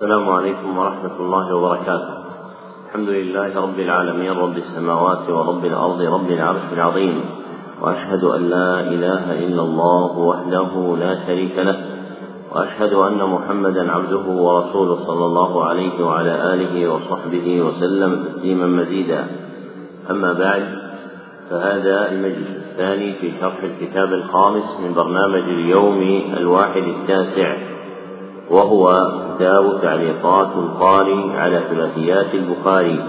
السلام عليكم ورحمة الله وبركاته. الحمد لله رب العالمين رب السماوات ورب الأرض رب العرش العظيم. وأشهد أن لا إله إلا الله وحده لا شريك له. وأشهد أن محمدا عبده ورسوله صلى الله عليه وعلى آله وصحبه وسلم تسليما مزيدا. أما بعد فهذا المجلس الثاني في شرح الكتاب الخامس من برنامج اليوم الواحد التاسع. وهو كتاب تعليقات القاري على ثلاثيات البخاري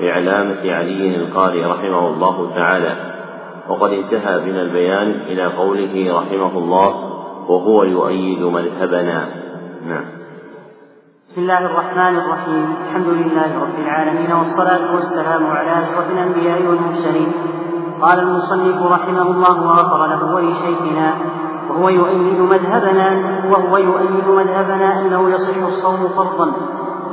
بعلامة علي القاري رحمه الله تعالى. وقد انتهى بنا البيان إلى قوله رحمه الله وهو يؤيد مذهبنا. نعم. بسم الله الرحمن الرحيم. الحمد لله رب العالمين والصلاة والسلام على أشرف الأنبياء والمرسلين. قال المصنف رحمه الله وغفر له ولشيخنا وهو يؤيد مذهبنا وهو يؤيد مذهبنا أنه يصح الصوم فرضا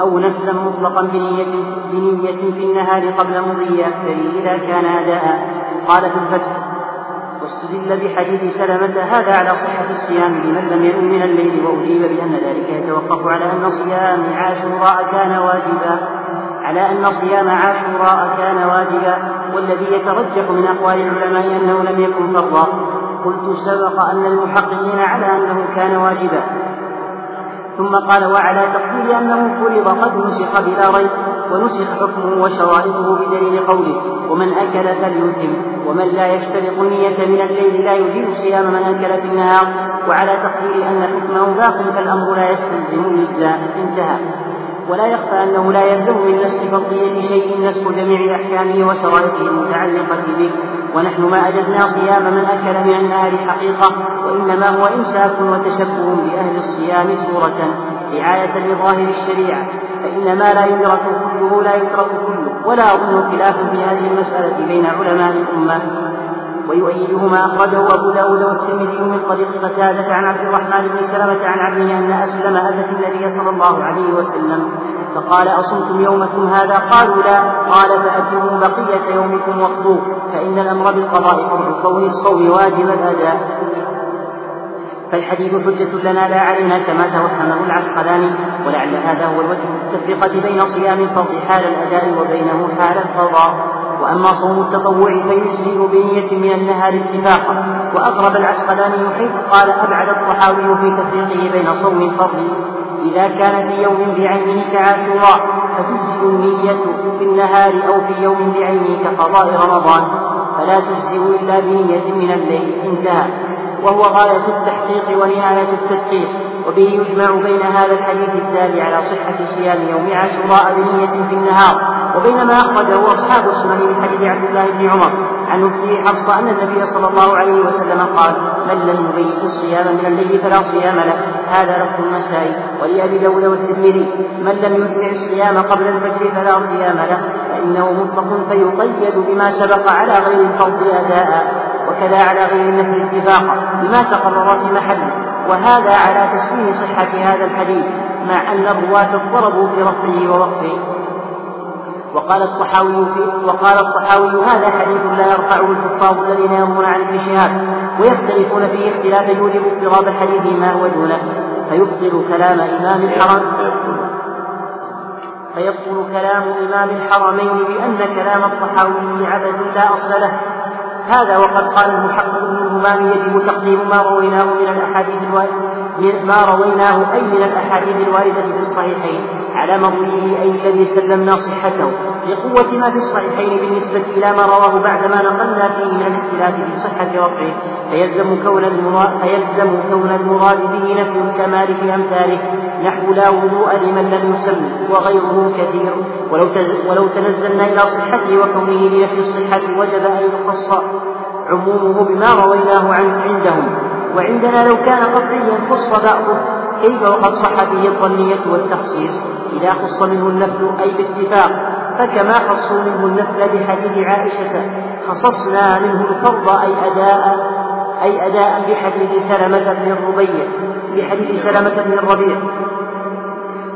أو نفلا مطلقا بنية, بنية في النهار قبل مضي أكثره إذا كان أداء. قال في الفتح واستدل بحديث سلمة هذا على صحة الصيام لمن لم ينم من الليل وأجيب بأن ذلك يتوقف على أن صيام عاشوراء كان واجبا على أن صيام عاشوراء كان واجبا والذي يترجح من أقوال العلماء أنه لم يكن فرضا. قلت سبق أن المحققين على أنه كان واجبا. ثم قال وعلى تقدير أنه فرض قد نسخ بلا ريب ونسخ حكمه وشرائطه بدليل قوله ومن أكل فليتم ومن لا يشترط النية من الليل لا يجيب صيام من أكل في النهار وعلى تقدير أن حكمه باق فالأمر لا يستلزم الإسلام انتهى. ولا يخفى أنه لا يلزم من نسخ فرضية شيء نسخ جميع أحكامه وشرائطه المتعلقة به. ونحن ما أجدنا صيام من أكل من النهار حقيقة وإنما هو إمساك وتشبه بأهل الصيام صورة رعاية لظاهر الشريعة. فإن ما لا يدرك كله لا يترك كله ولا أظن خلاف في هذه المسألة بين علماء الأمة. ويؤيده ما أخرجه أبو داود والترمذي من طريق قتادة عن عبد الرحمن بن سلمة عن عبده أن أسلم أتت النبي صلى الله عليه وسلم. فقال أصمتم يومكم هذا؟ قالوا لا. قال فأتموا بقية يومكم واقضوه فإن الأمر بالقضاء قبل كون الصوم واجب الأداء فالحديث حجة لنا لا علينا كما توهمه العسقلاني ولعل هذا هو الوجه التفرقة بين صيام الفرض حال الأداء وبينه حال القضاء. وأما صوم التطوع فيجزئ بنية من النهار اتفاقا. وأقرب العسقلاني حيث قال أبعد الطحاوي في تفريقه بين صوم الفرض إذا كان في يوم بعينه كعاشوراء فتجزئ النية في النهار أو في يوم بعينه كقضاء رمضان. فلا تجزئ إلا بنية من الليل انتهى. وهو غاية التحقيق ونهاية التدقيق وبه يجمع بين هذا الحديث الدال على صحة صيام يوم عاشوراء بنية في النهار وبين ما أخرجه أصحاب السنن من حديث عبد الله بن عمر. عن أخته حفصة أن النبي صلى الله عليه وسلم قال من لم يبيت الصيام من الليل فلا صيام له. هذا لفظ النسائي. ولأبي داود والترمذي من لم يتبع الصيام قبل الفجر فلا صيام له. فإنه مطلق فيقيد بما سبق على غير الفرض أداء. وكذا على غير النفل اتفاقا بما تقرر في محله. وهذا على تسليم صحة هذا الحديث مع أن الرواة اضطربوا في رفعه ووقفه. وقال الطحاوي وقال الطحاوي هذا حديث لا يرفعه الحفاظ الذين يروون عن ابن شهاب ويختلفون فيه اختلاف يوجب اضطراب الحديث ما هو دونه. فيبطل كلام إمام الحرم فيبطل كلام إمام الحرمين بأن كلام الطحاوي عبث لا أصل له. هذا وقد قال المحقق ابن الهمام يجب تقديم ما رويناه من الأحاديث ما رويناه أي من الأحاديث الواردة في الصحيحين على مرويه أي الذي سلمنا صحته لقوة ما في الصحيحين بالنسبة إلى ما رواه بعد ما نقلنا فيه من الاختلاف في صحة رفعه فيلزم كون المراد فيلزم كون المراد به نفي الكمال في أمثاله. نحو لا وضوء لمن لم يسمي وغيره كثير. ولو ولو تنزلنا إلى صحته وكونه لنفي الصحة وجب أن يخص عمومه بما رويناه عنه عندهم. وعندنا لو كان قطعيا خص بعضه كيف وقد صح به الظنية والتخصيص؟ إذا خص منه النفل أي باتفاق فكما خصوا منه النفل بحديث عائشة خصصنا منه الفرض أي أداء أي أداء بحديث سلمة بن الربيع بحديث سلمة بن الربيع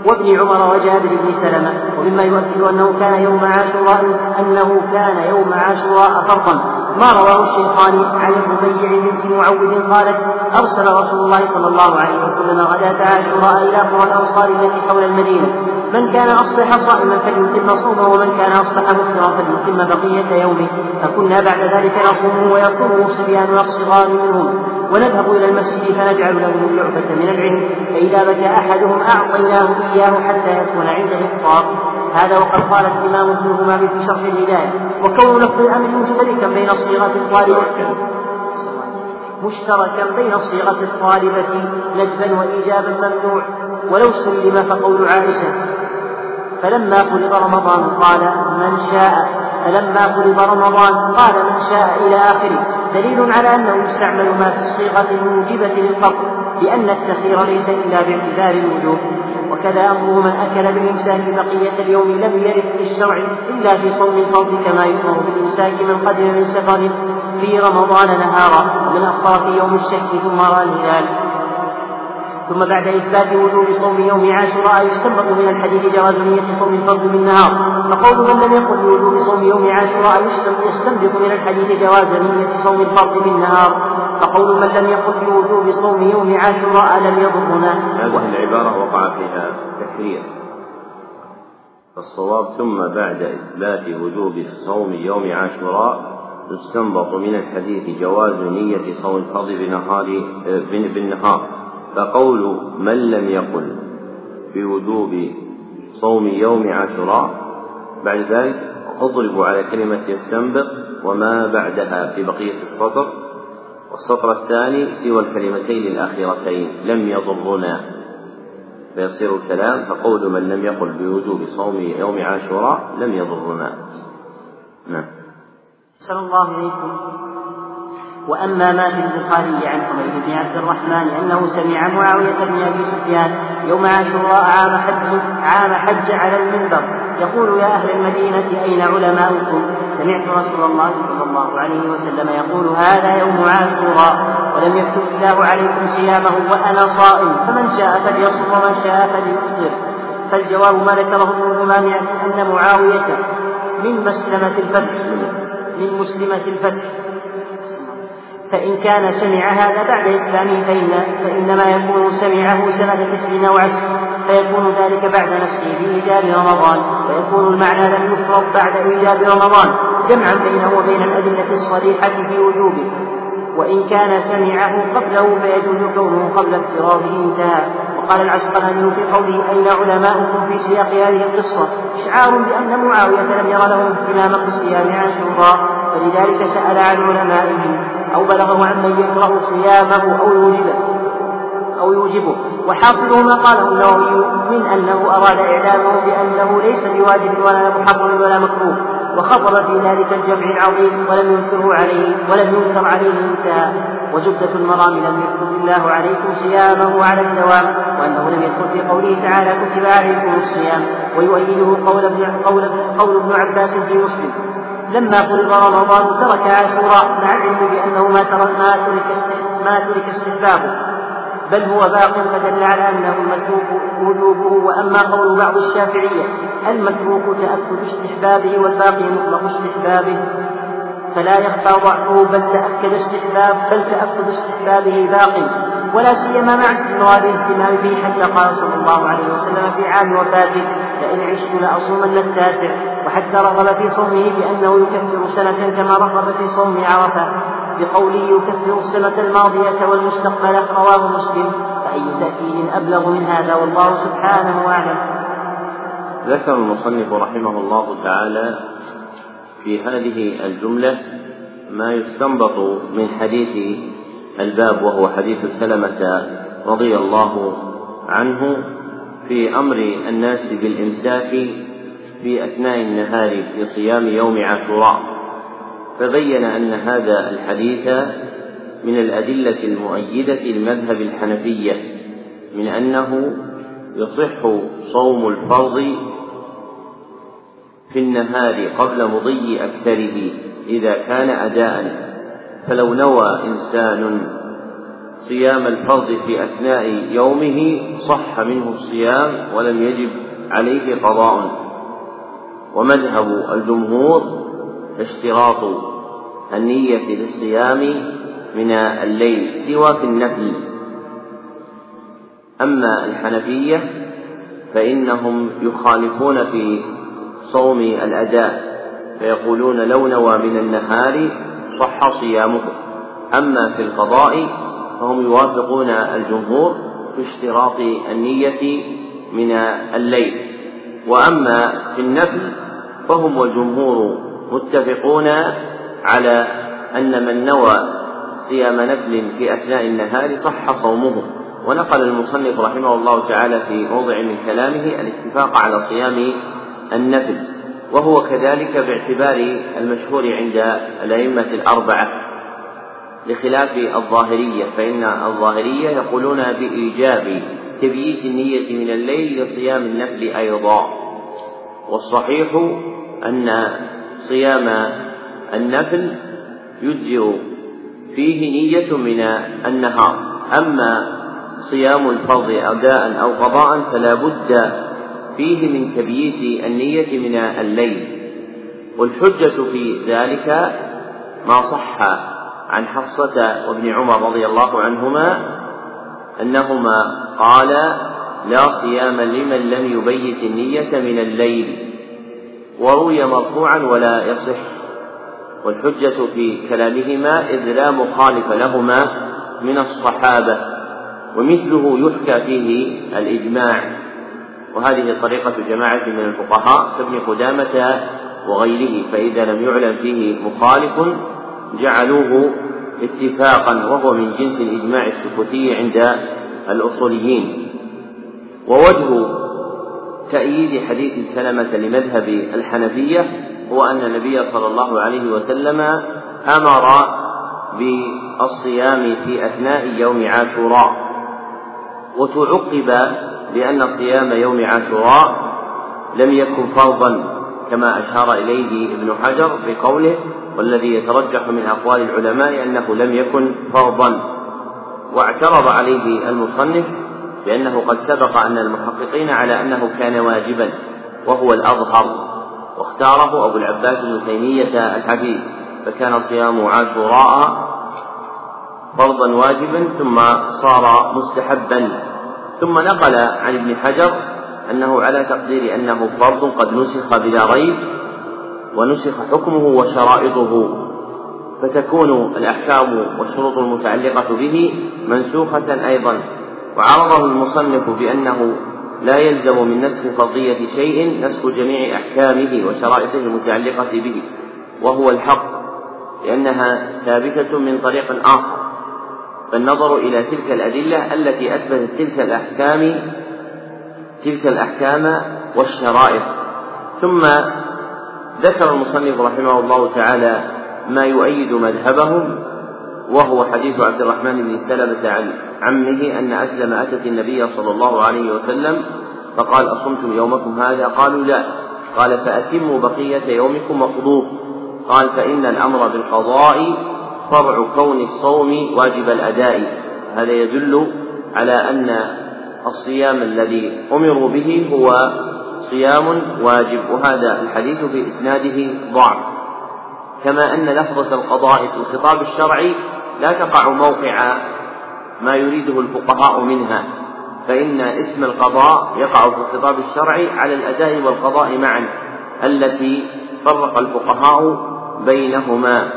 وابن عمر وجابر بن سلمة ومما يؤكد أنه كان يوم عاشوراء أنه كان يوم عاشوراء فرضا. ما رواه الشيخان عن الربيع بنت معود قالت أرسل رسول الله صلى الله عليه وسلم غداة عاشوراء إلى قرى الأنصار التي حول المدينة. من كان أصبح صائما فليتم صومه ومن كان أصبح مفطرا فليتم بقية يومه. فكنا بعد ذلك نصومه ويصومه صبياننا الصغار منهم. ونذهب إلى المسجد فنجعل له اللعبة من العلم. فإذا بكى أحدهم أعطيناه إياه حتى يكون عنده إفطار. هذا وقد قال الإمام ابن همام في شرح الهداية. وكون لفظ الأمر مشتركا بين الصيغة الطالبة. مشتركا بين الصيغة الطالبة ندبا وإيجابا ممنوع. ولو سلم فقول عائشة فلما فرض رمضان قال من شاء. فلما فرض رمضان قال من شاء إلى آخره. دليل على أنه يستعمل ما في الصيغة الموجبة للفصل لأن التخير ليس إلا باعتبار الوجوب. وكذا أمره من أكل بالإمساك بقية اليوم لم يرد في الشرع إلا في صوم الفرض كما يؤمر بالإمساك من قدم من سفر في رمضان نهارا. ومن أفطر في يوم الشك ثم رأى الهلال ثم بعد إثبات وجوب صوم يوم عاشوراء يستنبط من الحديث جواز نية صوم الفرض بالنهار فقول من لم يقل بوجوب صوم يوم عاشوراء يستنبط من الحديث جواز نية صوم الفرض بالنهار فقول من لم يقل بوجوب صوم يوم عاشوراء لم يضرنا؟ هذه العبارة وقع فيها تكرير. الصواب ثم بعد إثبات وجوب صوم يوم عاشوراء يستنبط من الحديث جواز نية صوم الفرض بنهار بالنهار. فقول من لم يقل بوجوب صوم يوم عاشوراء بعد ذلك أضرب على كلمة يستنبط وما بعدها في بقية السطر والسطر الثاني سوى الكلمتين الأخيرتين لم يضرنا. فيصير الكلام فقول من لم يقل بوجوب صوم يوم عاشوراء لم يضرنا. نعم. الله عليكم. وأما ما في البخاري عن حميد بن عبد الرحمن أنه سمع معاوية بن أبي سفيان يوم عاشوراء عام حج عام حج على المنبر يقول يا أهل المدينة أين علماؤكم؟ سمعت رسول الله صلى الله عليه وسلم يقول هذا يوم عاشوراء ولم يكتب الله عليكم صيامه وأنا صائم فمن شاء فليصم ومن شاء فليفطر فالجواب ما ذكره ابن الإمام أن معاوية من مسلمة الفتح من مسلمة الفتح فإن كان سمع هذا بعد إسلامه فإن فإنما يكون سمعه سنة تسع أو عشر فيكون ذلك بعد نسخه بإيجاب رمضان ويكون المعنى لم يفرض بعد إيجاب رمضان جمعا بينه وبين الأدلة الصريحة في وجوبه. وإن كان سمعه قبله فيجوز كونه قبل افتراضه انتهى. وقال العسقلاني في قوله أين علماؤكم في سياق هذه القصة؟ إشعار بأن معاوية لم ير لهم اهتمام بالصيام عاشوراء فلذلك سأل عن علمائهم. أو بلغه عمن يكره صيامه أو يوجبه أو يوجبه. وحاصله ما قاله النووي من أنه أراد إعلامه بأنه ليس بواجب ولا محرم ولا مكروه وخطر في ذلك الجمع العظيم ولم ينكره عليه ولم ينكر عليه انتهى وزبدة المرام لم يكتب الله عليكم صيامه على الدوام وأنه لم يدخل في قوله تعالى كتب عليكم الصيام ويؤيده قول ابن قول ابن عباس في مسلم. لما فرض رمضان ترك عاشوراء مع العلم بأنه ما ترك ما ترك ما ترك استحبابه. بل هو باق فدل على أنه المتروك وجوبه وأما قول بعض الشافعية المتروك تأكد استحبابه والباقي مطلق استحبابه. فلا يخفى ضعفه بل تأكد استحباب بل تأكد استحبابه باق. ولا سيما مع استمرار الاهتمام به حتى قال صلى الله عليه وسلم في عام وفاته لئن عشت لأصومن التاسع وحتى رغب في صومه بأنه يكفر سنة كما رغب في صوم عرفة. بقوله يكفر السنة الماضية والمستقبلة رواه مسلم. فأي تأكيد أبلغ من هذا والله سبحانه أعلم ذكر المصنف رحمه الله تعالى في هذه الجملة ما يستنبط من حديث الباب وهو حديث سلمة رضي الله عنه. في أمر الناس بالإمساك في أثناء النهار في صيام يوم عاشوراء. فبين أن هذا الحديث من الأدلة المؤيدة للمذهب الحنفية من أنه يصح صوم الفرض في النهار قبل مضي أكثره إذا كان أداء. فلو نوى إنسان صيام الفرض في أثناء يومه صح منه الصيام ولم يجب عليه قضاء. ومذهب الجمهور اشتراط النية للصيام من الليل سوى في النفل. أما الحنفية فإنهم يخالفون في صوم الأداء فيقولون لو نوى من النهار صح صيامه. أما في القضاء فهم يوافقون الجمهور في اشتراط النية من الليل. وأما في النفل فهم والجمهور متفقون على أن من نوى صيام نفل في أثناء النهار صح صومه. ونقل المصنف رحمه الله تعالى في موضع من كلامه الاتفاق على صيام النفل. وهو كذلك باعتبار المشهور عند الأئمة الأربعة. بخلاف الظاهرية فإن الظاهرية يقولون بإيجاب تبييت النية من الليل لصيام النفل أيضا. والصحيح أن صيام النفل يجزئ فيه نية من النهار. أما صيام الفرض أداء أو قضاء فلا بد فيه من تبييت النية من الليل. والحجة في ذلك ما صح عن حفصة وابن عمر رضي الله عنهما أنهما قالا لا صيام لمن لم يبيت النية من الليل وروي مرفوعا ولا يصح والحجة في كلامهما إذ لا مخالف لهما من الصحابة ومثله يحكى فيه الإجماع. وهذه طريقة جماعة من الفقهاء كابن قدامة وغيره فإذا لم يعلم فيه مخالف جعلوه اتفاقا وهو من جنس الإجماع السكوتي عند الأصوليين. ووجه تأييد حديث سلمة لمذهب الحنفية هو أن النبي صلى الله عليه وسلم أمر بالصيام في أثناء يوم عاشوراء. وتعقب بأن صيام يوم عاشوراء لم يكن فرضا كما أشار إليه ابن حجر بقوله والذي يترجح من أقوال العلماء أنه لم يكن فرضا. واعترض عليه المصنف بأنه قد سبق أن المحققين على أنه كان واجبا وهو الأظهر. واختاره أبو العباس بن تيمية الحفيد فكان صيام عاشوراء فرضا واجبا ثم صار مستحبا. ثم نقل عن ابن حجر أنه على تقدير أنه فرض قد نسخ بلا ريب ونسخ حكمه وشرائطه فتكون الأحكام والشروط المتعلقة به منسوخة أيضا. وعرضه المصنف بأنه لا يلزم من نسخ فرضية شيء نسخ جميع أحكامه وشرائطه المتعلقة به وهو الحق لأنها ثابتة من طريق آخر. فالنظر إلى تلك الأدلة التي أثبتت تلك الأحكام تلك الأحكام والشرائط. ثم ذكر المصنف رحمه الله تعالى ما يؤيد مذهبهم وهو حديث عبد الرحمن بن سلمة عن عمه أن أسلم أتت النبي صلى الله عليه وسلم فقال أصمتم يومكم هذا؟ قالوا لا. قال فأتموا بقية يومكم وخذوه. قال فإن الأمر بالقضاء فرع كون الصوم واجب الأداء. هذا يدل على أن الصيام الذي أمروا به هو صيام واجب وهذا الحديث في إسناده ضعف. كما أن لفظة القضاء في الخطاب الشرعي لا تقع موقع ما يريده الفقهاء منها فإن اسم القضاء يقع في الخطاب الشرعي على الأداء والقضاء معا التي فرق الفقهاء بينهما.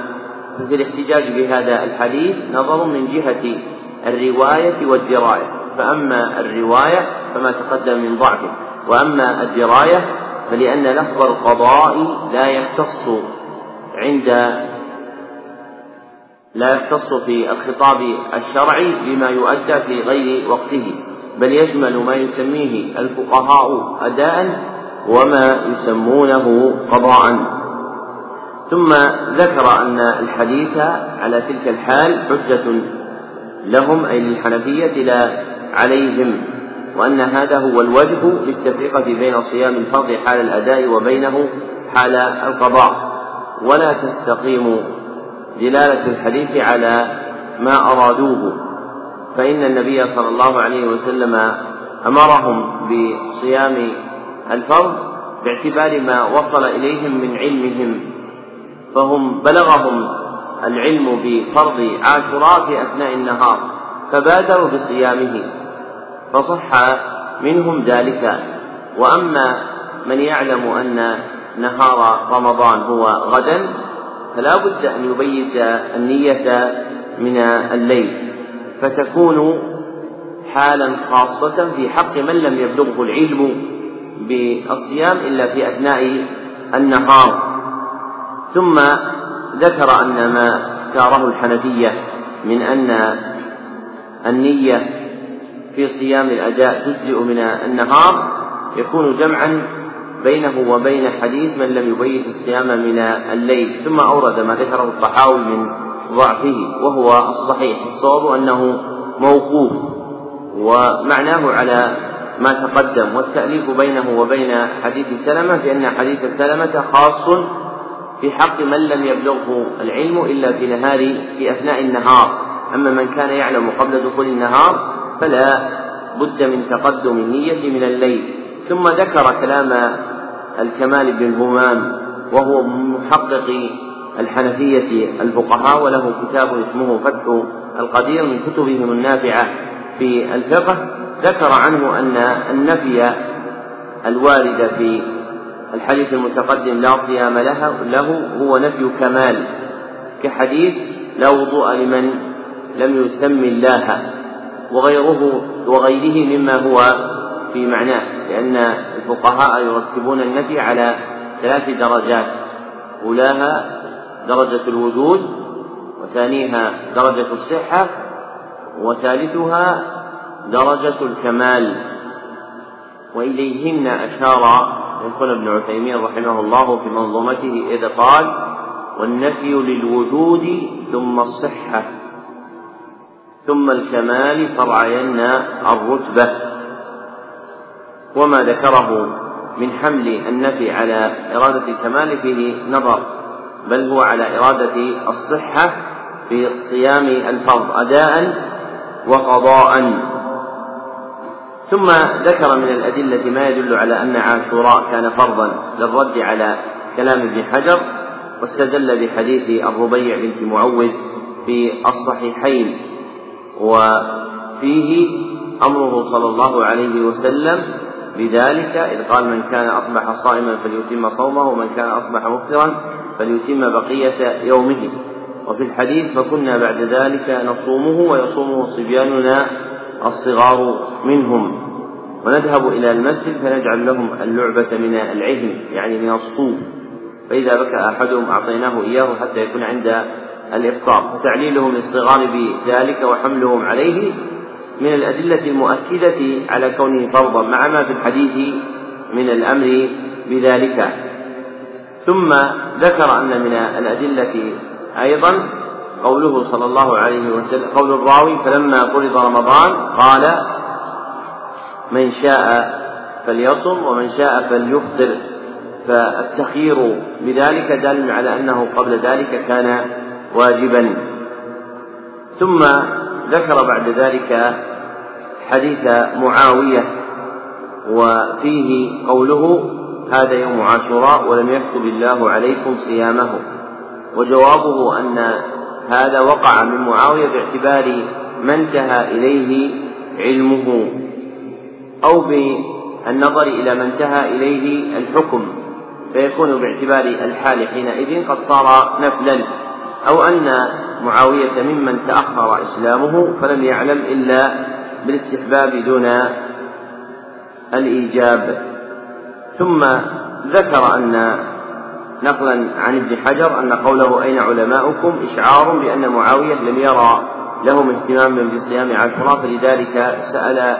في الاحتجاج بهذا الحديث نظر من جهة الرواية والدراية فأما الرواية فما تقدم من ضعفه. وأما الدراية فلأن لفظ القضاء لا يختص عند لا يختص في الخطاب الشرعي بما يؤدى في غير وقته بل يشمل ما يسميه الفقهاء أداء وما يسمونه قضاء. ثم ذكر أن الحديث على تلك الحال حجة لهم أي للحنفية لا عليهم. وأن هذا هو الوجه للتفرقة بين صيام الفرض حال الأداء وبينه حال القضاء. ولا تستقيم دلالة الحديث على ما أرادوه. فإن النبي صلى الله عليه وسلم أمرهم بصيام الفرض باعتبار ما وصل إليهم من علمهم. فهم بلغهم العلم بفرض عاشوراء في أثناء النهار فبادروا بصيامه. فصح منهم ذلك. وأما من يعلم أن نهار رمضان هو غدا فلا بد أن يبيت النية من الليل فتكون حالا خاصة في حق من لم يبلغه العلم بالصيام إلا في أثناء النهار. ثم ذكر أن ما اختاره الحنفية من أن النية في صيام الأداء تجزئ من النهار يكون جمعا بينه وبين حديث من لم يبيت الصيام من الليل ثم أورد ما ذكره الطحاوي من ضعفه وهو الصحيح. الصواب أنه موقوف ومعناه على ما تقدم. والتأليف بينه وبين حديث سلمة بأن حديث سلمة خاص في حق من لم يبلغه العلم إلا في نهار في أثناء النهار. أما من كان يعلم قبل دخول النهار فلا بد من تقدم النية من الليل. ثم ذكر كلام الكمال بن همام وهو محقق الحنفية الفقهاء وله كتاب اسمه فتح القدير من كتبهم النافعة في الفقه. ذكر عنه أن النفي الوارد في الحديث المتقدم لا صيام له له هو نفي كمال كحديث لا وضوء لمن لم يسم الله. وغيره وغيره مما هو في معناه لأن الفقهاء يرتبون النفي على ثلاث درجات. أولاها درجة الوجود وثانيها درجة الصحة وثالثها درجة الكمال. وإليهن أشار شيخنا ابن عثيمين رحمه الله في منظومته إذ قال والنفي للوجود ثم الصحة. ثم الكمال فرعين الرتبة. وما ذكره من حمل النفي على إرادة الكمال فيه نظر بل هو على إرادة الصحة في صيام الفرض أداء وقضاء. ثم ذكر من الأدلة ما يدل على أن عاشوراء كان فرضا للرد على كلام ابن حجر واستدل بحديث الربيع بنت معوذ في الصحيحين. وفيه أمره صلى الله عليه وسلم بذلك إذ قال من كان أصبح صائما فليتم صومه ومن كان أصبح مفطرا فليتم بقية يومه. وفي الحديث فكنا بعد ذلك نصومه ويصومه صبياننا الصغار منهم. ونذهب إلى المسجد فنجعل لهم اللعبة من العهن يعني من الصوف فإذا بكى أحدهم أعطيناه إياه حتى يكون عند الإفطار فتعليلهم للصغار بذلك وحملهم عليه من الأدلة المؤكدة على كونه فرضا مع ما في الحديث من الأمر بذلك. ثم ذكر أن من الأدلة أيضا قوله صلى الله عليه وسلم قول الراوي فلما فرض رمضان قال من شاء فليصم ومن شاء فليفطر فالتخيير بذلك دال على أنه قبل ذلك كان واجبا. ثم ذكر بعد ذلك حديث معاوية وفيه قوله هذا يوم عاشوراء ولم يكتب الله عليكم صيامه وجوابه أن هذا وقع من معاوية باعتبار ما انتهى إليه علمه أو بالنظر إلى ما انتهى إليه الحكم فيكون باعتبار الحال حينئذ قد صار نفلا. أو أن معاوية ممن تأخر إسلامه فلم يعلم إلا بالاستحباب دون الإيجاب. ثم ذكر أن نقلا عن ابن حجر أن قوله أين علماؤكم إشعار بأن معاوية لم يرى لهم اهتماما بصيام عاشوراء فلذلك سأل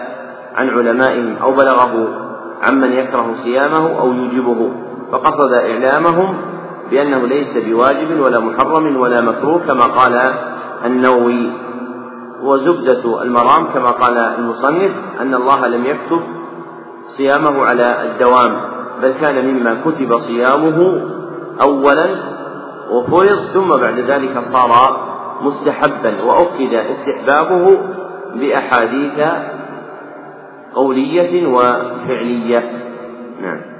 عن علمائهم أو بلغه عمن يكره صيامه أو يوجبه فقصد إعلامهم بأنه ليس بواجب ولا محرم ولا مكروه كما قال النووي. وزبدة المرام كما قال المصنف أن الله لم يكتب صيامه على الدوام بل كان مما كتب صيامه أولا وفرض ثم بعد ذلك صار مستحبا وأكد استحبابه بأحاديث قولية وفعلية. نعم.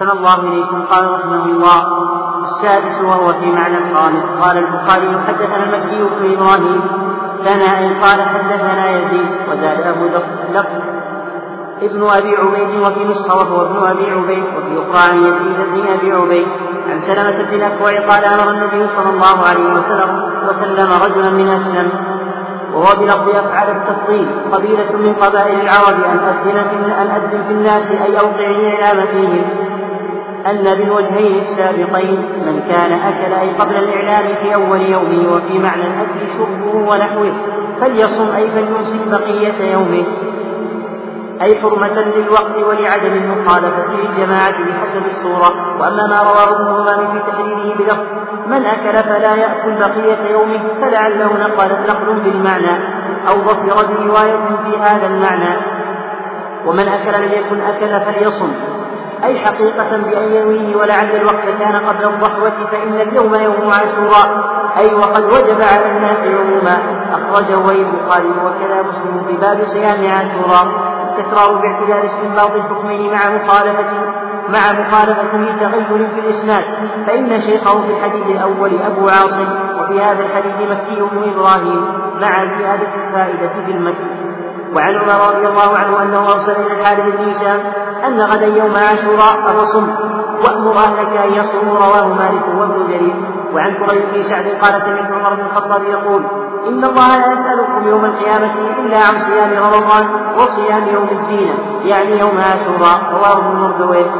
أحسن الله إليكم قال رحمه الله. السادس وهو في معنى الخامس قال البخاري حدثنا المكي بن إبراهيم ثناء قال حدثنا يزيد وزاد أبو لفظ ابن أبي عبيد وفي نسخة وهو ابن أبي عبيد وفي أخرى عن يزيد بن أبي عبيد. عن سلمة بن الأكوع قال أمر النبي صلى الله عليه وسلم وسلم رجلا من أسلم وهو بلفظ أفعل التفضيل قبيلة من قبائل العرب أن أذن في أن أذن في الناس أي أوقع الإعلام فيهم أن بالوجهين السابقين من كان أكل أي قبل الإعلام في أول يومه وفي معنى الأكل شربه ونحوه فليصم أي فليمسك بقية يومه. أي حرمة للوقت ولعدم المخالفة للجماعة بحسب الصورة. وأما ما رواه ابن همام في تحريره بلفظ من أكل فلا يأكل بقية يومه فلعله نقل نقل بالمعنى أو ظفر برواية في هذا المعنى. ومن أكل لم يكن أكل فليصم. أي حقيقة بأن ولعل الوقت كان قبل الضحوة فإن اليوم يوم عاشوراء. أي وقد وجب على الناس يوما أخرجه البخاري وكذا مسلم في باب صيام عاشوراء. التكرار باعتبار استنباط الحكمين مع مخالفة مع مخالفة تغير في الإسناد. فإن شيخه في الحديث الأول أبو عاصم وفي هذا الحديث مكي بن إبراهيم مع زيادة الفائدة في المكي وعن عمر رضي الله عنه أنه أرسل إلى الحارث بن هشام أن غدا يوم عاشوراء فصم وأمر أهلك أن يصوموا رواه مالك وابن جرير. وعن كريم بن سعد قال سمعت عمر بن الخطاب يقول إن الله لا يسألكم يوم القيامة إلا عن صيام رمضان وصيام يوم الزينة يعني يوم عاشوراء رواه ابن مردويه.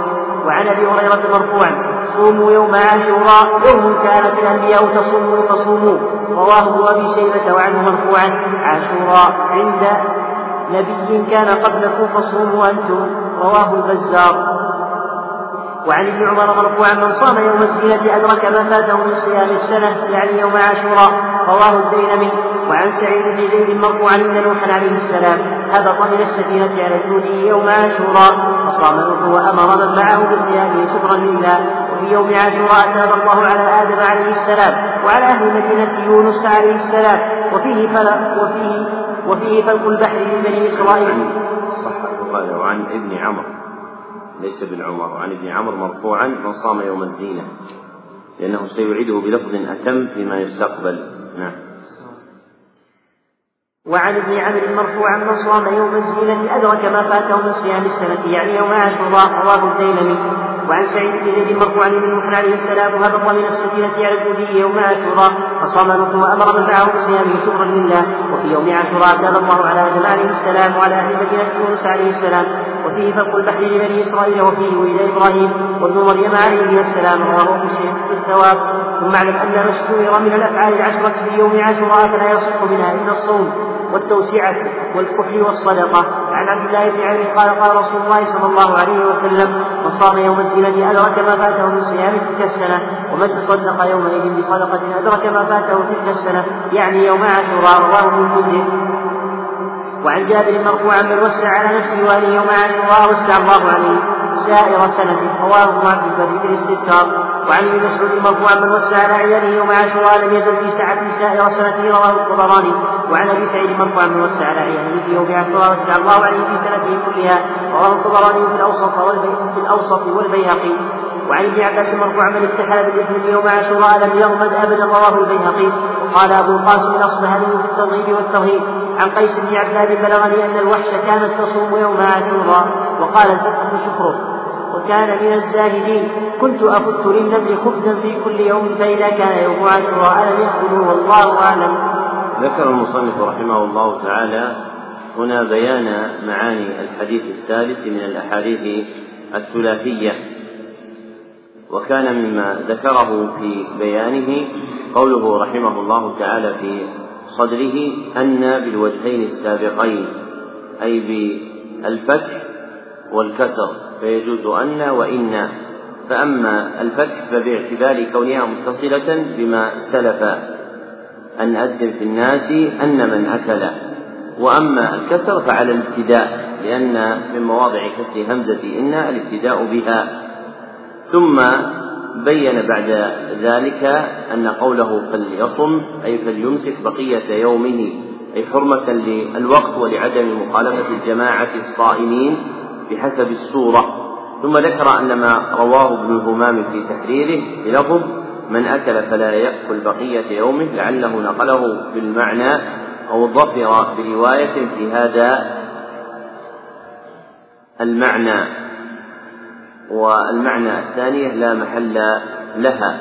وعن أبي هريرة مرفوعا صوموا يوم عاشوراء يوم كانت الأنبياء تصوموا فصوموا. رواه ابن أبي شيبة وعنه مرفوعا عاشوراء عند نبي كان قبلكم فصوموا أنتم رواه البزار. وعن ابن عمر مرفوعا من صام يوم الزينة أدرك ما فاته من صيام السنة يعني يوم عاشوراء رواه الدينمي. وعن سعيد بن زيد مرفوعا أن نوحا عليه السلام هبط من السفينة على جوده يوم عاشوراء فصام نوح وأمر من معه بصيامه شكرا لله. وفي يوم عاشوراء تاب الله على آدم عليه السلام وعلى أهل مدينة يونس عليه السلام. وفيه فلا وفيه وفيه فلق البحر لبني إسرائيل. صح البخاري وعن ابن عمرو ليس بن عمر وعن ابن عمرو مرفوعا من صام يوم الزينة. لأنه سيعيده بلفظ أتم فيما يستقبل. نعم. وعن ابن عمرو مرفوعا من صام يوم الزينة أدرك ما فاته من صيام السنة يعني يوم عاشوراء رواه الديلمي وعن سعيد بن زيد مرفوعا من نوح عليه السلام هبط من السفينة على الجودي يوم عاشوراء فصام نوح وأمر من معه بصيامه شكرا لله وفي يوم عاشوراء تاب الله على آدم عليه السلام وعلى أهل مدينة يونس عليه السلام وفيه فلق البحر لبني إسرائيل وفيه ولد إبراهيم وابن مريم عليه السلام رواه في الثواب. ثم اعلم أن ما من الأفعال العشرة في يوم عاشوراء فلا يصح منها إلا الصوم. والتوسعة والكحل والصدقة. عن عبد الله بن عمرو قال قال رسول الله صلى الله عليه وسلم من صام يوم الزينة أدرك ما فاته من صيام تلك السنة ومن تصدق يومئذ بصدقة أدرك ما فاته تلك السنة. يعني يوم عاشوراء رواه ابن المنذر وعن جابر مرفوعا من وسع على نفسه وأهله يوم عاشوراء وسع الله عليه. سائر سنة رواه ابن عبد البر في الاستذكار. وعن ابن مسعود مرفوعا من وسع على عياله يوم عاشوراء لم يزل في ساعة سائر سنته رواه الطبراني وعن أبي سعيد مرفوعا من وسع على عياله في يوم عاشوراء وسع الله عليه في سنته كلها. رواه الطبراني في الأوسط في الأوسط والبيهقي. وعن ابن عباس مرفوعا من استحال بالإثم يوم عاشوراء لم يغمد أبدا رواه البيهقي. وقال أبو القاسم الاصبهاني في الترغيب والترهيب عن قيس بن عباد بلغني أن الوحش كانت تصوم يوم عاشوراء. وقال الفتح شكره. وكان من الزاهدين. كنت أفت للنمل خبزا في كل يوم فإذا كان يوم عاشوراء لم يأكله والله أعلم. ذكر المصنف رحمه الله تعالى هنا بيان معاني الحديث الثالث من الأحاديث الثلاثية. وكان مما ذكره في بيانه قوله رحمه الله تعالى في صدره أن بالوجهين السابقين أي بالفتح والكسر فيجوز أن وإن. فأما الفتح فباعتبار كونها متصلة بما سلف أن أذن في الناس أن من أكل. وأما الكسر فعلى الابتداء لأن من مواضع كسر همزة إن الابتداء بها. ثم بين بعد ذلك أن قوله فليصم أي فليمسك بقية يومه أي حرمة للوقت ولعدم مخالفة الجماعة الصائمين. بحسب الصورة ثم ذكر أن ما رواه ابن الهمام في تحريره بلفظ من أكل فلا يأكل بقية يومه لعله نقله بالمعنى أو ظفر برواية في هذا المعنى. والمعنى الثانية لا محل لها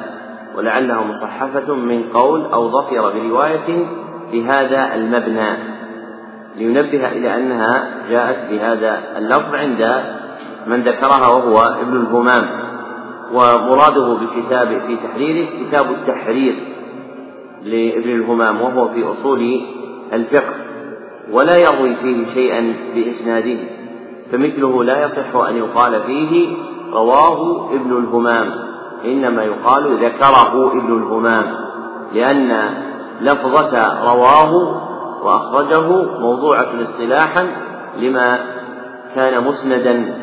ولعلها مصحفة من قول أو ظفر برواية بهذا المبنى. لينبه إلى أنها جاءت بهذا اللفظ عند من ذكرها وهو ابن الهمام ومراده بكتاب في تحريره كتاب التحرير لابن الهمام وهو في أصول الفقه ولا يروي فيه شيئا بإسناده فمثله لا يصح أن يقال فيه رواه ابن الهمام إنما يقال ذكره ابن الهمام لأن لفظة رواه وأخرجه موضوعة اصطلاحا لما كان مسندا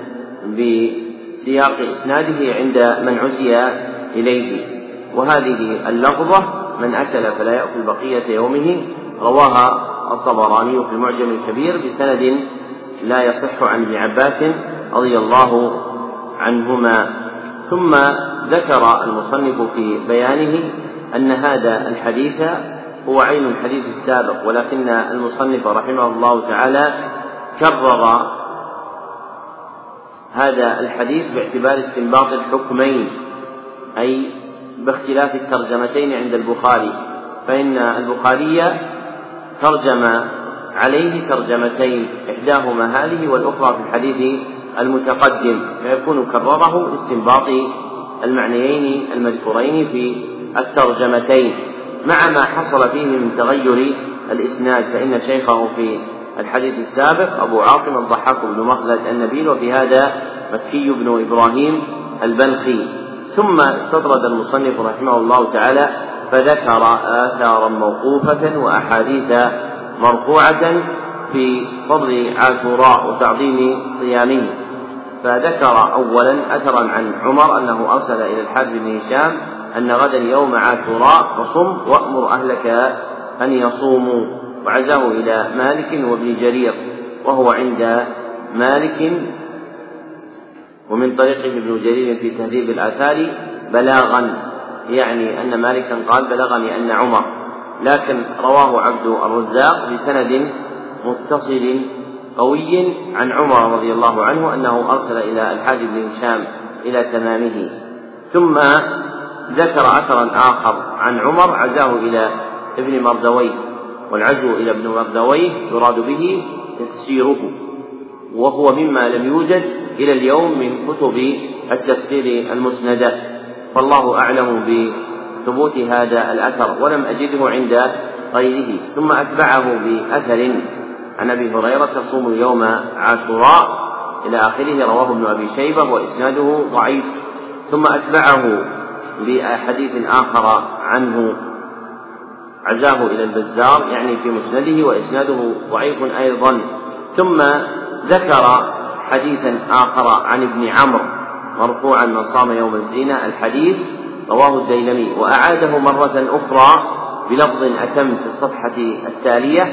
بسياق إسناده عند من عزي إليه. وهذه اللفظة من أكل فلا يأكل بقية يومه رواها الطبراني في المعجم الكبير بسند لا يصح عن ابن عباس رضي الله عنهما. ثم ذكر المصنف في بيانه أن هذا الحديث هو عين الحديث السابق ولكن المصنف رحمه الله تعالى كرر هذا الحديث باعتبار استنباط الحكمين أي باختلاف الترجمتين عند البخاري فإن البخاري ترجم عليه ترجمتين إحداهما هذه والأخرى في الحديث المتقدم فيكون كرره لاستنباط المعنيين المذكورين في الترجمتين. مع ما حصل فيه من تغير الإسناد فإن شيخه في الحديث السابق أبو عاصم الضحاك بن مخلد النبيل وفي هذا مكي بن إبراهيم البلخي. ثم استطرد المصنف رحمه الله تعالى فذكر آثارا موقوفة وأحاديث مرفوعة في فضل عاشوراء وتعظيم صيامه. فذكر أولا أثرا عن عمر أنه أرسل إلى الحارث بن هشام أن غدا يوم عاشوراء فصم وأمر أهلك أن يصوموا. وعزاه إلى مالك وابن جرير وهو عند مالك. ومن طريقه ابن جرير في تهذيب الآثار بلاغا يعني أن مالكا قال بلغني أن عمر. لكن رواه عبد الرزاق بسند متصل قوي عن عمر رضي الله عنه أنه أرسل إلى الحاج بن هشام إلى تمامه. ثم ذكر أثرا آخر عن عمر عزاه إلى ابن مردويه والعزو إلى ابن مردويه يراد به تفسيره وهو مما لم يوجد إلى اليوم من كتب التفسير المسندة فالله أعلم بثبوت هذا الأثر ولم أجده عند غيره. ثم أتبعه بأثر. عن أبي هريرة تصوم يوم عاشوراء. إلى آخره رواه ابن أبي شيبة وإسناده ضعيف. ثم أتبعه بحديث آخر عنه. عزاه إلى البزار يعني في مسنده وإسناده ضعيف أيضا. ثم ذكر حديثا آخر عن ابن عمرو مرفوعا من صام يوم الزينة الحديث رواه الديلمي. وأعاده مرة أخرى بلفظ أتم في الصفحة التالية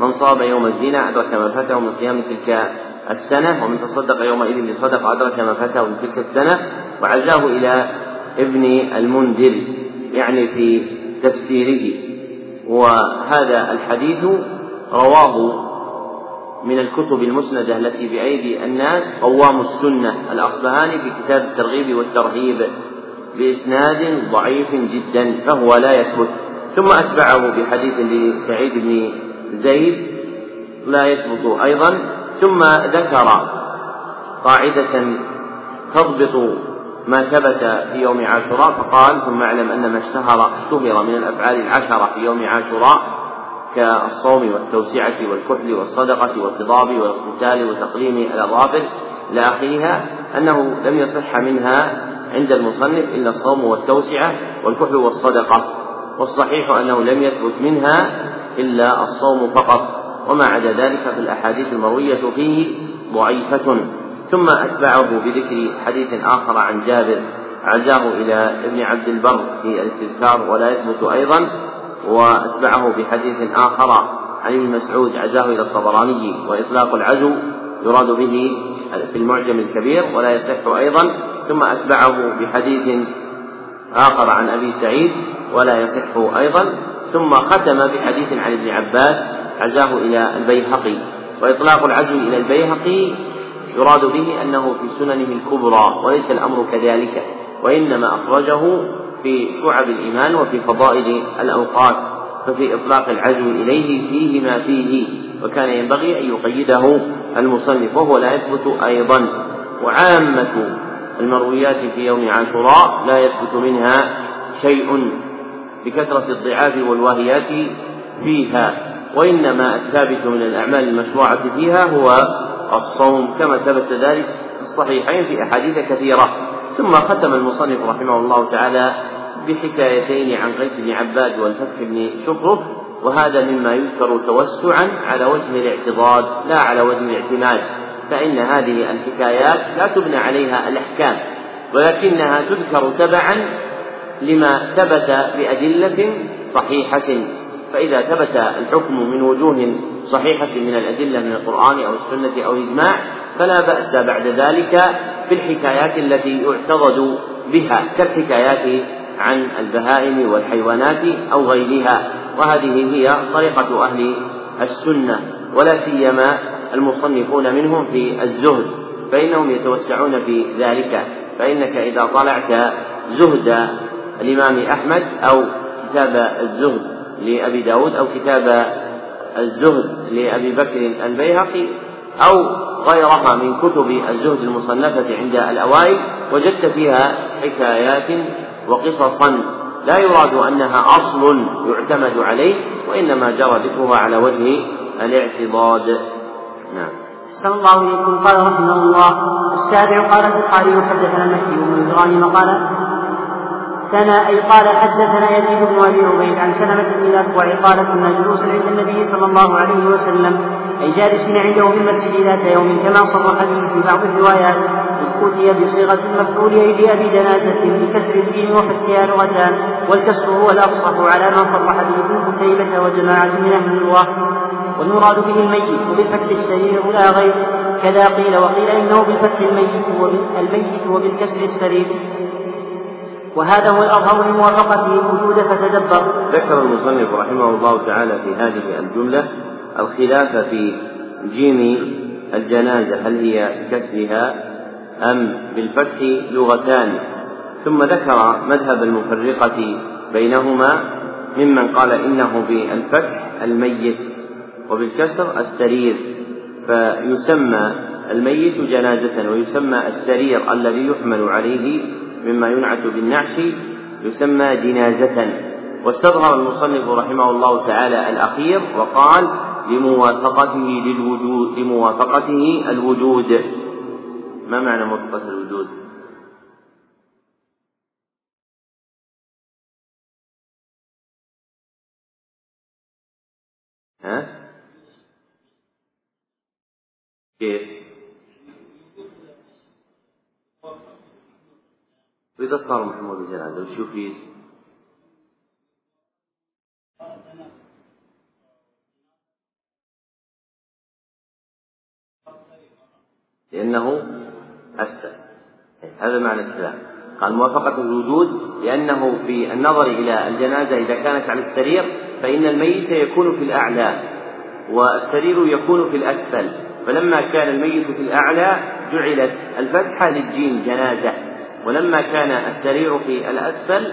من صام يوم الزنا أدرك ما فاته من صيام تلك السنة ومن تصدق يومئذ بصدقة أدرك ما فاته من تلك السنة. وعزاه إلى ابن المنذر يعني في تفسيره. وهذا الحديث رواه من الكتب المسندة التي بأيدي الناس قوام السنة الأصبهاني في كتاب الترغيب والترهيب بإسناد ضعيف جدا فهو لا يثبت. ثم أتبعه بحديث لسعيد بن زيد لا يثبت أيضا. ثم ذكر قاعدة تضبط ما ثبت في يوم عاشوراء فقال ثم اعلم أن ما اشتهر اشتهر من الأفعال العشرة في يوم عاشوراء كالصوم والتوسعة والكحل والصدقة والخضاب والاغتسال وتقليم الأظافر إلى آخرها أنه لم يصح منها عند المصنف إلا الصوم والتوسعة والكحل والصدقة والصحيح أنه لم يثبت منها إلا الصوم فقط وما عدا ذلك في الأحاديث المروية فيه ضعيفة. ثم أتبعه بذكر حديث آخر عن جابر عزاه إلى ابن عبد البر في الاستذكار ولا يثبت أيضا وأتبعه بحديث آخر عن ابن مسعود عزاه إلى الطبراني وإطلاق العزو يراد به في المعجم الكبير ولا يصح أيضا ثم أتبعه بحديث آخر عن أبي سعيد ولا يصح أيضا ثم ختم بحديث عن ابن عباس عزاه إلى البيهقي وإطلاق العزو إلى البيهقي يراد به أنه في سننه الكبرى وليس الأمر كذلك وإنما أخرجه في شعب الإيمان وفي فضائل الأوقات ففي إطلاق العزو إليه فيه ما فيه وكان ينبغي أن يقيده المصنف وهو لا يثبت أيضا. وعامة المرويات في يوم عاشوراء لا يثبت منها شيء بكثرة الضعاف والواهيات فيها وإنما الثابت من الأعمال المشروعة فيها هو الصوم كما ثبت ذلك في الصحيحين في أحاديث كثيرة. ثم ختم المصنف رحمه الله تعالى بحكايتين عن قيس بن عباد والفتح بن شفرف وهذا مما يذكر توسعا على وجه الاعتضاد لا على وجه الاعتماد. فإن هذه الحكايات لا تبنى عليها الأحكام ولكنها تذكر تبعا لما ثبت بأدلة صحيحة. فإذا ثبت الحكم من وجوه صحيحة من الأدلة من القرآن أو السنة أو الإجماع فلا بأس بعد ذلك في الحكايات التي يعتضد بها كالحكايات عن البهائم والحيوانات أو غيرها وهذه هي طريقة أهل السنة ولا سيما المصنفون منهم في الزهد فإنهم يتوسعون في ذلك فإنك إذا طلعت زهد الإمام أحمد أو كتاب الزهد لأبي داود أو كتاب الزهد لأبي بكر البيهقي أو غيرها من كتب الزهد المصنفة عند الأوائل وجدت فيها حكايات وقصصا لا يراد أنها أصل يعتمد عليه وإنما جرى ذكرها على وجه الاعتضاد. نعم. أحسن الله إليكم. قال رحمه الله السابع قال البخاري حدثنا المهدي بن إبراهيم قال سنة أي قال حدثنا يزيد بن أبي عبيد عن سلمة بن الأكوع قال كنا جلوسا عند النبي صلى الله عليه وسلم أي جالسين عنده في المسجد ذات يوم كما صرح به في بعض الروايات إذ أوتي بصيغة المفعول أي بأبي جنازة بكسر الدين وفتحها لغتان والكسر هو الأفصح على ما صرح به ابن قتيبة وجماعة من أهل اللغة والمراد به الميت وبالفتح السرير لا غير كذا قيل وقيل إنه بالفتح الميت وبالكسر السرير. وهذا هو الأظهر لموافقته الوجود فتدبر. ذكر المصنف رحمه الله تعالى في هذه الجملة الخلاف في جيم الجنازة هل هي بكسرها أم بالفتح لغتان. ثم ذكر مذهب المفرقة بينهما ممن قال إنه بالفتح الميت وبالكسر السرير. فيسمى الميت جنازة ويسمى السرير الذي يحمل عليه مما ينعت بالنعش يسمى جنازة واستظهر المصنف رحمه الله تعالى الأخير وقال لموافقته للوجود لموافقته الوجود ما معنى موافقة الوجود؟ ها؟ كيف؟ وإذا صار محمود الجنازة وش يفيد؟ لأنه أسفل هذا معنى الكلام قال موافقة الوجود لأنه في النظر إلى الجنازة إذا كانت على السرير فإن الميت يكون في الأعلى والسرير يكون في الأسفل. فلما كان الميت في الأعلى جعلت الفتحة للجيم جنازة. ولما كان السرير في الأسفل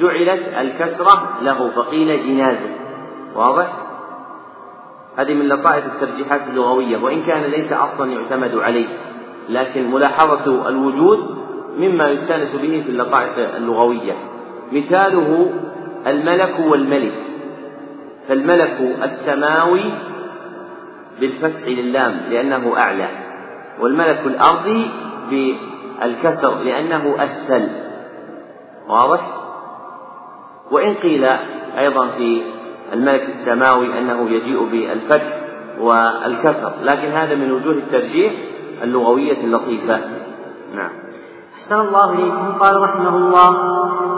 جعلت الكسرة له فقيل جنازة. واضح؟ هذه من لطائف الترجيحات اللغوية وإن كان ليس أصلا يعتمد عليه لكن ملاحظة الوجود مما يستأنس به في اللطائف اللغوية. مثاله الملك والملك. فالملك السماوي بالفتح للام لأنه أعلى والملك الأرضي بالكسر لأنه أسفل. واضح؟ وإن قيل أيضا في الملك السماوي أنه يجيء بالفتح والكسر لكن هذا من وجوه الترجيح اللغوية اللطيفة. نعم. أحسن الله إليكم. قال رحمه الله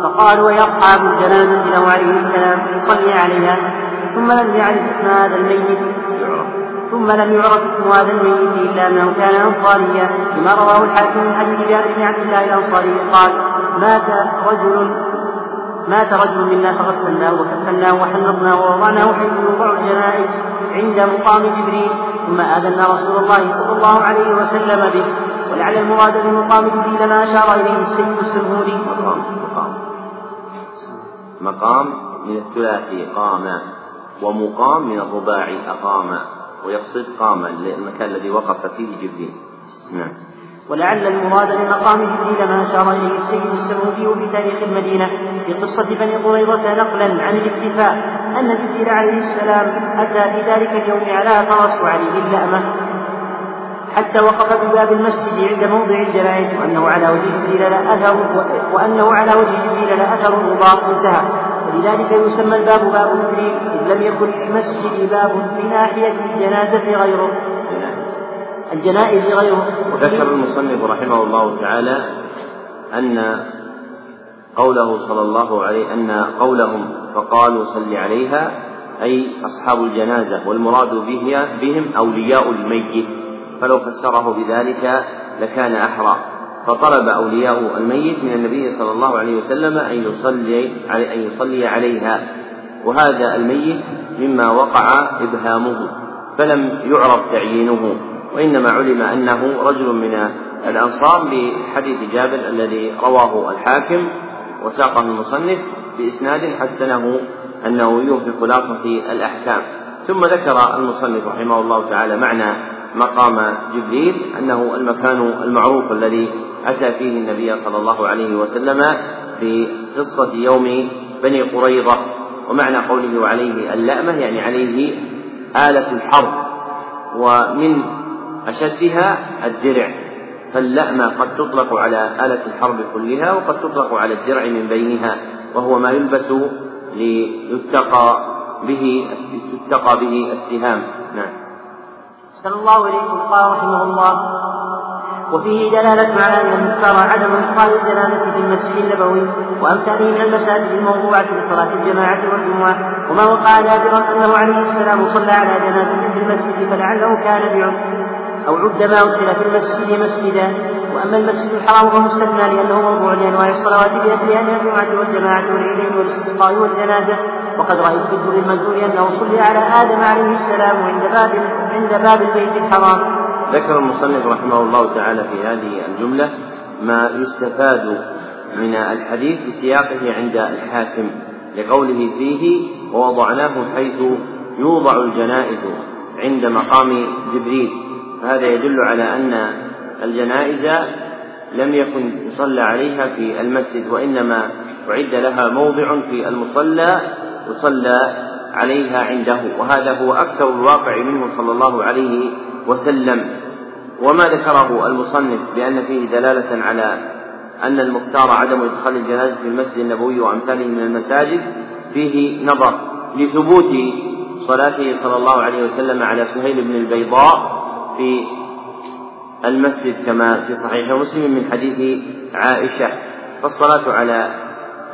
فقالوا يا أصحاب الجنازة له عليه السلام يصلي عليها ثم لم يعرف اسم هذا الميت. ثم لم يعرف اسم هذا الميت إلا أنه كان أنصاريا لما رواه الحاكم من حديث جابر بن عبد الله الأنصاري قال مات رجل مات رجل منا فغسلناه وكفناه وحنطناه ووضعناه حيث يوضع الجنائز عند مقام جبريل ثم آذنا رسول الله صلى الله عليه وسلم به ولعل المراد بمقام جبريل ما أشار إليه السيد السرهودي مقام مقام. مقام من الثلاثي قام ومقام من الرباعي أقام. ويقصد قام المكان الذي وقف فيه جبريل. نعم. ولعل المراد بمقام جبريل ما أشار إليه السيد السعودي في تاريخ المدينة في قصة بني قريظة نقلا عن الاكتفاء أن جبريل عليه السلام أتى في ذلك اليوم على فرس وعليه اللأمة. حتى وقف بباب المسجد عند موضع الجنائز وأنه على وجه جبريل لا أثر وأنه على وجه جبريل لا أثر مضاف انتهى ولذلك يسمى الباب باب جبريل إذ لم يكن للمسجد باب في ناحية الجنازة غيره. الجنائز غيره. وذكر المصنف رحمه الله تعالى أن قوله صلى الله عليه أن قولهم فقالوا صل عليها أي أصحاب الجنازة والمراد بهم أولياء الميت. فلو فسره بذلك لكان أحرى. فطلب أولياء الميت من النبي صلى الله عليه وسلم أن يصلي أن يصلي عليها. وهذا الميت مما وقع إبهامه فلم يعرف تعيينه. وإنما علم أنه رجل من الأنصار بحديث جابر الذي رواه الحاكم وساقه المصنف بإسناد حسنه أنه يوفي خلاصة الأحكام. ثم ذكر المصنف رحمه الله تعالى معنى مقام جبريل أنه المكان المعروف الذي أتى فيه النبي صلى الله عليه وسلم في قصة يوم بني قريظة ومعنى قوله وعليه اللأمة يعني عليه آلة الحرب ومن أشدها الدرع فاللأمة قد تطلق على آلة الحرب كلها وقد تطلق على الدرع من بينها وهو ما يلبس ليتقى به تتقى به السهام نعم. صلى الله إليكم قال رحمه الله وفيه دلالة على أن المختار عدم إدخال الجنازة في المسجد النبوي وأمثاله من المساجد الموضوعة لصلاة الجماعة والجمعة. وما وقع نادرا أنه عليه السلام صلى على جنازة في المسجد فلعله كان بعمر أو عد ما أدخل في المسجد مسجدا. وأما المسجد الحرام فمستثنى لأنه موضوع لأنواع الصلوات بأسرها من الجمعة والجماعة والعيدين والاستسقاء والجنازة. وقد رأيت في الدور المنزول أنه صلي على آدم عليه السلام عند باب عند باب البيت الحرام. ذكر المصنف رحمه الله تعالى في هذه الجملة ما يستفاد من الحديث بسياقه عند الحاكم لقوله فيه ووضعناه حيث يوضع الجنائز عند مقام جبريل فهذا يدل على أن الجنائز لم يكن يصلى عليها في المسجد وإنما أعد لها موضع في المصلى يصلى عليها عنده وهذا هو أكثر الواقع منه صلى الله عليه وسلم. وما ذكره المصنف بأن فيه دلالة على أن المختار عدم إدخال الجنازة في المسجد النبوي وأمثاله من المساجد فيه نظر لثبوت صلاته صلى الله عليه وسلم على سهيل بن البيضاء في المسجد كما في صحيح مسلم من حديث عائشة. فالصلاة على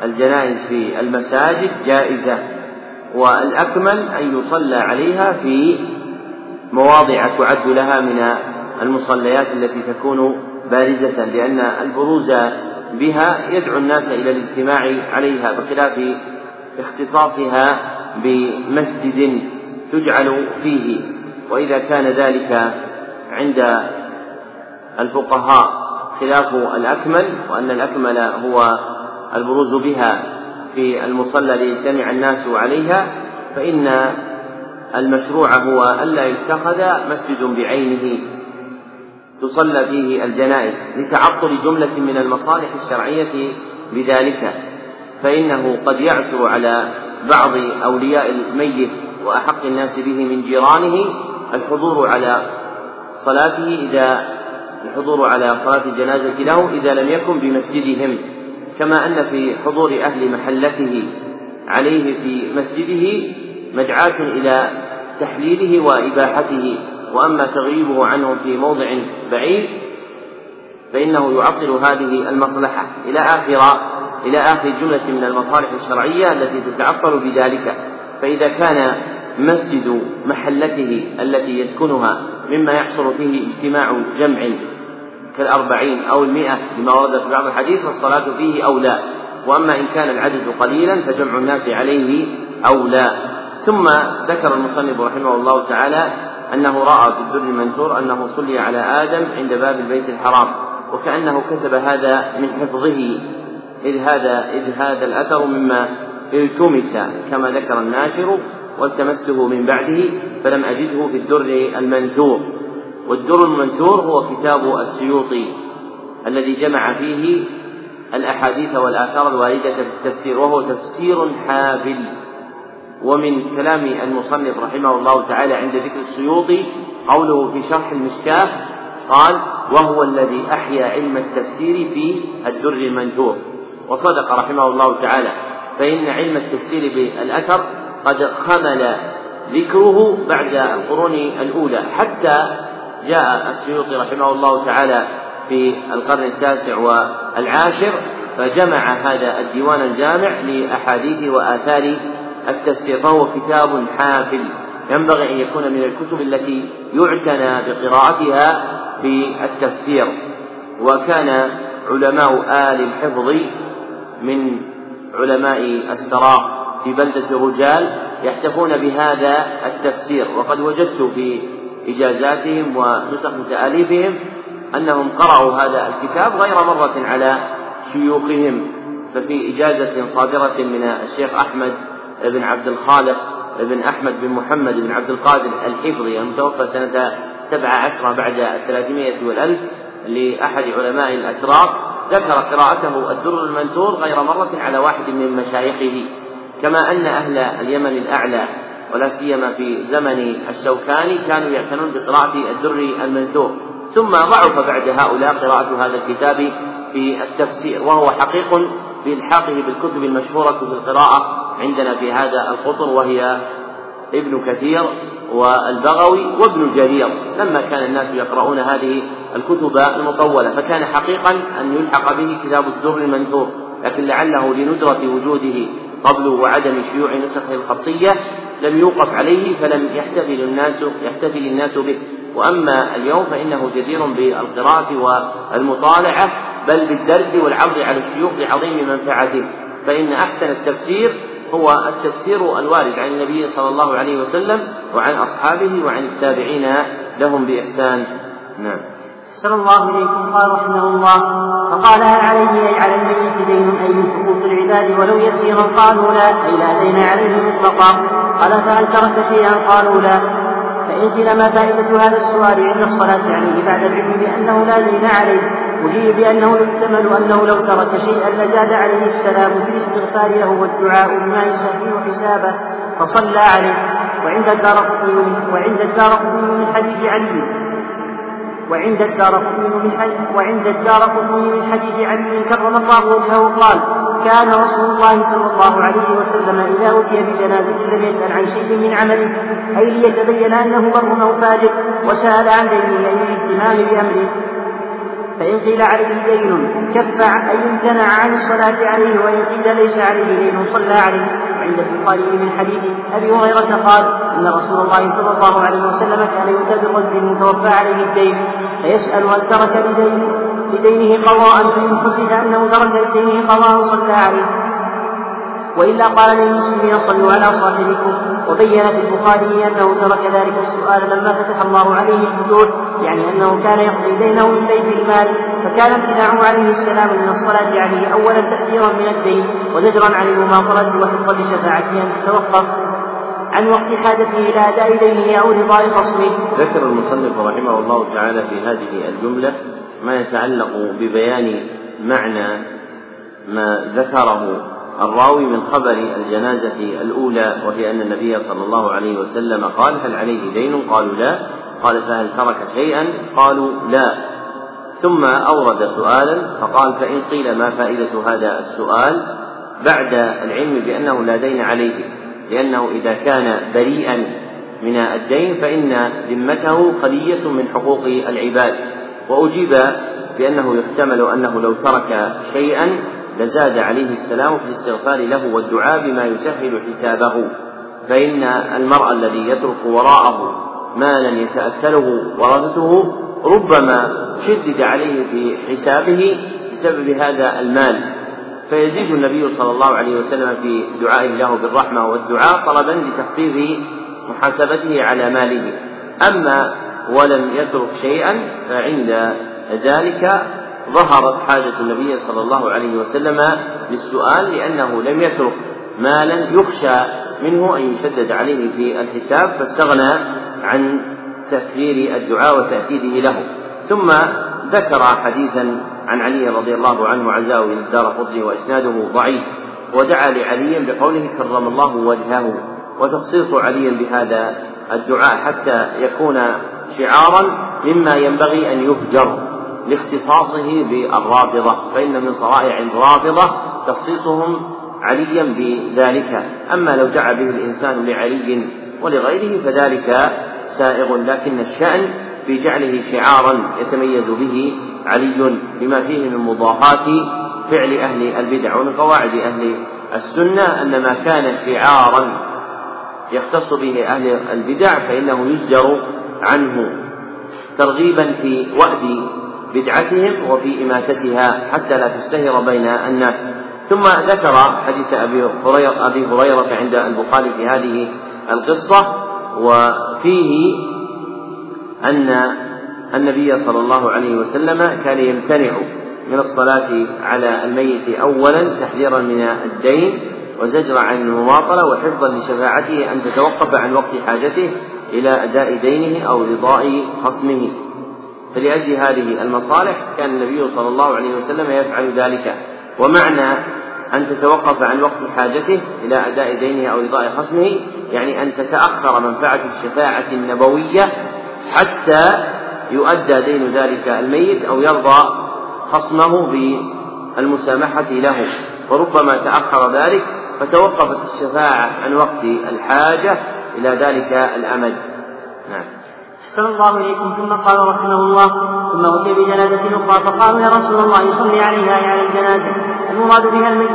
الجنائز في المساجد جائزة. والأكمل أن يصلى عليها في مواضع تعد لها من المصليات التي تكون بارزة لأن البروز بها يدعو الناس إلى الاجتماع عليها بخلاف اختصاصها بمسجد تجعل فيه. وإذا كان ذلك عند الفقهاء خلاف الأكمل وأن الأكمل هو البروز بها. في المصلى ليجتمع الناس عليها فإن المشروع هو ألا يتخذ مسجد بعينه تصلى فيه الجنائز لتعطل جملة من المصالح الشرعية بذلك فإنه قد يعثر على بعض أولياء الميت وأحق الناس به من جيرانه الحضور على صلاته إذا الحضور على صلاة الجنازة له إذا لم يكن بمسجدهم. كما أن في حضور أهل محلته عليه في مسجده مدعاة إلى تحليله وإباحته وأما تغييبه عنه في موضع بعيد فإنه يعطل هذه المصلحة إلى آخر إلى آخر جملة من المصالح الشرعية التي تتعطل بذلك. فإذا كان مسجد محلته التي يسكنها مما يحصل فيه اجتماع جمع كالأربعين أو المئة لما ورد في بعض الحديث فالصلاة فيه أولى. وأما إن كان العدد قليلا فجمع الناس عليه أولى. ثم ذكر المصنف رحمه الله تعالى أنه رأى في الدر المنثور أنه صلي على آدم عند باب البيت الحرام وكأنه كتب هذا من حفظه إذ هذا إذ هذا الأثر مما التمس كما ذكر الناشر والتمسته من بعده فلم أجده في الدر المنثور. والدر المنثور هو كتاب السيوطي الذي جمع فيه الأحاديث والآثار الواردة في التفسير وهو تفسير حافل ومن كلام المصنف رحمه الله تعالى عند ذكر السيوطي قوله في شرح المشكاة قال وهو الذي أحيا علم التفسير في الدر المنثور وصدق رحمه الله تعالى فإن علم التفسير بالأثر قد خمل ذكره بعد القرون الأولى حتى جاء السيوطي رحمه الله تعالى في القرن التاسع والعاشر فجمع هذا الديوان الجامع لأحاديث وآثار التفسير فهو كتاب حافل. ينبغي أن يكون من الكتب التي يعتنى بقراءتها في التفسير. وكان علماء آل الحفظ من علماء السراء في بلدة رجال يحتفون بهذا التفسير. وقد وجدت في إجازاتهم ونسخ تأليفهم أنهم قرأوا هذا الكتاب غير مرة على شيوخهم ففي إجازة صادرة من الشيخ أحمد بن عبد الخالق بن أحمد بن محمد بن عبد القادر الحفظي المتوفى سنة سبع عشر بعد الثلاثمائة والألف لأحد علماء الأتراك ذكر قراءته الدر المنثور غير مرة على واحد من مشايخه كما أن أهل اليمن الأعلى ولا سيما في زمن الشوكاني كانوا يعتنون بقراءة الدر المنثور ثم ضعف بعد هؤلاء قراءة هذا الكتاب في التفسير وهو حقيق بإلحاقه بالكتب المشهورة في القراءة عندنا في هذا القطر وهي ابن كثير والبغوي وابن جرير. لما كان الناس يقرؤون هذه الكتب المطولة فكان حقيقا أن يلحق به كتاب الدر المنثور لكن لعله لندرة وجوده قبل وعدم شيوع نسخه الخطية لم يوقف عليه فلم يحتفل الناس يحتفل الناس به. وأما اليوم فإنه جدير بالقراءة والمطالعة بل بالدرس والعرض على الشيوخ لعظيم منفعته. فإن أحسن التفسير هو التفسير الوارد عن النبي صلى الله عليه وسلم وعن أصحابه وعن التابعين لهم بإحسان. نعم. صلى الله إليكم. قال رحمه الله فقال هل عليه أي على الميت دين أي من حقوق العباد ولو يسيرا؟ قالوا لا أي لا دين عليه مطلقا. قال فهل ترك شيئا قالوا لا. فإن قيل ما فائدة هذا السؤال عند الصلاة عليه بعد العلم بأنه لا دين عليه أجيب بأنه يحتمل أنه لو ترك شيئا لزاد عليه السلام في الاستغفار له والدعاء بما يسهل حسابه فصلى عليه. وعند الدار وعند الدار من حديث علي. وعند الدار من وعند الدار من حديث علي كرم الله وجهه قال كان رسول الله صلى الله عليه وسلم إذا أتي بجنازة لم يسأل عن شيء من عمله أي ليتبين أنه بر أو فاجر وسأل عن دينه أي الاهتمام بأمره. فإن قيل عليه دين كف أي امتنع عن الصلاة عليه وإن قيل ليس عليه دين صلى عليه. وعند البخاري من حديث أبي هريرة قال إن رسول الله صلى الله عليه وسلم كان يؤتى برجل المتوفى عليه الدين فيسأل هل ترك بدين بدينه قضاء فإن حدث أنه ترك بدينه قضاء صلى عليه وإلا قال للمسلمين صلوا على صاحبكم. وبين في البخاري أنه ترك ذلك السؤال لما فتح الله عليه الفتوح يعني أنه كان يقضي دينه من بيت المال فكان امتناعه عليه السلام من الصلاة عليه أولا تأثيرا من الدين وزجرا عن المماطلة وحفظا لشفاعته أن تتوقف عن وقت حاجته إلى أداء دينه أو رضاء خصمه. ذكر المصنف رحمه الله تعالى في هذه الجملة ما يتعلق ببيان معنى ما ذكره الراوي من خبر الجنازة الأولى وهي أن النبي صلى الله عليه وسلم قال هل عليه دين؟ قالوا لا قال فهل ترك شيئا؟ قالوا لا ثم أورد سؤالا فقال فإن قيل ما فائدة هذا السؤال بعد العلم بأنه لا دين عليه لأنه إذا كان بريئا من الدين فإن ذمته خلية من حقوق العباد وأجيب بأنه يحتمل أنه لو ترك شيئا لزاد عليه السلام في الاستغفار له والدعاء بما يسهل حسابه. فإن المرء الذي يترك وراءه مالا يتأكله ورثته ربما شدد عليه في حسابه بسبب هذا المال. فيزيد النبي صلى الله عليه وسلم في دعائه له بالرحمة والدعاء طلبا لتخفيف محاسبته على ماله. أما ولم يترك شيئا فعند ذلك ظهرت حاجة النبي صلى الله عليه وسلم للسؤال لأنه لم يترك مالا يخشى منه أن يشدد عليه في الحساب فاستغنى عن تكرير الدعاء وتأكيده له. ثم ذكر حديثا عن علي رضي الله عنه عزاه إلى الدار قطني وإسناده ضعيف ودعا لعلي بقوله كرم الله وجهه وتخصيص علي بهذا الدعاء حتى يكون شعارا مما ينبغي أن يفجر لاختصاصه بالرافضة فإن من صرائع الرافضة تخصيصهم عليا بذلك. أما لو دعا به الإنسان لعلي ولغيره فذلك سائغ لكن الشأن في جعله شعارا يتميز به علي لما فيه من مضاهاة فعل أهل البدع ومن قواعد أهل السنة أن ما كان شعارا يختص به أهل البدع فإنه يزجر عنه ترغيبا في وأد بدعتهم وفي إماتتها حتى لا تشتهر بين الناس. ثم ذكر حديث أبي هريرة, أبي هريرة عند البخاري في هذه القصة وفيه أن النبي صلى الله عليه وسلم كان يمتنع من الصلاة على الميت أولا تحذيرا من الدين وزجرا عن المماطلة وحفظا لشفاعته أن تتوقف عن وقت حاجته إلى أداء دينه أو رضاء خصمه. فلأجل هذه المصالح كان النبي صلى الله عليه وسلم يفعل ذلك. ومعنى أن تتوقف عن وقت حاجته إلى أداء دينه أو رضاء خصمه يعني أن تتأخر منفعة الشفاعة النبوية حتى يؤدى دين ذلك الميت أو يرضى خصمه بالمسامحة له. وربما تأخر ذلك فتوقفت الشفاعة عن وقت الحاجة إلى ذلك الأمد نعم. أحسن الله إليكم. ثم قال رحمه الله ثم أتي بجنازة أخرى فقالوا يا رسول الله صل عليها على الجنازة. المراد بها الميت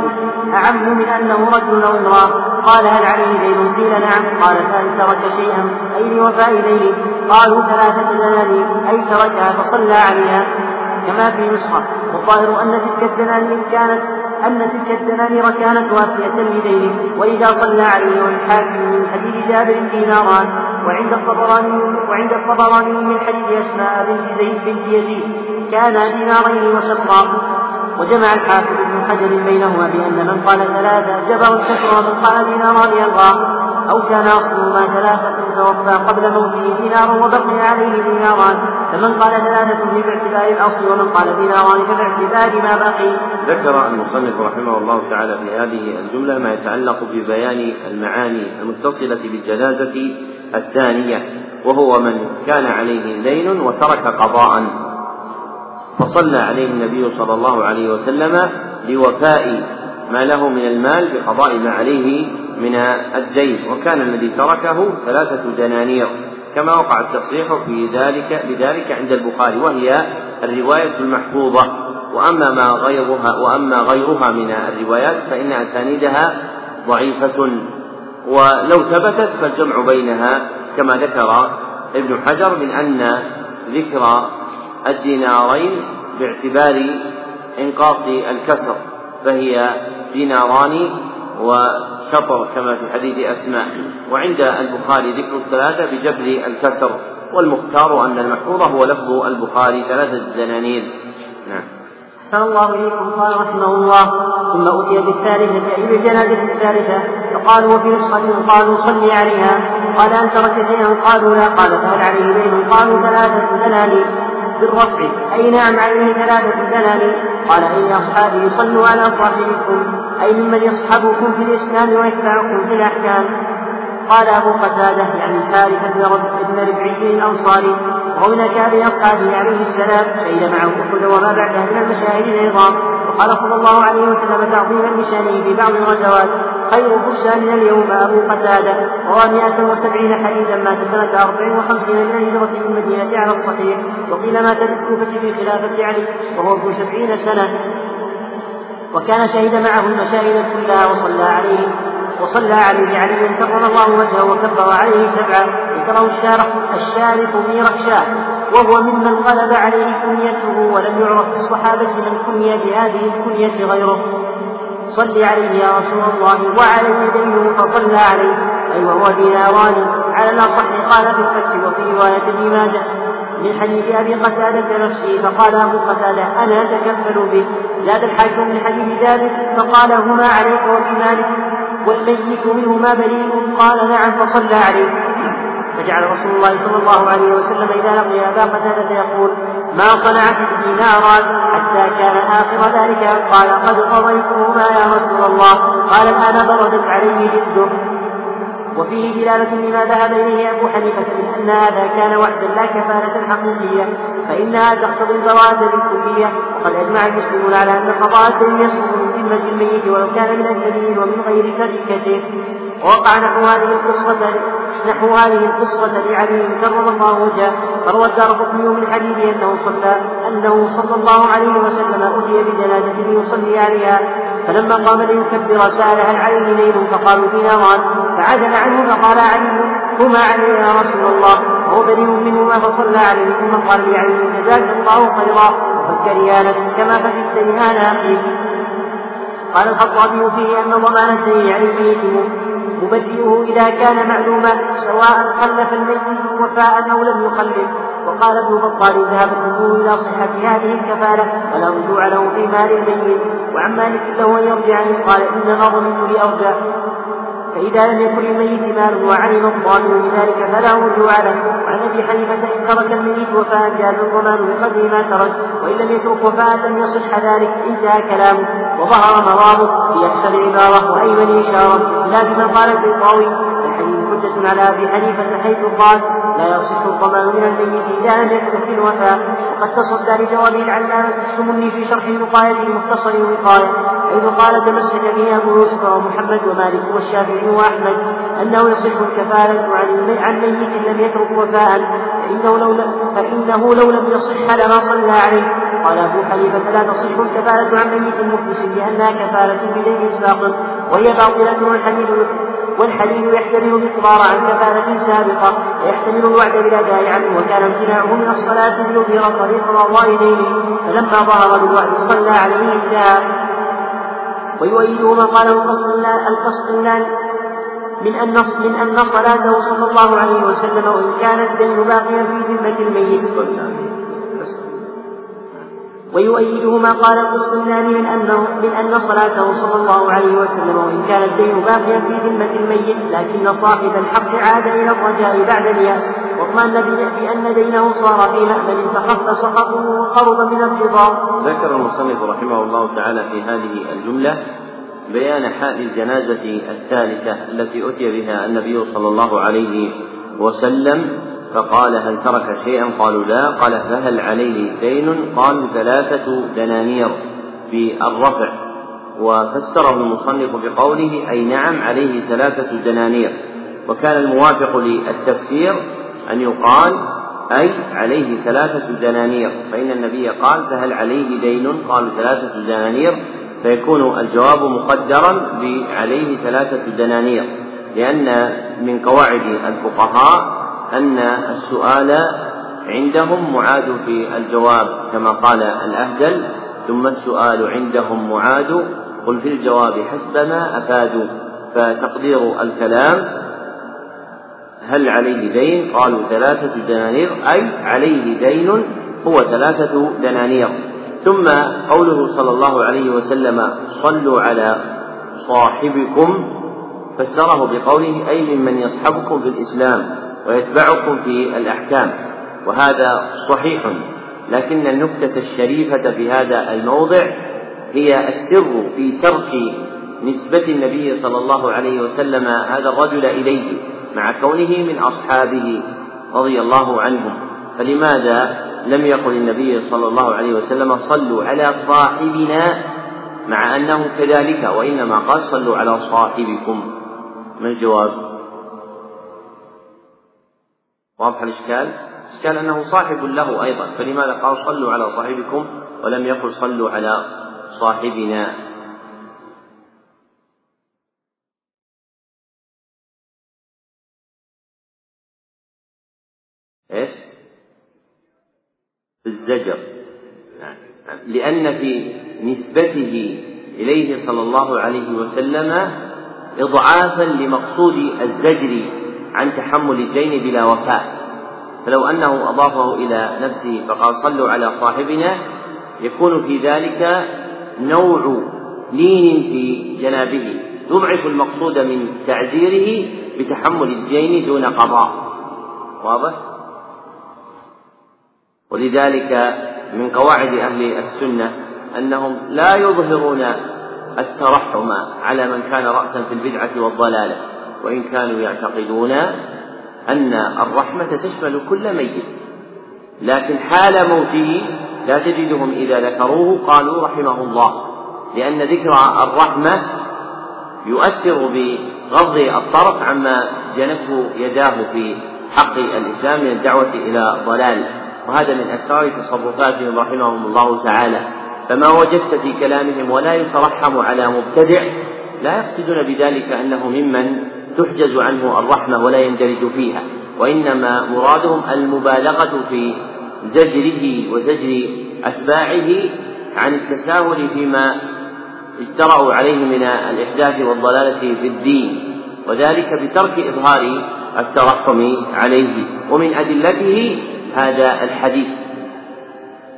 أعم من أنه رجل أو امرأة قال هل عليه دين؟ قيل نعم. قال فإن ترك شيئا أي لوفاء دينه قالوا ثلاثة دنانير أي تركها فصلى عليها. كما في نسخة. والظاهر أن تلك الدنانير كانت أن تلك الدنانير كانت وافية لدينه وإذا صلى عليه والحاكم من حديث جابر ديناران وعند الطبراني وعند الطبراني من حديث أسماء بنت زيد بنت يزيد كانا دينارين وشطرا وجمع الحافظ ابن حجر بينهما بأن من قال ثلاثة جبر الكسر ومن قال ديناران ألغى أو كان أصلهما ثلاثة توفى قبل موته دينار وبقي عليه ديناران فمن قال ثلاثة باعتبار الأصل ومن قال ديناران فباعتبار ما بقي. ذكر المصنف رحمه الله تعالى في هذه الجملة ما يتعلق ببيان المعاني المتصلة بالجنازة الثانية وهو من كان عليه دين وترك قضاء فصلى عليه النبي صلى الله عليه وسلم لوفاء ما له من المال بقضاء ما عليه من الدين. وكان الذي تركه ثلاثة دنانير كما وقع التصريح في ذلك بذلك عند البخاري وهي الرواية المحفوظة. وأما ما غيرها وأما غيرها من الروايات فإن أسانيدها ضعيفة. ولو ثبتت فالجمع بينها كما ذكر ابن حجر من أن ذكر الدينارين باعتبار إنقاص الكسر فهي ديناران وشطر كما في حديث أسماء. وعند البخاري ذكر الثلاثة بجبر الكسر والمختار أن المحفوظ هو لفظ البخاري ثلاثة دنانير. نعم. أحسن الله إليكم. قال رحمه الله ثم أتي بالثالثة أي بالجنازة الثالثة فقالوا وفي نسخة قالوا صلي عليها. قال هل ترك شيئا؟ قالوا لا. قال فهل عليه دين قالوا ثلاثة دنانير. بالرفع. أي نعم عليه ثلاثة دنانير قال أي أصحابي صلوا على صاحبكم أي ممن يصحبكم في الإسلام ويتبعكم في الأحكام. قال أبو قتادة يعني الحارث بن بن ربعي الأنصاري من أكابر أصحابه عليه السلام شهد معه أحد وما بعده من المشاهد العظام. وقال صلى الله عليه وسلم تعظيما لشأنه في بعض الغزوات. خير فرسان اليوم أبو قتادة. روى 170 حديثا مات سنة 54 من الهجرة من المدينة على الصحيح. وقيل مات بالكوفة في خلافة علي وهو ابن سبعين سنة. وكان شهد معه المشاهد كلها وصلى عليه وصلى عليه علي. كرم الله وجهه وكبر عليه سبعا ذكره الشارح الشارح مير شاه وهو ممن غلب عليه كنيته ولم يعرف في الصحابة من كني بهذه الكنية غيره. صل عليه يا رسول الله وعليه دينه فصلى عليه. أي وهو ديناران على الأصح قال في الفتح وفي رواية ابن ماجه من حديث أبي قتادة نفسه فقال أبو قتادة أنا اتكفل به؟ زاد الحاكم من حديث جابر فقال هما عليك وفي مالك والميت منهما بريء قال نعم فصلى عليه. فجعل رسول الله صلى الله عليه وسلم إذا لقي أبا قتادة يقول ما صنعت الدينارات حتى كان آخر ذلك؟ قال قد قضيتهما يا رسول الله. قال الآن بردت عليه جده وفيه دلالة لما ذهب إليه أبو حنيفة من أن هذا كان وحدا لا كفالة حقيقية فإنها تقتضي البراءة بالكلية وقد أجمع المسلمون على أن قضاء الدين يسقط من ذمة الميت ولو كان من أجنبي ومن غير تركته ووقع نحو هذه القصة نحو هذه القصة لعلي كرم الله وجهه فروى الدار قطني من حديث أنه صلى أنه صلى الله عليه وسلم أتي بجنازة يصلي عليها فلما قام ليكبر سأل هل عليه ليل فقالوا ديناران فعدل عنه فقال علي هما علي يا رسول الله. وهو بريء منهما فصلى عليه ثم قال لعلي جزاك الله خيرا فكرهانا كما فكدت لهذا أخيك قال الخطابي فيه أن ضمان الدين عليه مبدئه إذا كان معلوما سواء خلف الميت وفاء أو لم يخلف. وقال ابن بطال ذهب الجمهور إلى صحة هذه الكفالة ولا رجوع له في مال الميت وعن مالك له أن يرجع قال إنما ظننت لأرجع فإذا لم يكن للميت مال وعلم الضامن بذلك فلا رجوع له. وعن أبي حنيفة إن ترك الميت وفاء جاز الضمان بقدر ما ترك وإن لم يترك وفاء لم يصح ذلك انتهى كلامه. وظهر مرامه في أحسن العبارة وأيمن إشارة لا بما قال البيضاوي الحديث حجة على أبي حنيفة حيث قال لا يصح الضمان من الميت لم يكن في الوفاء وقد تصدى لجوابه العلامة السمني في شرح الوقاية المختصر الوقاية حيث قال تمسك به أبو يوسف ومحمد ومالك والشافعي وأحمد أنه يصح الكفالة عن عن ميت لم يترك وفاء. فإنه لو فإنه لو لم يصح لما صلى عليه. قال أبو حنيفة لا تصح الكفالة عن ميت مفلس لأنها كفالة بدين الساقط وهي باطلة والحديث والحديث يحتمل الإخبار عن كفالة سابقة ويحتمل الوعد بالأداء عنه وكان امتناعه من الصلاة ليظهر طريق الله إليه فلما ظهر بالوعد صلى عليه انتهى ويؤيده ما قاله القسطلاني من أن من أن صلاته صلى الله عليه وسلم وإن كان الدين باقيا في ذمة الميت. ويؤيده ما قال القسطلاني من أنه من أن صلاته صلى الله عليه وسلم وإن كان الدين باقيا في ذمة الميت لكن صاحب الحق عاد إلى الرجاء بعد اليأس واطمأن بأن دينه صار في مأمن فخف سقطه وقرب من الرضا. ذكر المصنف رحمه الله تعالى في هذه الجملة بيان حال الجنازة الثالثة التي أتي بها النبي صلى الله عليه وسلم فقال هل ترك شيئا؟ قالوا لا. قال فهل عليه دين؟ قالوا ثلاثة دنانير بالرفع وفسره المصنف بقوله أي نعم عليه ثلاثة دنانير. وكان الموافق للتفسير أن يقال أي عليه ثلاثة دنانير. فإن النبي قال فهل عليه دين؟ قالوا ثلاثة دنانير. فيكون الجواب مقدرا بعليه ثلاثة دنانير. لأن من قواعد الفقهاء أن السؤال عندهم معاد في الجواب كما قال الأهدل ثم السؤال عندهم معاد قل في الجواب حسب ما أفادوا فتقدير الكلام هل عليه دين؟ قالوا ثلاثة دنانير أي عليه دين هو ثلاثة دنانير. ثم قوله صلى الله عليه وسلم صلوا على صاحبكم فسره بقوله أي ممن يصحبكم في الإسلام ويتبعكم في الأحكام وهذا صحيح لكن النكتة الشريفة في هذا الموضع هي السر في ترك نسبة النبي صلى الله عليه وسلم هذا الرجل إليه مع كونه من أصحابه رضي الله عنهم. فلماذا لم يقل النبي صلى الله عليه وسلم صلوا على صاحبنا مع أنه كذلك وإنما قال صلوا على صاحبكم؟ ما الجواب؟ واضح الإشكال؟ الإشكال أنه صاحب له أيضا فلماذا قال صلوا على صاحبكم ولم يقل صلوا على صاحبنا إيش؟ الزجر لأن في نسبته إليه صلى الله عليه وسلم إضعافا لمقصود الزجر عن تحمل الدين بلا وفاء. فلو أنه أضافه إلى نفسه فقال صلوا على صاحبنا يكون في ذلك نوع لين في جنابه يضعف المقصود من تعزيره بتحمل الدين دون قضاء. واضح؟ ولذلك من قواعد أهل السنة أنهم لا يظهرون الترحم على من كان رأسا في البدعة والضلالة. وإن كانوا يعتقدون أن الرحمة تشمل كل ميت. لكن حال موته لا تجدهم إذا ذكروه قالوا رحمه الله. لأن ذكر الرحمة يؤثر بغض الطرف عما جنته يداه في حق الإسلام من الدعوة إلى ضلال وهذا من أسرار تصرفاتهم رحمهم الله تعالى. فما وجدت في كلامهم ولا يترحم على مبتدع لا يقصدون بذلك أنه ممن تحجز عنه الرحمة ولا يندرج فيها وإنما مرادهم المبالغة في زجره وزجر أتباعه عن التساهل فيما اجترأوا عليه من الإحداث والضلالة في الدين وذلك بترك إظهار الترحم عليه. ومن أدلته هذا الحديث.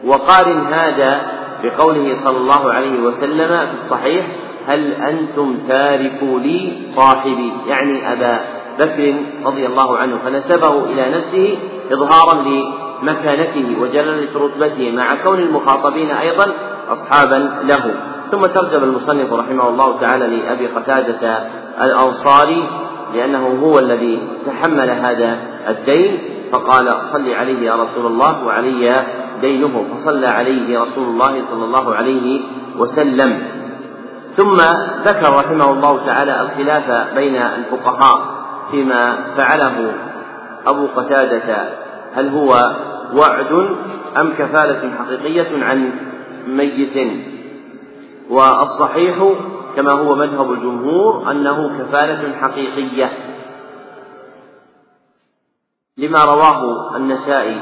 وقارن هذا بقوله صلى الله عليه وسلم في الصحيح هل أنتم تاركوا لي صاحبي؟ يعني أبا بكر رضي الله عنه فنسبه إلى نفسه إظهارا لمكانته وجلالة رتبته مع كون المخاطبين أيضا أصحابا له. ثم ترجم المصنف رحمه الله تعالى لأبي قتادة الأنصاري لأنه هو الذي تحمل هذا الدين فقال صل عليه يا رسول الله وعلي دينه. فصلى عليه رسول الله صلى الله عليه وسلم. ثم ذكر رحمه الله تعالى الخلاف بين الفقهاء فيما فعله أبو قتادة. هل هو وعد أم كفالة حقيقية عن ميت؟ والصحيح كما هو مذهب الجمهور أنه كفالة حقيقية. لما رواه النسائي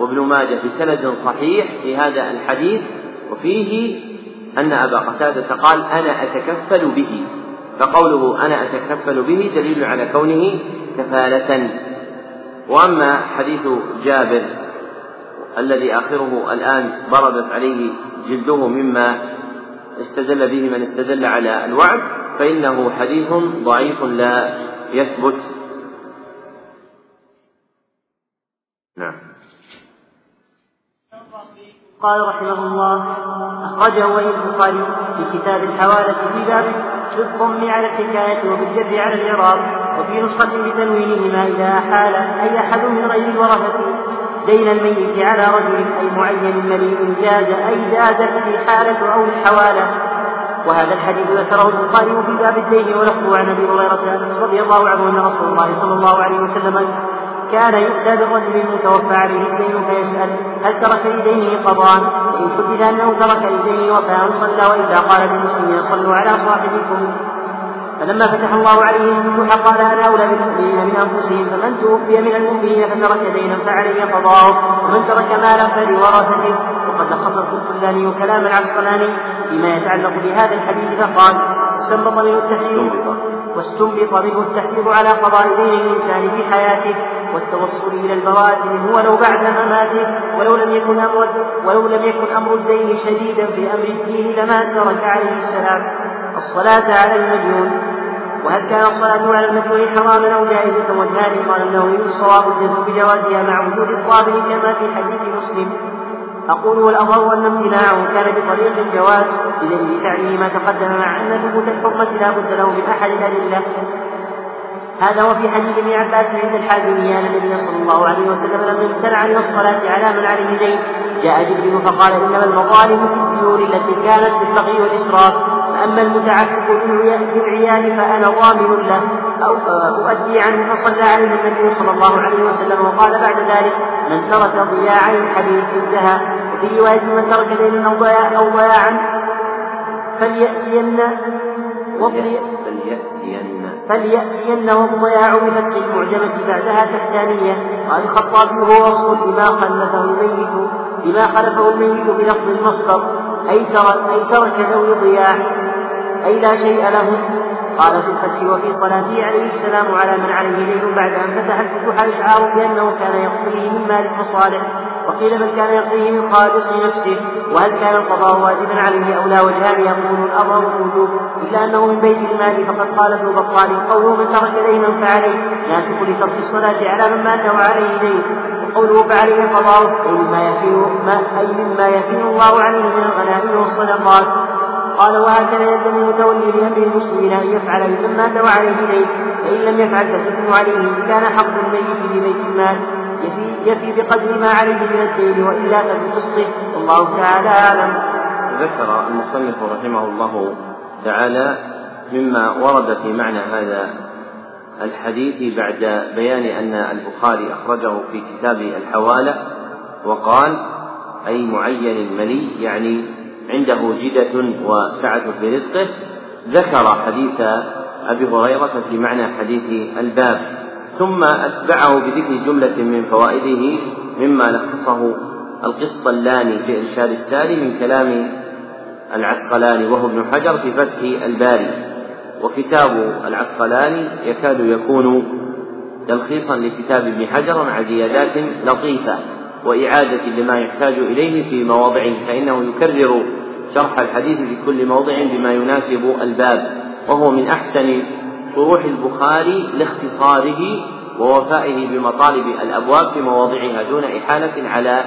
وابن ماجه بسند صحيح في هذا الحديث وفيه أن أبا قتادة قال أنا أتكفل به. فقوله أنا أتكفل به دليل على كونه كفالة. وأما حديث جابر الذي آخره الآن ضربت عليه جلده مما استدل به من استدل على الوعد فإنه حديث ضعيف لا يثبت. نعم. قال رحمه الله أخرجه ولي البخاري في كتاب الحوالة في باب في الضم على الحكاية وبالجر على الإعراب وفي نسخة بتنوينهما إذا حال أي أحد من غير الورثة دين الميت على رجل أي معين مليء جاز أي جازت الحالة أو الحوالة وهذا الحديث ذكره البخاري في باب الدين ولفظه عن أبي هريرة رضي الله عنه أن رسول الله صلى الله عليه وسلم كان يؤتى بالرجل المتوفى عليه الدين فيسأل هل ترك لدينه قضاء؟ فإن حدث أنه ترك لدينه وفاء صلى وإلا قال للمسلمين صلوا على صاحبكم. فلما فتح الله عليه الفتوح قال أنا أولى بالمؤمنين من أنفسهم فمن توفي من المؤمنين فترك دينا فعليه قضاؤه ومن ترك مالا فلورثته وقد لخص الفصلاني كلام العسقلاني فيما يتعلق بهذا الحديث فقال استنبط منه التحذير واستنبط منه التحذير على قضاء دين الإنسان في حياته والتوصل إلى البراءة منه ولو بعد مماته ولو لم يكن أمر ولو لم يكن أمر الدين شديدا في أمر الدين لما ترك عليه السلام. الصلاة على المجنون وهل كان الصلاة على المجنون حراما أو جائزة؟ وجهان قال النووي الصواب الجزم بجوازها مع وجود الطابع كما في حديث مسلم. أقول والأظهر أن امتناعه كان بطريق الجواز. بدليل فعله ما تقدم مع أن ثبوت الحرمة لا بد له من أحد الأدلة. هذا وفي حديث ابن عباس عند الحاكمية أن النبي صلى الله عليه وسلم لم يمتنع من الصلاة على من عليه دين. جاء جبريل فقال إنما المظالم في الديون التي كانت بالبغي والإسراف فأما المتعفف بالعيال فأنا ضامن له. أو أؤدي عنه فصلى عليه النبي صلى الله عليه وسلم وقال بعد ذلك من ترك ضياعا الحديث انتهى. وفي رواية من ترك دينا أو ضياعا أو ضياعا فليأتين فليأتين. فليأتين ضياع بفتح المعجمة بعدها تحتانية. قال الخطابي هو وصف لما خلفه الميت بما خلفه الميت بلفظ المصدر. أي ترك أي ترك ذوي ضياع أي لا شيء لهم قال في الفتح وفي صلاته عليه السلام على من عليه دين بعد أن فتح الفتوح إشعار بأنه كان يقضيه من مال المصالح وقيل بل كان يقضيه من خالص نفسه وهل كان القضاء واجبا عليه أو لا؟ وجهان يقول الأظهر الوجوب إلا أنه من بيت المال فقد قال ابن بطال قوله من ترك دينا فعليه ناسك لترك الصلاة على من مات وعليه دين. وقوله فعليه قضاؤه أي مما يفين أي مما يفين الله عليه من الغنائم والصدقات. قال وهكذا يلزم المتولي لأمر المسلمين أن يفعل بمن مات وعليه دين فإن لم يفعل فالاثم عليه. إن كان حق الميت في بيت المال يفي, يفي بقدر ما عليه من الدين وإلا فبقسطه والله تعالى أعلم. ذكر المصنف رحمه الله تعالى مما ورد في معنى هذا الحديث بعد بيان أن البخاري أخرجه في كتاب الحوالة وقال أي معين الملي يعني عنده جدة وسعة في رزقه ذكر حديث أبي هريرة في معنى حديث الباب ثم أتبعه بذكر جملة من فوائده مما لخصه القسطلاني في إرشاد الساري من كلام العسقلاني وهو ابن حجر في فتح الباري. وكتاب العسقلاني يكاد يكون تلخيصا لكتاب ابن حجر مع زيادات لطيفة وإعادة لما يحتاج إليه في مواضعه فإنه يكرر شرح الحديث في كل موضع بما يناسب الباب وهو من أحسن شروح البخاري لاختصاره ووفائه بمطالب الأبواب في مواضعها دون إحالة على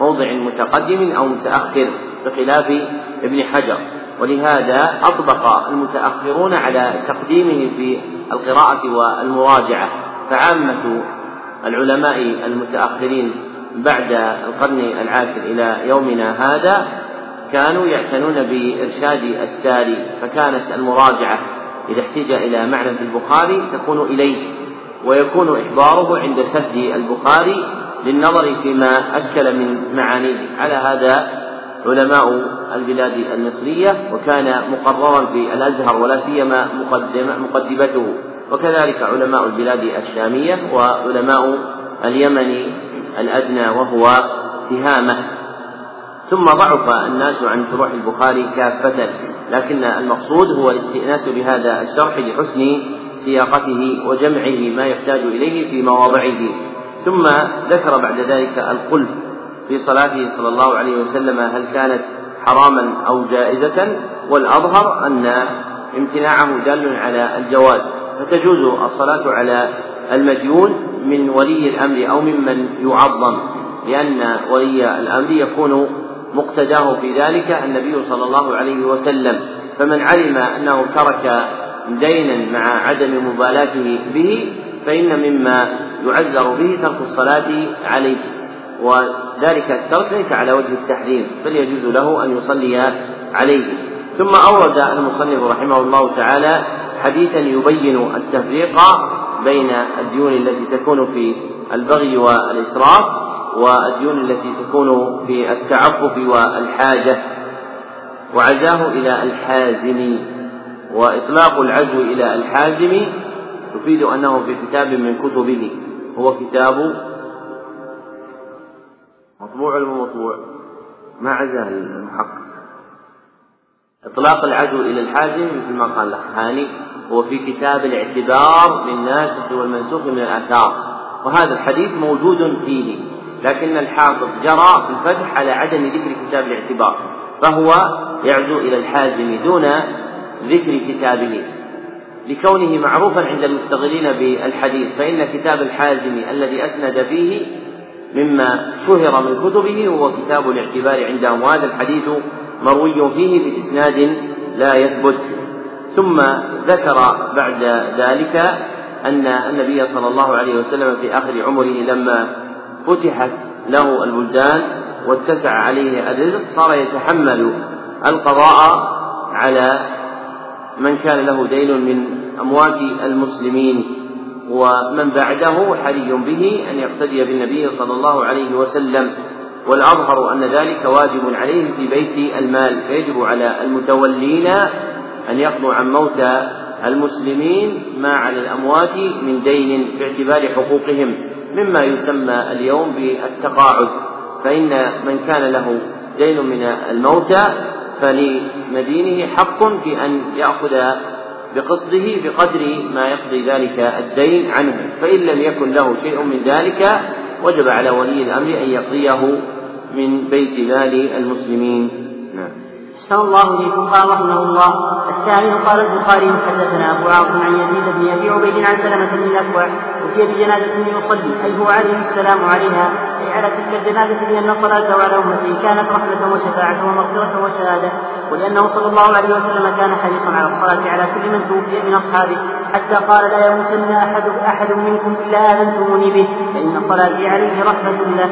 موضع متقدم أو متأخر بخلاف ابن حجر. ولهذا أطبق المتأخرون على تقديمه في القراءة والمراجعة. فعامة العلماء المتأخرين بعد القرن العاشر إلى يومنا هذا كانوا يعتنون بإرشاد الساري فكانت المراجعة إذا احتج إلى معنى في البخاري تكون إليه ويكون إحضاره عند سد البخاري للنظر فيما أشكل من معانيه. على هذا علماء البلاد المصرية وكان مقررا في الأزهر ولا سيما مقدمته. وكذلك علماء البلاد الشامية وعلماء اليمن الأدنى وهو تهامة. ثم ضعف الناس عن شروح البخاري كافة لكن المقصود هو الاستئناس بهذا الشرح لحسن سياقته وجمعه ما يحتاج إليه في مواضعه. ثم ذكر بعد ذلك الخلف في صلاته صلى الله عليه وسلم هل كانت حراما أو جائزة؟ والأظهر أن امتناعه دال على الجواز فتجوز الصلاة على المديون من ولي الأمر أو ممن يعظم لأن ولي الأمر يكون مقتداه في ذلك النبي صلى الله عليه وسلم. فمن علم أنه ترك دينا مع عدم مبالاته به فإن مما يعزر به ترك الصلاة عليه. وذلك الترك ليس على وجه التحريم بل يجوز له أن يصلي عليه. ثم أورد المصنف رحمه الله تعالى حديثا يبين التفريق بين الديون التي تكون في البغي والإسراف والديون التي تكون في التعفف والحاجة. وعزاه إلى الحازم وإطلاق العزو إلى الحازم يفيد أنه في كتاب من كتبه هو كتاب مطبوع ولا مطبوع؟ ما عزاه المحقق إطلاق العزو إلى الحازم مثل ما قال هاني هو في كتاب الاعتبار للناسخ والمنسوخ من الآثار. وهذا الحديث موجود فيه لكن الحافظ جرى في الفتح على عدم ذكر كتاب الاعتبار فهو يعزو إلى الحازم دون ذكر كتابه. لكونه معروفا عند المشتغلين بالحديث فإن كتاب الحازم الذي أسند فيه مما شهر من كتبه هو كتاب الاعتبار عندهم وهذا الحديث مروي فيه بإسناد لا يثبت. ثم ذكر بعد ذلك أن النبي صلى الله عليه وسلم في آخر عمره لما فتحت له البلدان واتسع عليه الرزق صار يتحمل القضاء على من كان له دين من أموات المسلمين. ومن بعده حري به أن يقتدي بالنبي صلى الله عليه وسلم. والأظهر أن ذلك واجب عليه في بيت المال فيجب على المتولين أن يقضوا عن موتى المسلمين ما على الأموات من دين باعتبار حقوقهم مما يسمى اليوم بالتقاعد. فإن من كان له دين من الموتى فلمدينه حق في أن يأخذ بقصده بقدر ما يقضي ذلك الدين عنه. فإن لم يكن له شيء من ذلك وجب على ولي الأمر أن يقضيه من بيت مال المسلمين. نعم. أحسن الله إليكم. قال رحمه الله الثاني قال البخاري حدثنا أبو عاصم عن يزيد بن أبي عبيد عن سلمة بن الأكوع أتي بجنازة يصلي أي هو عليه السلام عليها على تلك الجنازة لأن صلاته على أمته كانت رحمة وشفاعة ومغفرة وشهادة ولأنه صلى الله عليه وسلم كان حريصا على الصلاة على كل من توفي من أصحابه حتى قال لا يموتن أحد أحد منكم إلا آذنتموني به فإن صلاتي عليه رحمة له.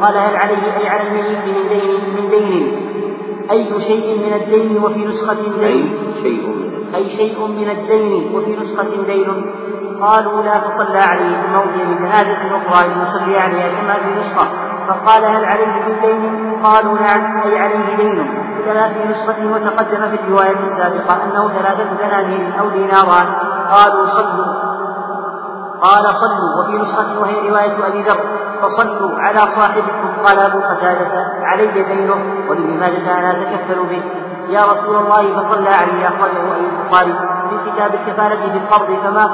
فقال هل عليه أي على الميت من دين من دين؟ أي شيء من الدين وفي نسخة دين؟ أي شيء أي شيء من الدين وفي نسخة دين؟ قالوا لا فصلى عليه في موضع جنازة أخرى يصلي عليها كما في نسخة فقال هل عليه من دين؟ قالوا نعم أي عليه دين. في نسخة وتقدم في الرواية السابقة أنه ثلاثة دنانير أو ديناران قالوا صلوا. قال صلوا. وفي نسخة وهي رواية أبي ذر. فصلوا على صاحبكم. قال أبو قتادة علي دينه. وابن ماجة أنا أتكفل به. يا رسول الله فصلى علي. أخرجه أي البخاري. في كتاب الكفالة بالقرض فما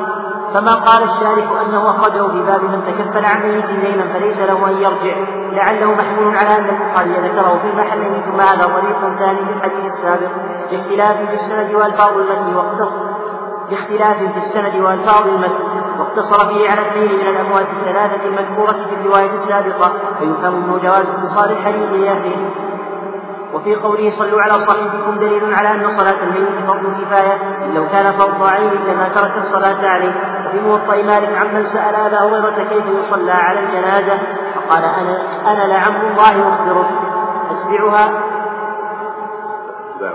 فما قال الشارح أنه أخرجه في باب من تكفل عن ميت دينا فليس له أن يرجع. لعله محمول على أن البخاري ذكره في محل ثم هذا طريق ثاني في الحديث السابق. باختلاف في السند والفاظ المتن واقتصر باختلاف في السند والفاظ المتن. واقتصر فيه على اثنين من الأموات الثلاثة المذكورة في الرواية السابقة فيفهم منه جواز اتصال الحديث لأهله. وفي قوله صلوا على صاحبكم دليل على أن صلاة الميت فرض كفاية لو كان فرض عين لما ترك الصلاة عليه. وفي موطأ مالك عمن سأل أبا هريرة كيف يصلى على الجنازة؟ فقال أنا أنا لعم الله أخبرك أتبعها؟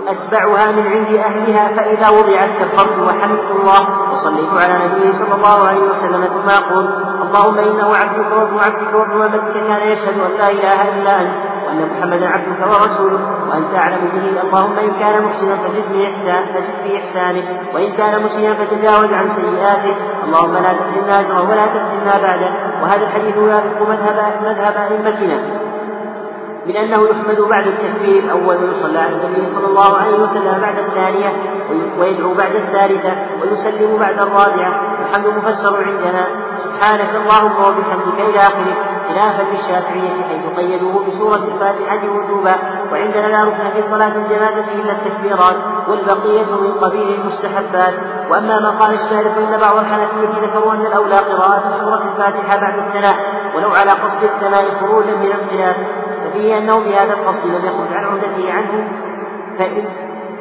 أتبعها. من عند أهلها فإذا وضعت كفرت وحمدت الله وصليت على نبيه صلى الله عليه وسلم. ثم أقول اللهم إنه عبدك وابن عبدك وابن أمتك كان يشهد أن لا إله إلا أنت. وأن محمدا عبدك ورسولك وأنت أعلم به. اللهم إن كان محسنا فزد في إحسان فزد في إحسانه وإن كان مسيئا فتجاوز عن سيئاته اللهم لا تحرمنا أجره ولا تفتنا بعده. وهذا الحديث يوافق مذهب مذهب أئمتنا. من أنه يحمد بعد التكبير أول ويصلى على النبي صلى الله عليه وسلم بعد الثانية ويدعو بعد الثالثة ويسلم بعد الرابعة. الحمد مفسر عندنا. سبحانك اللهم وبحمدك إلى آخره. خلافا للشافعية حيث قيدوه بسورة الفاتحة وجوبا. وعندنا لا ركن في صلاة الجنازة إلا التكبيرات والبقية من قبيل المستحبات. وأما ما قال الشارع فإن بعض الحنفية ذكروا أن الأولى قراءة سورة الفاتحة بعد الثناء. ولو على قصد الثناء خروجا من الخلاف. ففيه أنه بهذا القصد لم يخرج عن عهدته عنه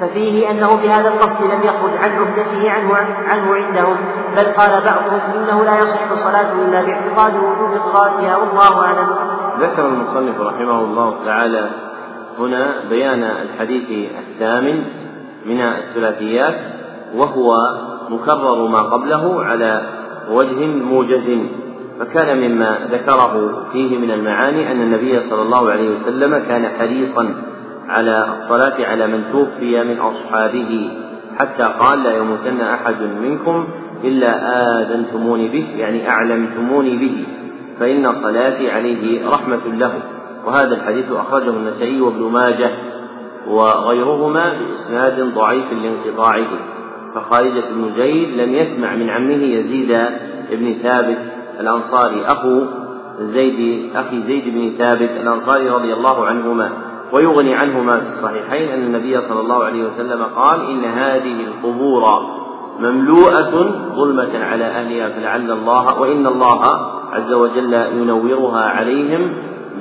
ففيه أنه بهذا القصد لم يخرج عن عهدته عنه, عنه عندهم بل قال بعضهم إنه لا يصح الصلاة إلا باعتقاد وجوب قراءتها والله أعلم. ذكر المصنف رحمه الله تعالى هنا بيان الحديث الثامن من الثلاثيات وهو مكرر ما قبله على وجه موجز. فكان مما ذكره فيه من المعاني أن النبي صلى الله عليه وسلم كان حريصا على الصلاة على من توفي من أصحابه حتى قال لا يموتن أحد منكم إلا آذنتموني به يعني أعلمتموني به فإن صلاتي عليه رحمة له. وهذا الحديث أخرجه النسائي وابن ماجه وغيرهما بإسناد ضعيف لانقطاعه. فخارجة بن زيد لم يسمع من عمه يزيد بن ثابت الأنصاري أخو زيد أخي زيد بن ثابت الأنصاري رضي الله عنهما ويغني عنهما في الصحيحين أن النبي صلى الله عليه وسلم قال إن هذه القبور مملوءة ظلمة على أهلها فلعل الله وإن الله عز وجل ينورها عليهم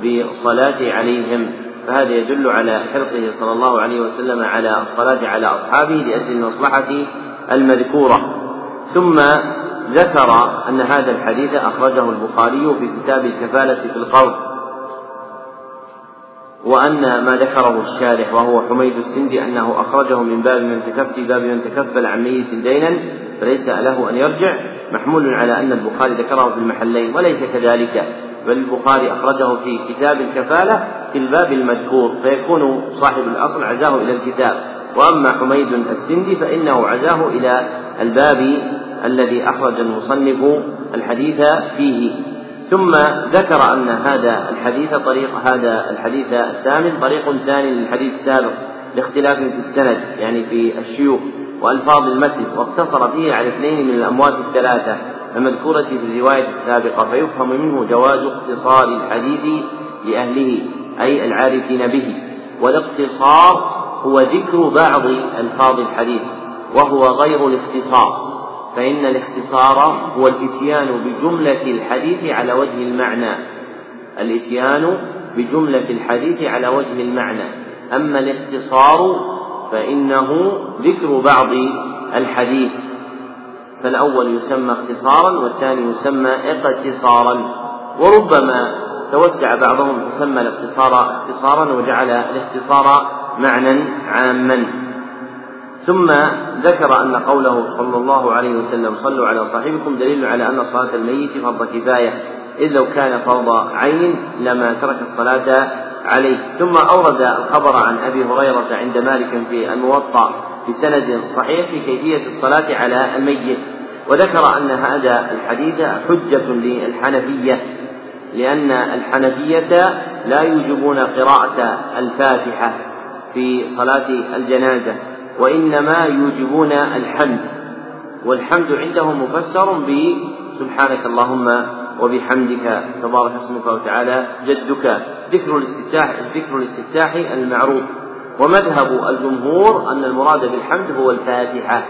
بالصلاة عليهم. فهذا يدل على حرصه صلى الله عليه وسلم على الصلاة على أصحابه لأجل المصلحة المذكورة. ثم ذكر أن هذا الحديث أخرجه البخاري في كتاب الكفالة في القرض وأن ما ذكره الشارح وهو حميد السندي أنه أخرجه من باب من تكفل باب من تكفل عن ميت دينا فليس له أن يرجع محمول على أن البخاري ذكره في المحلين وليس كذلك بل البخاري أخرجه في كتاب الكفالة في الباب المذكور فيكون صاحب الأصل عزاه إلى الكتاب وأما حميد السندي فإنه عزاه إلى الباب الذي أخرج المصنف الحديث فيه. ثم ذكر أن هذا الحديث طريق هذا الحديث الثامن طريق ثاني للحديث السابق لاختلاف في السند يعني في الشيوخ وألفاظ المتن واقتصر فيه على اثنين من الأموات الثلاثة المذكورة في الرواية السابقة فيفهم منه جواز اقتصار الحديث لأهله أي العارفين به. والاقتصار هو ذكر بعض ألفاظ الحديث وهو غير الاختصار. فإن الاختصار هو الإتيان بجملة الحديث على وجه المعنى. الإتيان بجملة الحديث على وجه المعنى. أما الاختصار فإنه ذكر بعض الحديث. فالأول يسمى اختصارا والثاني يسمى اقتصارا. وربما توسع بعضهم فسمى الاختصار اختصارا وجعل الاختصار معنى عاما. ثم ذكر أن قوله صلى الله عليه وسلم صلوا على صاحبكم دليل على أن صلاة الميت فرض كفاية إذ لو كان فرض عين لما ترك الصلاة عليه. ثم أورد الخبر عن أبي هريرة عند مالك في الموطأ بسند صحيح في كيفية الصلاة على الميت. وذكر أن هذا الحديث حجة للحنفية لأن الحنفية لا يوجبون قراءة الفاتحة في صلاة الجنازة. وإنما يوجبون الحمد. والحمد عندهم مفسر بسبحانك اللهم وبحمدك تبارك اسمك وتعالى جدك. ذكر الاستفتاح ذكر الاستفتاح المعروف. ومذهب الجمهور أن المراد بالحمد هو الفاتحة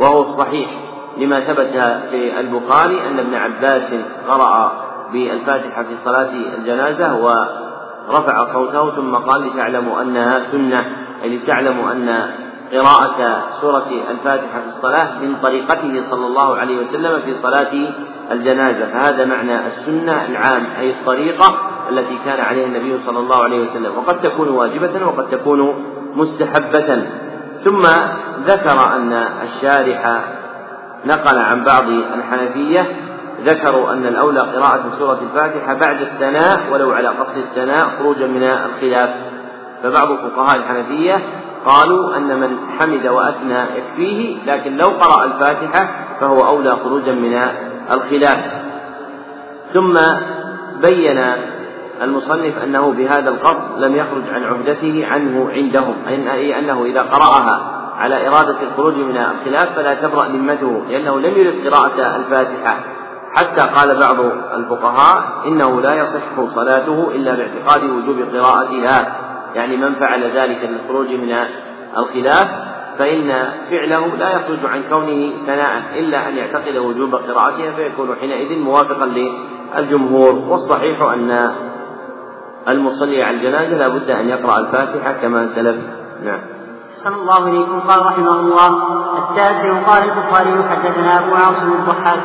وهو الصحيح. لما ثبت في البخاري أن ابن عباس قرأ بالفاتحة في صلاة الجنازة ورفع صوته ثم قال لتعلموا أنها سنة أي لتعلموا أن قراءة سورة الفاتحة في الصلاة من طريقته صلى الله عليه وسلم في صلاة الجنازة. فهذا معنى السنة العام أي الطريقة التي كان عليها النبي صلى الله عليه وسلم. وقد تكون واجبة وقد تكون مستحبة. ثم ذكر أن الشارح نقل عن بعض الحنفية ذكروا أن الأولى قراءة سورة الفاتحة بعد الثناء ولو على قصد الثناء خروجا من الخلاف. فبعض فقهاء الحنفية قالوا أن من حمد وأثنى يكفيه لكن لو قرأ الفاتحة فهو أولى خروجا من الخلاف. ثم بين المصنف أنه بهذا القصد لم يخرج عن عهدته عنه عندهم أي أنه إذا قرأها على إرادة الخروج من الخلاف فلا تبرأ ذمته لأنه لم يرد قراءة الفاتحة. حتى قال بعض الفقهاء إنه لا يصح صلاته إلا باعتقاد وجوب قراءتها. يعني من فعل ذلك للخروج من الخلاف فإن فعله لا يخرج عن كونه ثناء إلا أن يعتقد وجوب قراءتها فيكون حينئذ موافقا للجمهور. والصحيح أن المصلي على الجنازة لا بد أن يقرأ الفاتحة كما سلف. نعم. صلى الله إليكم. قال رحمه الله التاسع قال البخاري حدثنا أبو عاصم الضحاك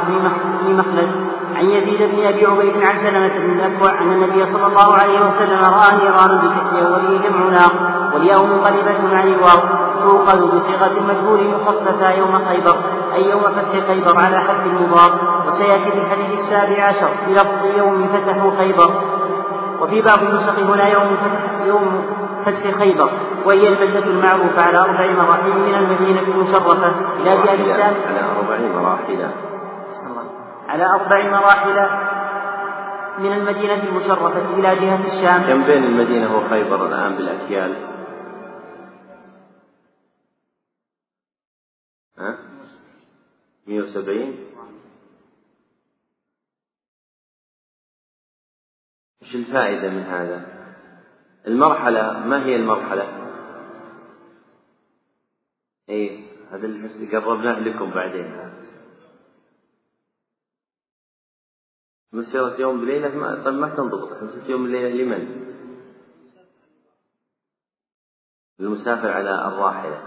بن مخلد. عن يزيد بن أبي عبيد عن سلمة بن الأكوع أن النبي صلى الله عليه وسلم رأى نيران بكسر ولي جمع ناق والياء منقلبة عن الواو توقد بصيغة المجهول مخففة يوم خيبر أي يوم فتح خيبر على حد المضاف وسيأتي في الحديث السابع عشر بلفظ يوم فتحوا خيبر. وفي بعض النسخ هنا يوم فتح يوم فتح خيبر وهي البلدة المعروفة على أربع مراحل من المدينة المشرفة إلى جهة الشام. على أربع مراحل. على أربع مراحل من المدينة المشرفة إلى جهة الشام كم بين المدينة وخيبر الآن بالأكيال؟ ها؟ 170 إيش الفائدة من هذا؟ المرحلة ما هي المرحلة؟ إيه هذا اللي قربناه لكم بعدين مسيرة يوم بليلة ما طيب ما تنضبط. مسيرة يوم بليلة لمن؟ المسافر على الراحلة.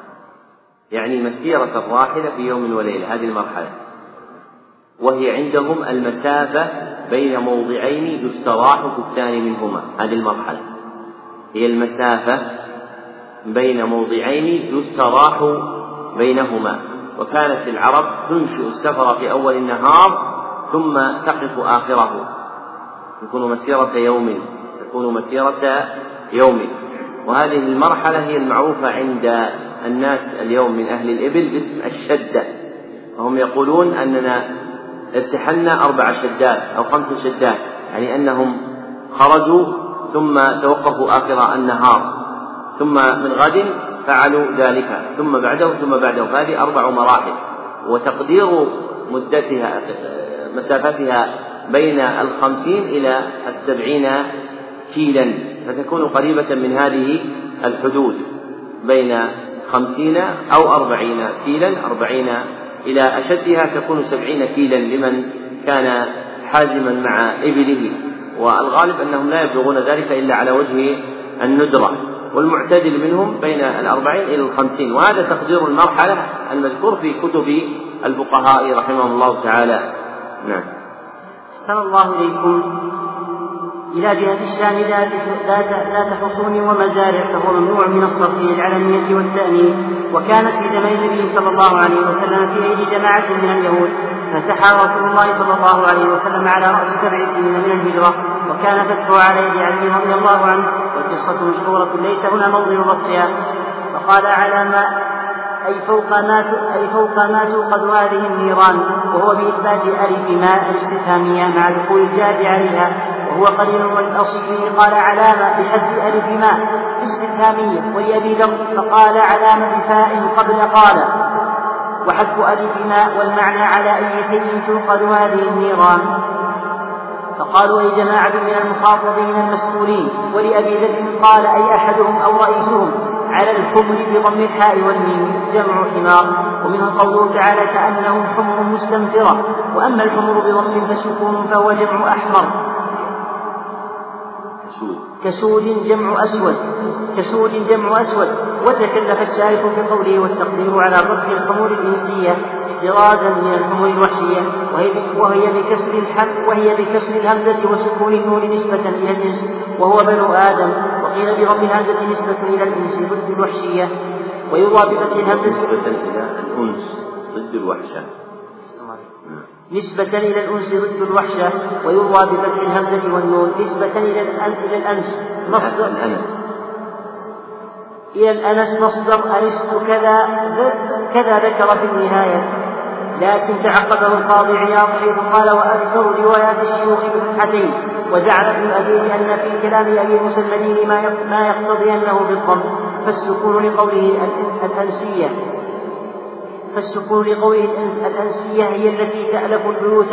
يعني مسيرة الراحلة في يوم وليلة هذه المرحلة. وهي عندهم المسافة بين موضعين يستراح في الثاني منهما. هذه المرحلة. هي المسافة بين موضعين يستراح بينهما. وكانت العرب تنشئ السفر في أول النهار ثم تقف آخره. تكون مسيرة يوم تكون مسيرة يوم. وهذه المرحلة هي المعروفة عند الناس اليوم من أهل الإبل باسم الشدة. وهم يقولون أننا ارتحلنا أربع شدات أو خمس شدات يعني أنهم خرجوا ثم توقفوا آخر النهار. ثم من غد فعلوا ذلك ثم بعده ثم بعده. فهذه أربع مراحل. وتقدير مدتها مسافتها بين الخمسين إلى السبعين كيلا فتكون قريبة من هذه الحدود بين خمسين أو أربعين كيلا أربعين إلى أشدها تكون سبعين كيلا لمن كان حازما مع إبله. والغالب أنهم لا يبلغون ذلك إلا على وجه الندرة والمعتدل منهم بين الأربعين إلى الخمسين. وهذا تقدير المرحلة المذكور في كتب الفقهاء رحمهم الله تعالى. نعم. أحسن الله إليكم إلى جهة الشام ذات ذات حصون ومزارع فهو ممنوع من الصرف للعلمية والتأنيث وكانت في زمن النبي صلى الله عليه وسلم في أيدي جماعة من اليهود فتحى رسول الله صلى الله عليه وسلم على رأس سبع سنين من الهجرة وكان فتحه على يد علي رضي الله عنه والقصة مشهورة ليس هنا موضع بصرها فقال على ما أي فوق ما أي فوق ما توقد هذه النيران وهو بإثبات ألف ما الاستفهامية مع دخول الجاد عليها وهو قليل والأصل فيه قال علامة بحذف ألف ما استفهامية ولأبي ذر فقال علامة بفاء قبل قال. وحذف ألف ما والمعنى على أي شيء توقد هذه النيران. فقالوا أي جماعة من المخاطبين المسؤولين ولأبي ذر قال أي أحدهم أو رئيسهم على الحمر بضم الحاء والميم جمع حمار. ومنه قوله تعالى كأنهم حمر مستنفرة. وأما الحمر بضم فسكون فهو جمع أحمر. كسود جمع أسود كسود جمع أسود. وتكلف الشارح في قوله والتقدير على رفع الحمور الإنسية احترازا من الحمر الوحشية. وهي وهي بكسر الحم وهي بكسر الهمزة وسكون النون نسبة إلى الجنس وهو بنو آدم. وقيل بضم الهمزة نسبة إلى الإنس ضد الوحشية. ويروى بفتح الهمزة نسبة إلى الأنس ضد الوحشة. نسبة إلى الأنس ضد الوحشة ويروى بفتح الهمزة والنون. نسبة إلى إلى الأنس. مصدر. إلى الأنس مصدر. أنست كذا كذا ذكر في النهاية. لكن تعقبه القاضي عياض حيث قال وأكثر روايات الشيوخ بفتحتين. وزعم ابن الأثير أن في كلام أبي موسى المديني ما يقتضي أنه بالضم فالسكون لقوله الأنسية. فالسكون لقوله الأنسية هي التي تألف البيوت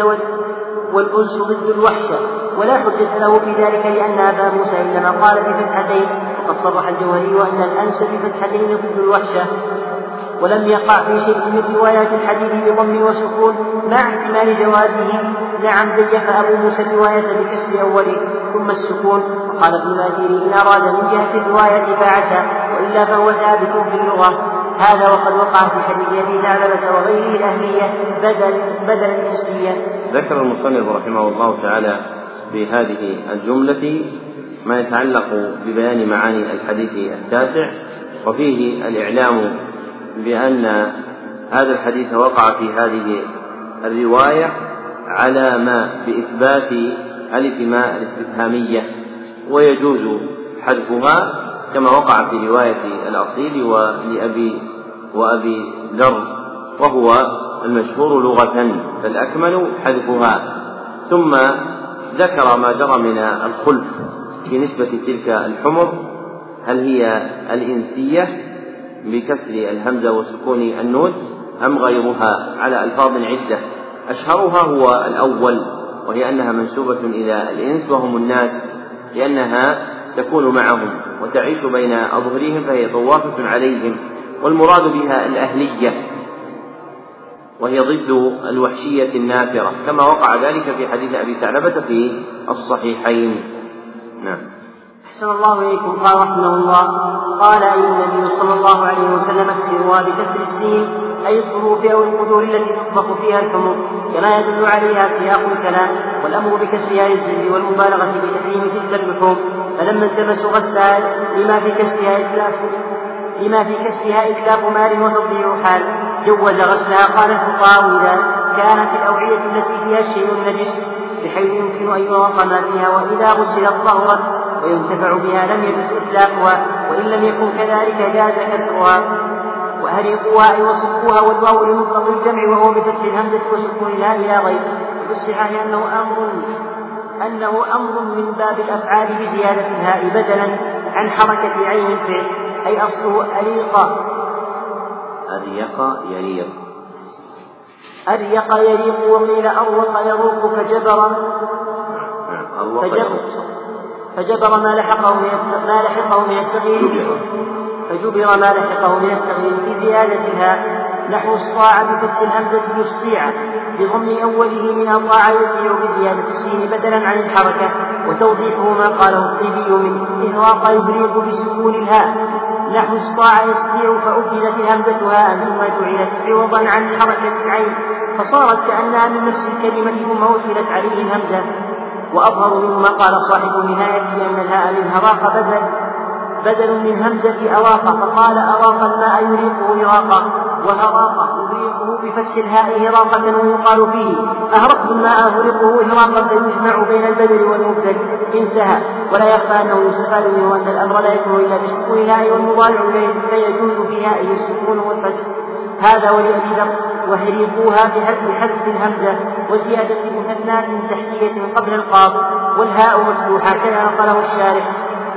والأنس ضد الوحشة. ولا حجة له في ذلك لأن أبا موسى إنما قال بفتحتين وقد صرح الجوهري أن الأنس بفتحتين ضد الوحشة. ولم يقع في شيء من روايات الحديث بضم وسكون. مع احتمال جوازه نعم زيف أبو موسى الرواية بكسر أوله. ثم السكون وقال ابن الأثير إن أراد من جهة الرواية فعسى وإلا فهو ثابت في اللغة. هذا وقد وقع في حديث ابي ثعلبه وغيره الأهلية بدل بدل الجنسيه. ذكر المصنف رحمه الله تعالى في هذه الجملة ما يتعلق ببيان معاني الحديث التاسع وفيه الإعلام بأن هذا الحديث وقع في هذه الرواية على ما بإثبات الف ما الاستفهامية ويجوز حذفها كما وقع في رواية الأصيل ولأبي وأبي ذر وهو المشهور لغة فالأكمل حذفها. ثم ذكر ما جرى من الخلف في نسبة تلك الحمر هل هي الإنسية بكسر الهمزة وسكون النون أم غيرها على ألفاظ عدة؟ أشهرها هو الأول وهي أنها منسوبة إلى الإنس وهم الناس لأنها تكون معهم. وتعيش بين أظهرهم فهي طوافة عليهم والمراد بها الأهلية وهي ضد الوحشية النافرة كما وقع ذلك في حديث أبي ثعلبة في الصحيحين. نعم. أحسن الله إليكم. قال رحمه الله قال أي النبي صلى الله عليه وسلم اكسروها بكسر السين أي الظروف أو القدور التي تطبخ فيها الحمر كما يدل عليها سياق الكلام والأمر بكسرها للزج والمبالغة في تحريم تلك اللحوم فلما التمسوا غسلها لما في كسرها إتلاف لما في كسرها إتلاف مال وتضييع حال جوز غسلها قال الفقهاء إذا كانت الأوعية التي فيها الشيء النجس بحيث يمكن أن يراق ما فيها وإذا غسلت طهرت وينتفع بها لم يجوز إتلافها وإن لم يكن كذلك جاز كسرها. وأريقوها أي وصفوها والواو لمطلق الجمع وهو بفتح الهمزة وسكون لا إلى غير. وفي الصحاح أنه أمر أنه أمر من باب الأفعال بزيادة الهاء بدلا عن حركة عين الفعل أي أصله أليق أريق يليق أريق يليق وقيل أروق يروق فجبر. فجبر, فجبر ما لحقه من ما لحقه من التغيير. فجبر ما لحقه من التغيير بزيادتها نحو استطاع بفتح الهمزة يستطيع بضم أوله من أطاع يطيع بزيادة السين بدلا عن الحركة وتوضيحه ما قاله الطيبي من إهراق يبريق بسكون الهاء نحو استطاع يستطيع فأبدلت الهمزة هاء ثم جعلت عوضا عن حركة العين فصارت كأنها من نفس الكلمة ثم أسئلت عليه الهمزة وأظهر منه ما قال صاحب النهاية بأن الهاء من هراق بدل بدل من همزة أراق فقال أراق الماء يريقه إراقا وهراق يريقه بفتح الهاء هراقة ويقال فيه أهرقت الماء أهرقه إهراقا فيجمع بين البدل والمبتل انتهى. ولا يخفى أنه يستفاد منه أن الأمر لا يكون إلا بسكون الهاء والمضارع فيجوز في هائه السكون والفتح هذا ولأبي ذر وهريقوها بحذف الهمزة وزيادة مثنات تحتية قبل القاف والهاء مفتوحة كما نقله الشارح.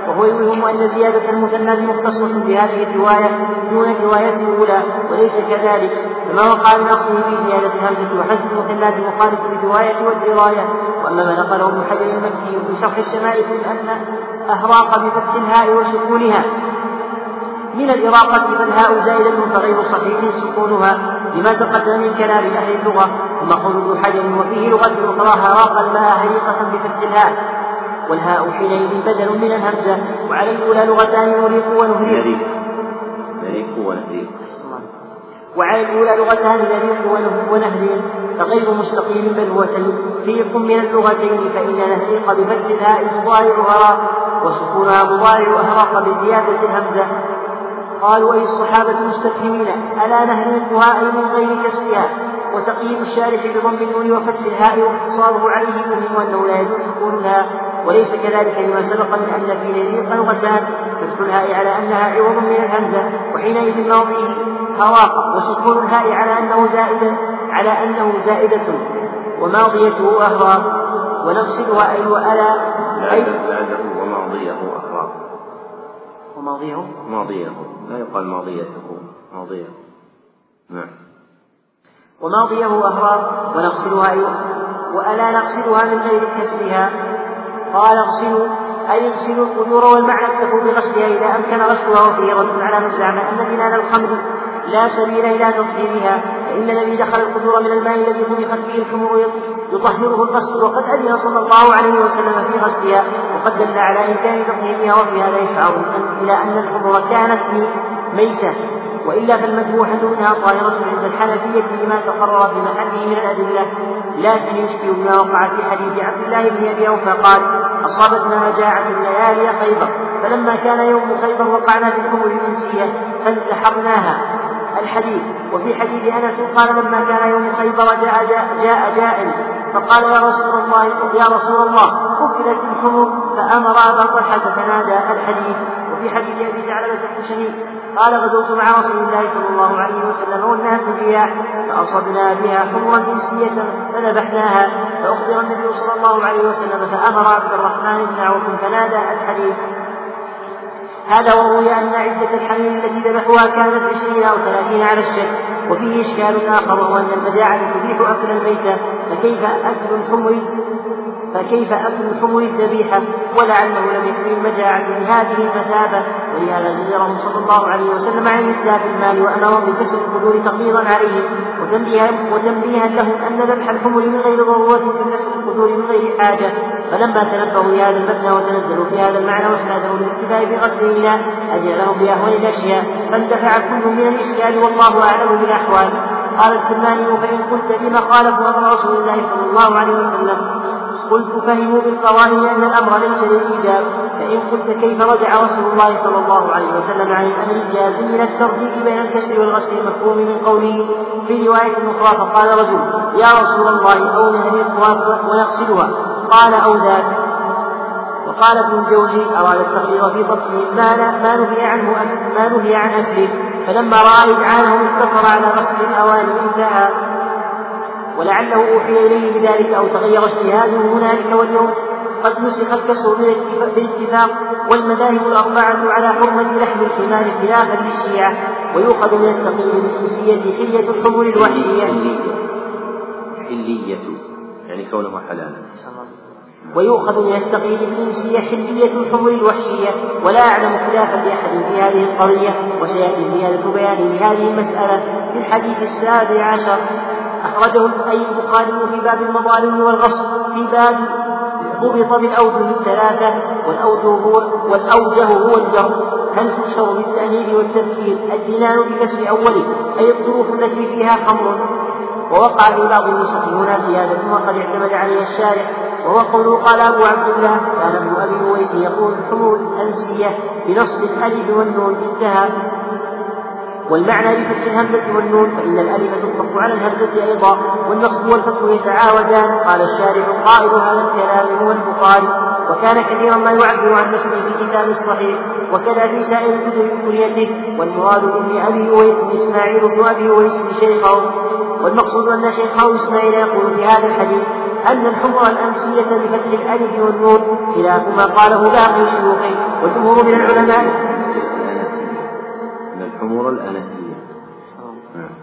وهو يوهم أن زيادة المثنى مختصة بهذه الرواية دون الرواية الأولى وليس كذلك. كما وقع من أصله في زيادة الهمزة وحذف المثنى مخالف للرواية والدراية وأما ما نقله ابن حجر المكي في شرح الشمائل أن أهراق بفتح الهاء وسكونها. من الإراقة فالهاء زائدة فغير صحيح سكونها لما تقدم من كلام أهل اللغة. ثم قول ابن حجر وفيه لغة أخرى هراق الماء هريقة بفتح الهاء. والهاء حينئذ بدل من الهمزة وعلى الأولى لغتان نريق ونهريق. نريق. ونهريق. وعلى الأولى لغتان نريق ونهريق. فغير مستقيم بل هو تلفيق من اللغتين فإن نهريق بفتح الهاء مضارع هراء وسكونها مضارع أهرق بزيادة الهمزة. قالوا أي الصحابة مستفهمين ألا نهريقها أي من غير كسرها وتقييم الشارح بضم النون وفتح الهاء واقتصاره عليه يفهم أنه لا يجوز سكونها وليس كذلك لما سبق من أن في نذير لغتان فتح الهاء على أنها عوض من الهمزة وحينئذ موضعه هواق وسكون الهاء على أنه زائدا على أنه زائدة وماضيته أهراب ونفصلها أي وألا أي وماضيه وماضيه ماضيه لا يقال ماضيته ماضيه نعم. وماضيه أهراب ونغسلها أي وألا نغسلها من غير كسرها قال اغسلوا أي اغسلوا القدور والمعنى اكتفوا بغسلها إذا أمكن غسلها وفيه رد على من زعم أن بنان الخمر لا سبيل إلى تطهيرها فإن الذي دخل القدور من الماء الذي طبخت فيه الحمر يطهره الغسل وقد أذن صلى الله عليه وسلم في غسلها وقد دل على إمكان تطهيرها وفي هذا يشعر إلى أن الحمر كانت ميتة. وإلا فالمذبوحة منها طاهرة عند الحنفية لما تقرر في محله من الأدلة. لكن يشكل بما وقع في حديث عبد الله بن أبي أوفى قال أصابتنا مجاعة الليالي خيبر فلما كان يوم خيبر وقعنا في الحمر الإنسية فالتحقناها الحديث. وفي حديث أنس قال لما كان يوم خيبر جاء جاء, جاء جائل فقال يا رسول الله يا رسول الله قتلت الحمر فأمر أبا طلحة فنادى الحديث. وفي حديث أبي ثعلبه الخشني قال غزوت مع رسول الله صلى الله عليه وسلم والناس رياح فأصبنا بها حمرا انسيه فذبحناها فأخبر النبي صلى الله عليه وسلم فأمر عبد الرحمن بن عوف فنادى الحديث. هذا وروي أن عدة الحمير التي ذبحوها كانت عشرين أو ثلاثين على الشك وفيه إشكال آخر وهو أن تبيح أكل الميتة فكيف أكل الحمر؟ فكيف أكل الحمر الذبيحة ولعله لم يكن المجاعة بهذه المثابة؟ ولهذا زجرهم صلى الله عليه وسلم عن إتلاف المال وأمرهم بكسر القدور تقليظا عليهم وتنبيها, وتنبيها لهم أن ذبح الحمر من غير ضرورة في كسر القدور من غير حاجة. فلما تنبهوا لهذا المبنى وتنزلوا في هذا المعنى واستأذنوا للاكتفاء بغسله إلى أجلهم بأهون الأشياء. فاندفع كل من الإشكال والله أعلم بالأحوال. قال السلماني فإن قلت لما خالفوا أمر رسول الله صلى الله عليه وسلم قلت فهموا بالقوانين أن الأمر ليس للإيجاب فإن قلت كيف رجع رسول الله صلى الله عليه وسلم عن الأمر الجازم من الترتيب بين الكسر والغسل المفهوم من قوله في رواية أخرى فقال رجل يا رسول الله أو نهرقها ونغسلها قال أو ذاك. وقال ابن الجوزي أراد التقرير في ضبطه ما ما نهي عنه ما نهي عن أكله فلما رأى إذعانه اقتصر على غسل الأواني انتهى. ولعله أوحي إليه بذلك أو تغير اجتهاده هنالك واليوم قد نسخ الكسر بالاتفاق والمذاهب الأربعة على حرمة لحم الحمار خلافا للشيعة ويؤخذ من التقييد بالجنسية حلية الحمر الوحشية. حلية يعني كونه حلالا ويؤخذ من التقييد بالإنسية حلية الحمر الوحشية ولا أعلم خلافا لأحد في هذه القضية وسيأتي زيادة بيان لهذه المسألة في الحديث السابع عشر. أخرجه أي البخاري في باب المظالم والغصب في باب ضبط بالأوجه الثلاثة والأوجه هو والأوجه هو الجر. هل تكسر بالتأنيب والتذكير الدينان بكسر أوله؟ أي الظروف التي فيها خمر؟ ووقع في بعض النسخ هنا زيادة وقد اعتمد عليها الشارع. وهو قوله قال أبو عبد الله كان ابن أبي أويس يقول الحمر الأنسية بنصب الألف والنون انتهى. والمعنى بفتح الهمزة والنون فإن الألف تطلق على الهمزة أيضا والنصب والفتح يتعاودان قال الشارع قائل هذا الكلام هو البخاري وكان كثيرا ما يعبر عن نفسه في كتاب الصحيح وكذا في سائر الكتب بكنيته والمراد بابن أبي أويس إسماعيل بن أبي أويس شيخه. والمقصود أن شيخه إسماعيل يقول في هذا الحديث أن الحمر الأنسية بفتح الألف والنون خلاف ما قاله باقي الشيوخ والجمهور من العلماء الحمر الأنسية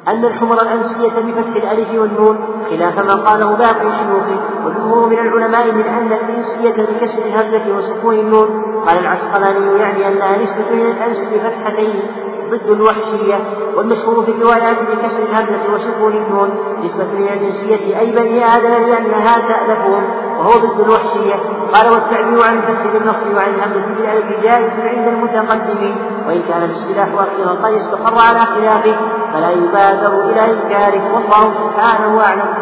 أن الحمر الأنسية بفتح الألف والنون خلاف ما قاله باقي الشيوخ والجمهور من العلماء من أن الأنسية بكسر الهمزة وسكون النون. قال العسقلاني يعني أنها نسبة إلى الأنس بفتحتين ضد الوحشية والمشهور في الروايات بكسر الهمزة وسكون النون نسبة إلى الجنسية أي بني آدم لأنها تألفهم وهو ضد الوحشية. قال والتعبير عن الفتح بالنصر وعن الهمزة بالألف جائز عند المتقدمين وإن كان الاصطلاح أخيرا قد استقر على خلافه فلا يبادر إلى إنكاره. والله سبحانه أعلم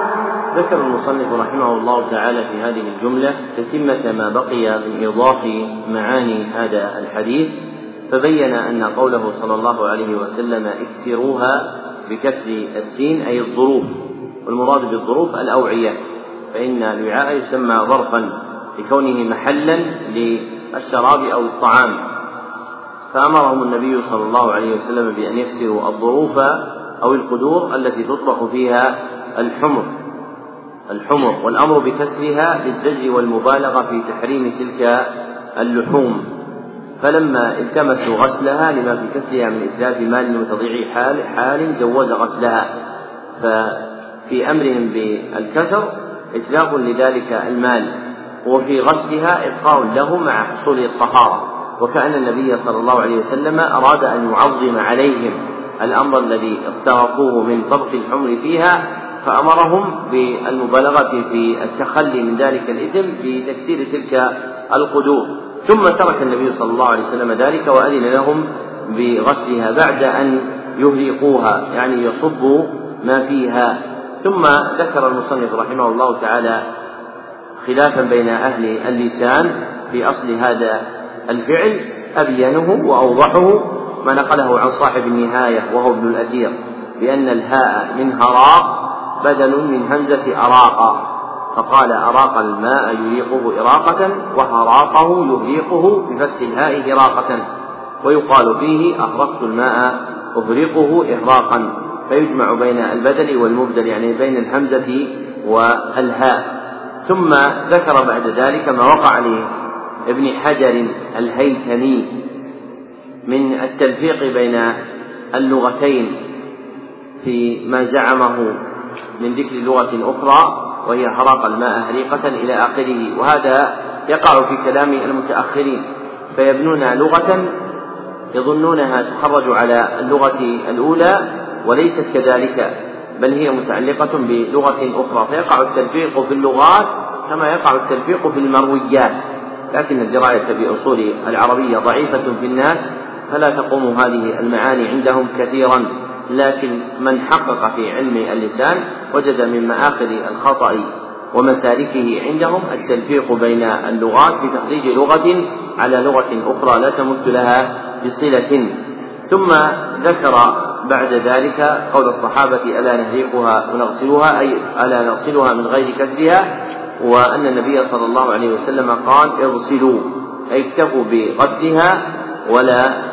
ذكر المصنف رحمه الله تعالى في هذه الجملة تتمة ما بقي من إيضاح معاني هذا الحديث. فبين أن قوله صلى الله عليه وسلم اكسروها بكسر السين أي الظروف. والمراد بالظروف الأوعية. فإن الوعاء يسمى ظرفا لكونه محلا للشراب أو الطعام. فأمرهم النبي صلى الله عليه وسلم بأن يكسروا الظروف أو القدور التي تطبخ فيها الحمر. الحمر والأمر بكسرها للزج والمبالغة في تحريم تلك اللحوم. فلما التمسوا غسلها لما في كسرها من إتلاف مال وتضييع حال حال جوز غسلها. ففي أمرهم بالكسر إتلاف لذلك المال وفي غسلها إبقاء له مع حصول الطهارة. وكأن النبي صلى الله عليه وسلم أراد أن يعظم عليهم الأمر الذي اقترفوه من طبخ الحمر فيها فأمرهم بالمبالغة في التخلي من ذلك الإثم بتكسير تلك القدور ثم ترك النبي صلى الله عليه وسلم ذلك وأذن لهم بغسلها بعد أن يهرقوها يعني يصبوا ما فيها. ثم ذكر المصنف رحمه الله تعالى خلافا بين أهل اللسان في أصل هذا الفعل. أبينه وأوضحه ما نقله عن صاحب النهاية وهو ابن الأثير بأن الهاء من هراق بدل من همزة أراق فقال أراق الماء يريقه إراقة وهراقه يهريقه بفتح الهاء هراقة ويقال فيه أهرقت الماء أهرقه إهراقا فيجمع بين البدل والمبدل يعني بين الهمزة والهاء. ثم ذكر بعد ذلك ما وقع لابن حجر الهيثمي من التلفيق بين اللغتين في ما زعمه من ذكر لغة أخرى. وهي هراق الماء هريقة إلى آخره. وهذا يقع في كلام المتأخرين فيبنون لغة يظنونها تخرج على اللغة الأولى وليست كذلك بل هي متعلقة بلغة أخرى. فيقع التلفيق في اللغات كما يقع التلفيق في المرويات لكن الدراية بأصول العربية ضعيفة في الناس فلا تقوم هذه المعاني عندهم كثيرا. لكن من حقق في علم اللسان وجد من مآخذ الخطأ ومسالكه عندهم التلفيق بين اللغات بتخريج لغة على لغة أخرى لا تمت لها بصلة. ثم ذكر بعد ذلك قول الصحابة ألا نهريقها ونغسلها أي ألا نغسلها من غير كسرها وأن النبي صلى الله عليه وسلم قال اغسلوا أي اكتفوا بغسلها ولا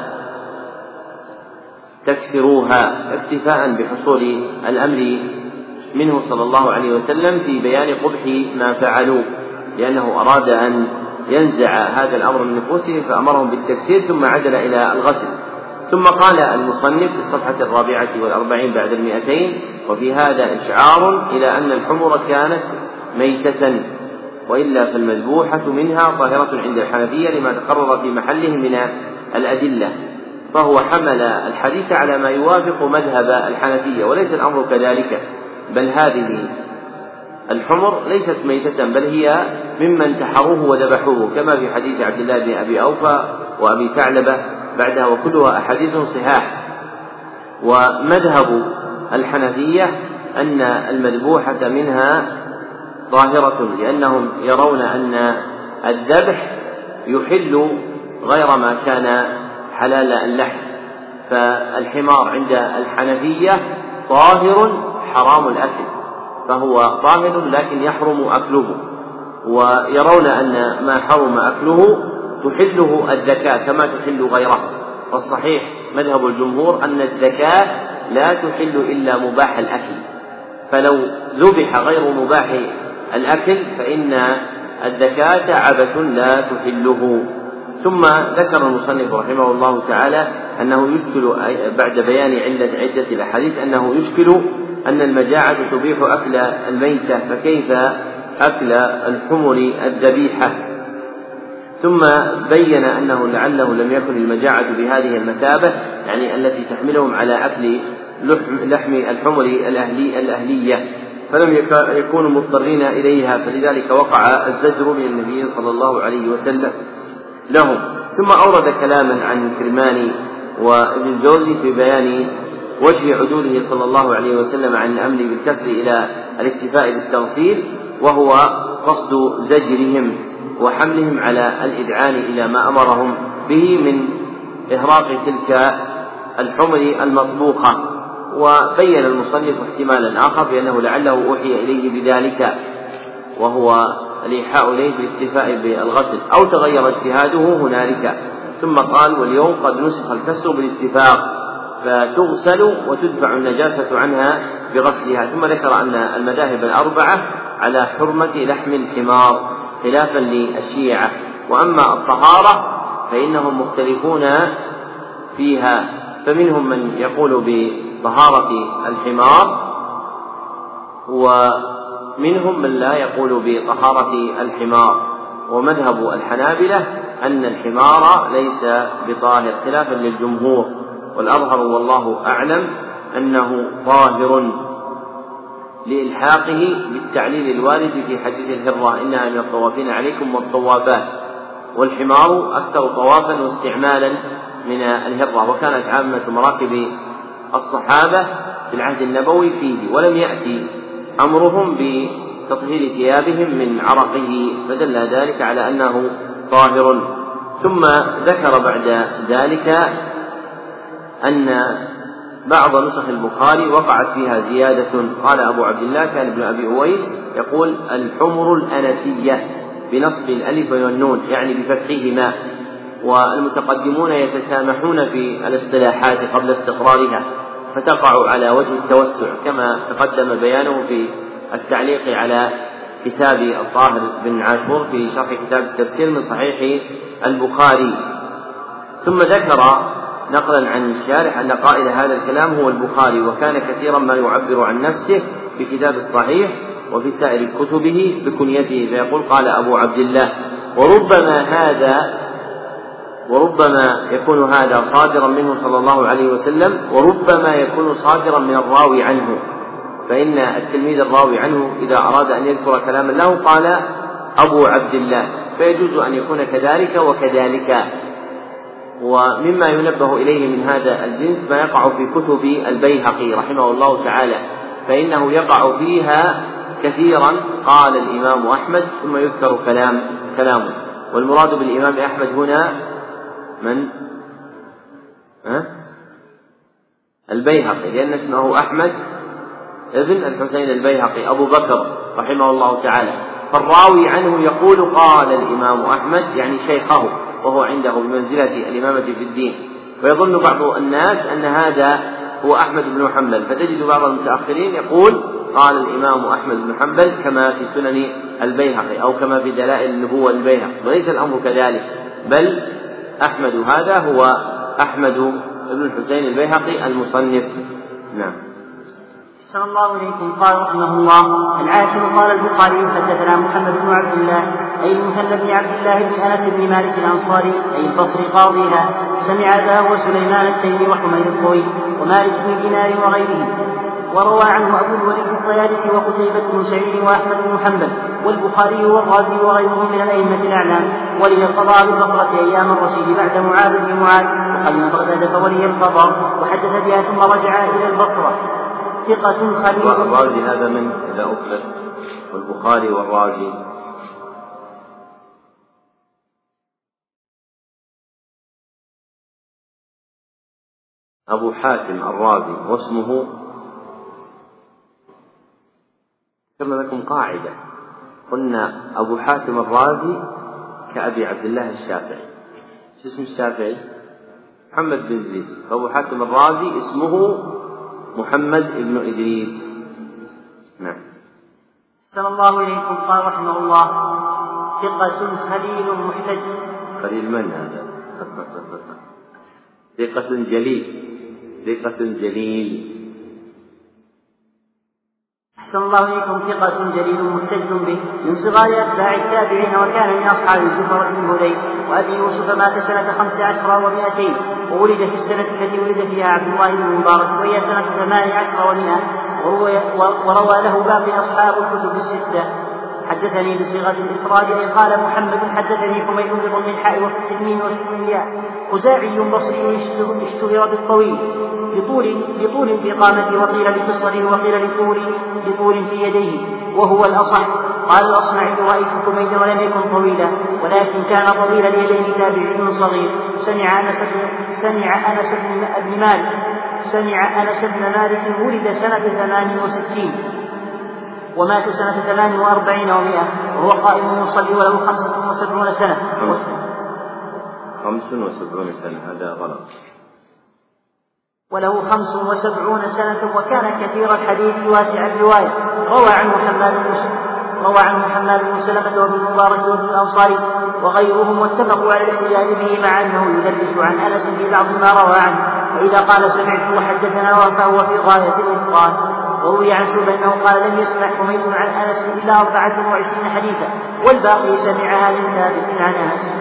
تكسروها اكتفاء بحصول الأمر منه صلى الله عليه وسلم في بيان قبح ما فعلوا لأنه أراد أن ينزع هذا الأمر من نفوسهم فأمرهم بالتكسير ثم عدل إلى الغسل. ثم قال المصنف في الصفحة الرابعة والأربعين بعد المئتين وفي هذا إشعار إلى أن الحمر كانت ميتة وإلا فالمذبوحة منها طاهرة عند الحنفية لما تقرر في محله من الأدلة. فهو حمل الحديث على ما يوافق مذهب الحنفية وليس الأمر كذلك. بل هذه الحمر ليست ميتة بل هي ممن تحروه وذبحوه كما في حديث عبد الله بن أبي أوفى وأبي ثعلبة بعدها وكلها أحاديث صحاح. ومذهب الحنفية أن المذبوحة منها ظاهرة لأنهم يرون أن الذبح يحل غير ما كان حلال اللحم. فالحمار عند الحنفية طاهر حرام الأكل. فهو طاهر لكن يحرم أكله. ويرون أن ما حرم أكله تحله الزكاة كما تحل غيره. والصحيح مذهب الجمهور أن الزكاة لا تحل إلا مباح الأكل. فلو ذبح غير مباح الأكل فإن الزكاة عبث لا تحله. ثم ذكر المصنف رحمه الله تعالى أنه يشكل بعد بيان علة عدة الأحاديث أنه يشكل أن المجاعة تبيح أكل الميتة فكيف أكل الحمر الذبيحة؟ ثم بين أنه لعله لم يكن المجاعة بهذه المثابة يعني التي تحملهم على أكل لحم الحمر الأهلي الأهلية فلم يكونوا مضطرين إليها فلذلك وقع الزجر من النبي صلى الله عليه وسلم. لهم. ثم أورد كلاما عن الكرماني وابن الجوزي في بيان وجه عدوله صلى الله عليه وسلم عن الأمر بالكفر إلى الاكتفاء بالتغسيل وهو قصد زجرهم وحملهم على الإذعان إلى ما أمرهم به من إهراق تلك الحمر المطبوخة. وبين المصنف احتمالا آخر بأنه لعله أوحي إليه بذلك وهو الإيحاء إليه بالاكتفاء بالغسل أو تغير اجتهاده هنالك. ثم قال واليوم قد نسخ الكسر بالاتفاق فتغسل وتدفع النجاسة عنها بغسلها. ثم ذكر أن المذاهب الأربعة على حرمة لحم الحمار خلافا للشيعة. وأما الطهارة فإنهم مختلفون فيها. فمنهم من يقول بطهارة الحمار ومنهم من لا يقول بطهارة الحمار. ومذهب الحنابلة أن الحمار ليس بطاهر خلافا للجمهور. والأظهر والله أعلم أنه طاهر لإلحاقه بالتعليل الوارد في حديث الهرة إنها من الطوافين عليكم والطوافات والحمار أكثر طوافا واستعمالا من الهرة. وكانت عامة مراكب الصحابة في العهد النبوي فيه ولم يأتي أمرهم بتطهير ثيابهم من عرقه فدل ذلك على أنه طاهر. ثم ذكر بعد ذلك أن بعض نسخ البخاري وقعت فيها زيادة. قال أبو عبد الله كان ابن أبي أويس يقول الحمر الأنسية بنصب الألف والنون يعني بفتحهما والمتقدمون يتسامحون في الاصطلاحات قبل استقرارها. فتقع على وجه التوسع كما تقدم بيانه في التعليق على كتاب الطاهر بن عاشور في شرح كتاب التفسير من صحيح البخاري. ثم ذكر نقلا عن الشارح أن قائل هذا الكلام هو البخاري وكان كثيرا ما يعبر عن نفسه في كتاب الصحيح وفي سائر كتبه بكنيته فيقول قال أبو عبد الله وربما هذا وربما يكون هذا صادرا منه صلى الله عليه وسلم وربما يكون صادرا من الراوي عنه. فإن التلميذ الراوي عنه إذا أراد أن يذكر كلاما له قال أبو عبد الله فيجوز أن يكون كذلك وكذلك. ومما ينبه إليه من هذا الجنس ما يقع في كتب البيهقي رحمه الله تعالى فإنه يقع فيها كثيرا قال الإمام أحمد ثم يذكر كلام كلامه. والمراد بالإمام أحمد هنا من؟ ها؟ البيهقي لأن اسمه أحمد ابن الحسين البيهقي أبو بكر رحمه الله تعالى فالراوي عنه يقول قال الإمام أحمد يعني شيخه وهو عنده بمنزلة الإمامة في الدين ويظن بعض الناس أن هذا هو أحمد بن حنبل فتجد بعض المتأخرين يقول قال الإمام أحمد بن حنبل كما في سنن البيهقي أو كما في دلائل النبوة البيهقي وليس الأمر كذلك بل أحمد هذا هو أحمد بن الحسين البيهقي المصنف. نعم. أحسن الله إليكم. قال رحمه الله العاشر قال البخاري حدثنا محمد بن عبد الله أي المثنى بن عبد الله بن أنس بن مالك الأنصاري أي البصري قاضيها سمع ذا وسليمان التيمي وحميد الطويل ومالك بن دينار وغيره وروى عنه أبو الوليد الطيالسي وقتيبة بن سعيد وأحمد بن محمد والبخاري والرازي وغيرهم من الأئمة الأعلام ولي القضاء بالبصرة أيام الرشيد بعد معاذ بن معاذ وقدم بغداد فولي القضاء وحدث بها ثم رجع إلى البصرة. ثقة خليل. والرازي هذا من؟ إذا أطلق والبخاري والرازي أبو حاتم الرازي واسمه ذكرنا لكم قاعدة. قلنا أبو حاتم الرازي كأبي عبد الله الشافعي. شو اسم الشافعي؟ محمد بن إدريس. فأبو حاتم الرازي اسمه محمد بن إدريس. نعم. أحسن الله إليكم. قال رحمه الله ثقة خليل محتج. خليل من هذا؟ ثقة جليل. ثقة جليل. أحسن الله إليكم ثقة جليل محتج به من صغار أتباع التابعين وكان من أصحاب زفر بن هذيل. وأبي يوسف مات سنة خمس عشر ومائتين وولد في السنة التي ولد فيها عبد الله بن المبارك وهي سنة ثمان عشر ومائة وروى له باقي أصحاب الكتب الستة. حدثني بصيغة الإفراد قال محمد حدثني حميد بن ضم الحاء وفي السلمين وسكن خزاعي بصري اشتهر بالطويل لطول لطول في قامته وقيل لقصره وقيل لطول لطول في يديه وهو الأصح. قال الأصمعي رأيت حميدا ولم يكن طويلا ولكن كان طويل اليدين تابعي صغير. سمع أنس سمع أنس بن مالك سمع أنس بن مالك ولد سنة 68 ومات سنة ثمان وأربعين ومائة وهو قائم يصلي وله خمسة وسبعون سنة. خمس وسبعون سنة هذا غلط. وله خمس وسبعون سنة وكان كثير الحديث واسع الرواية. روى عنه حماد روى عنه حماد بن سلمة وابن المبارك وابن الأنصاري وغيرهم واتفقوا على الاحتجاج به مع أنه يدلس عن أنس في بعض ما روى عنه. وإذا قال سمعت وحدثنا فهو في غاية الإتقان وروي عن شعبة أنه قال لم يسمع حميد عن أنس إلا أربعة وعشرين حديثا والباقي سمعها من ثابت عن أنس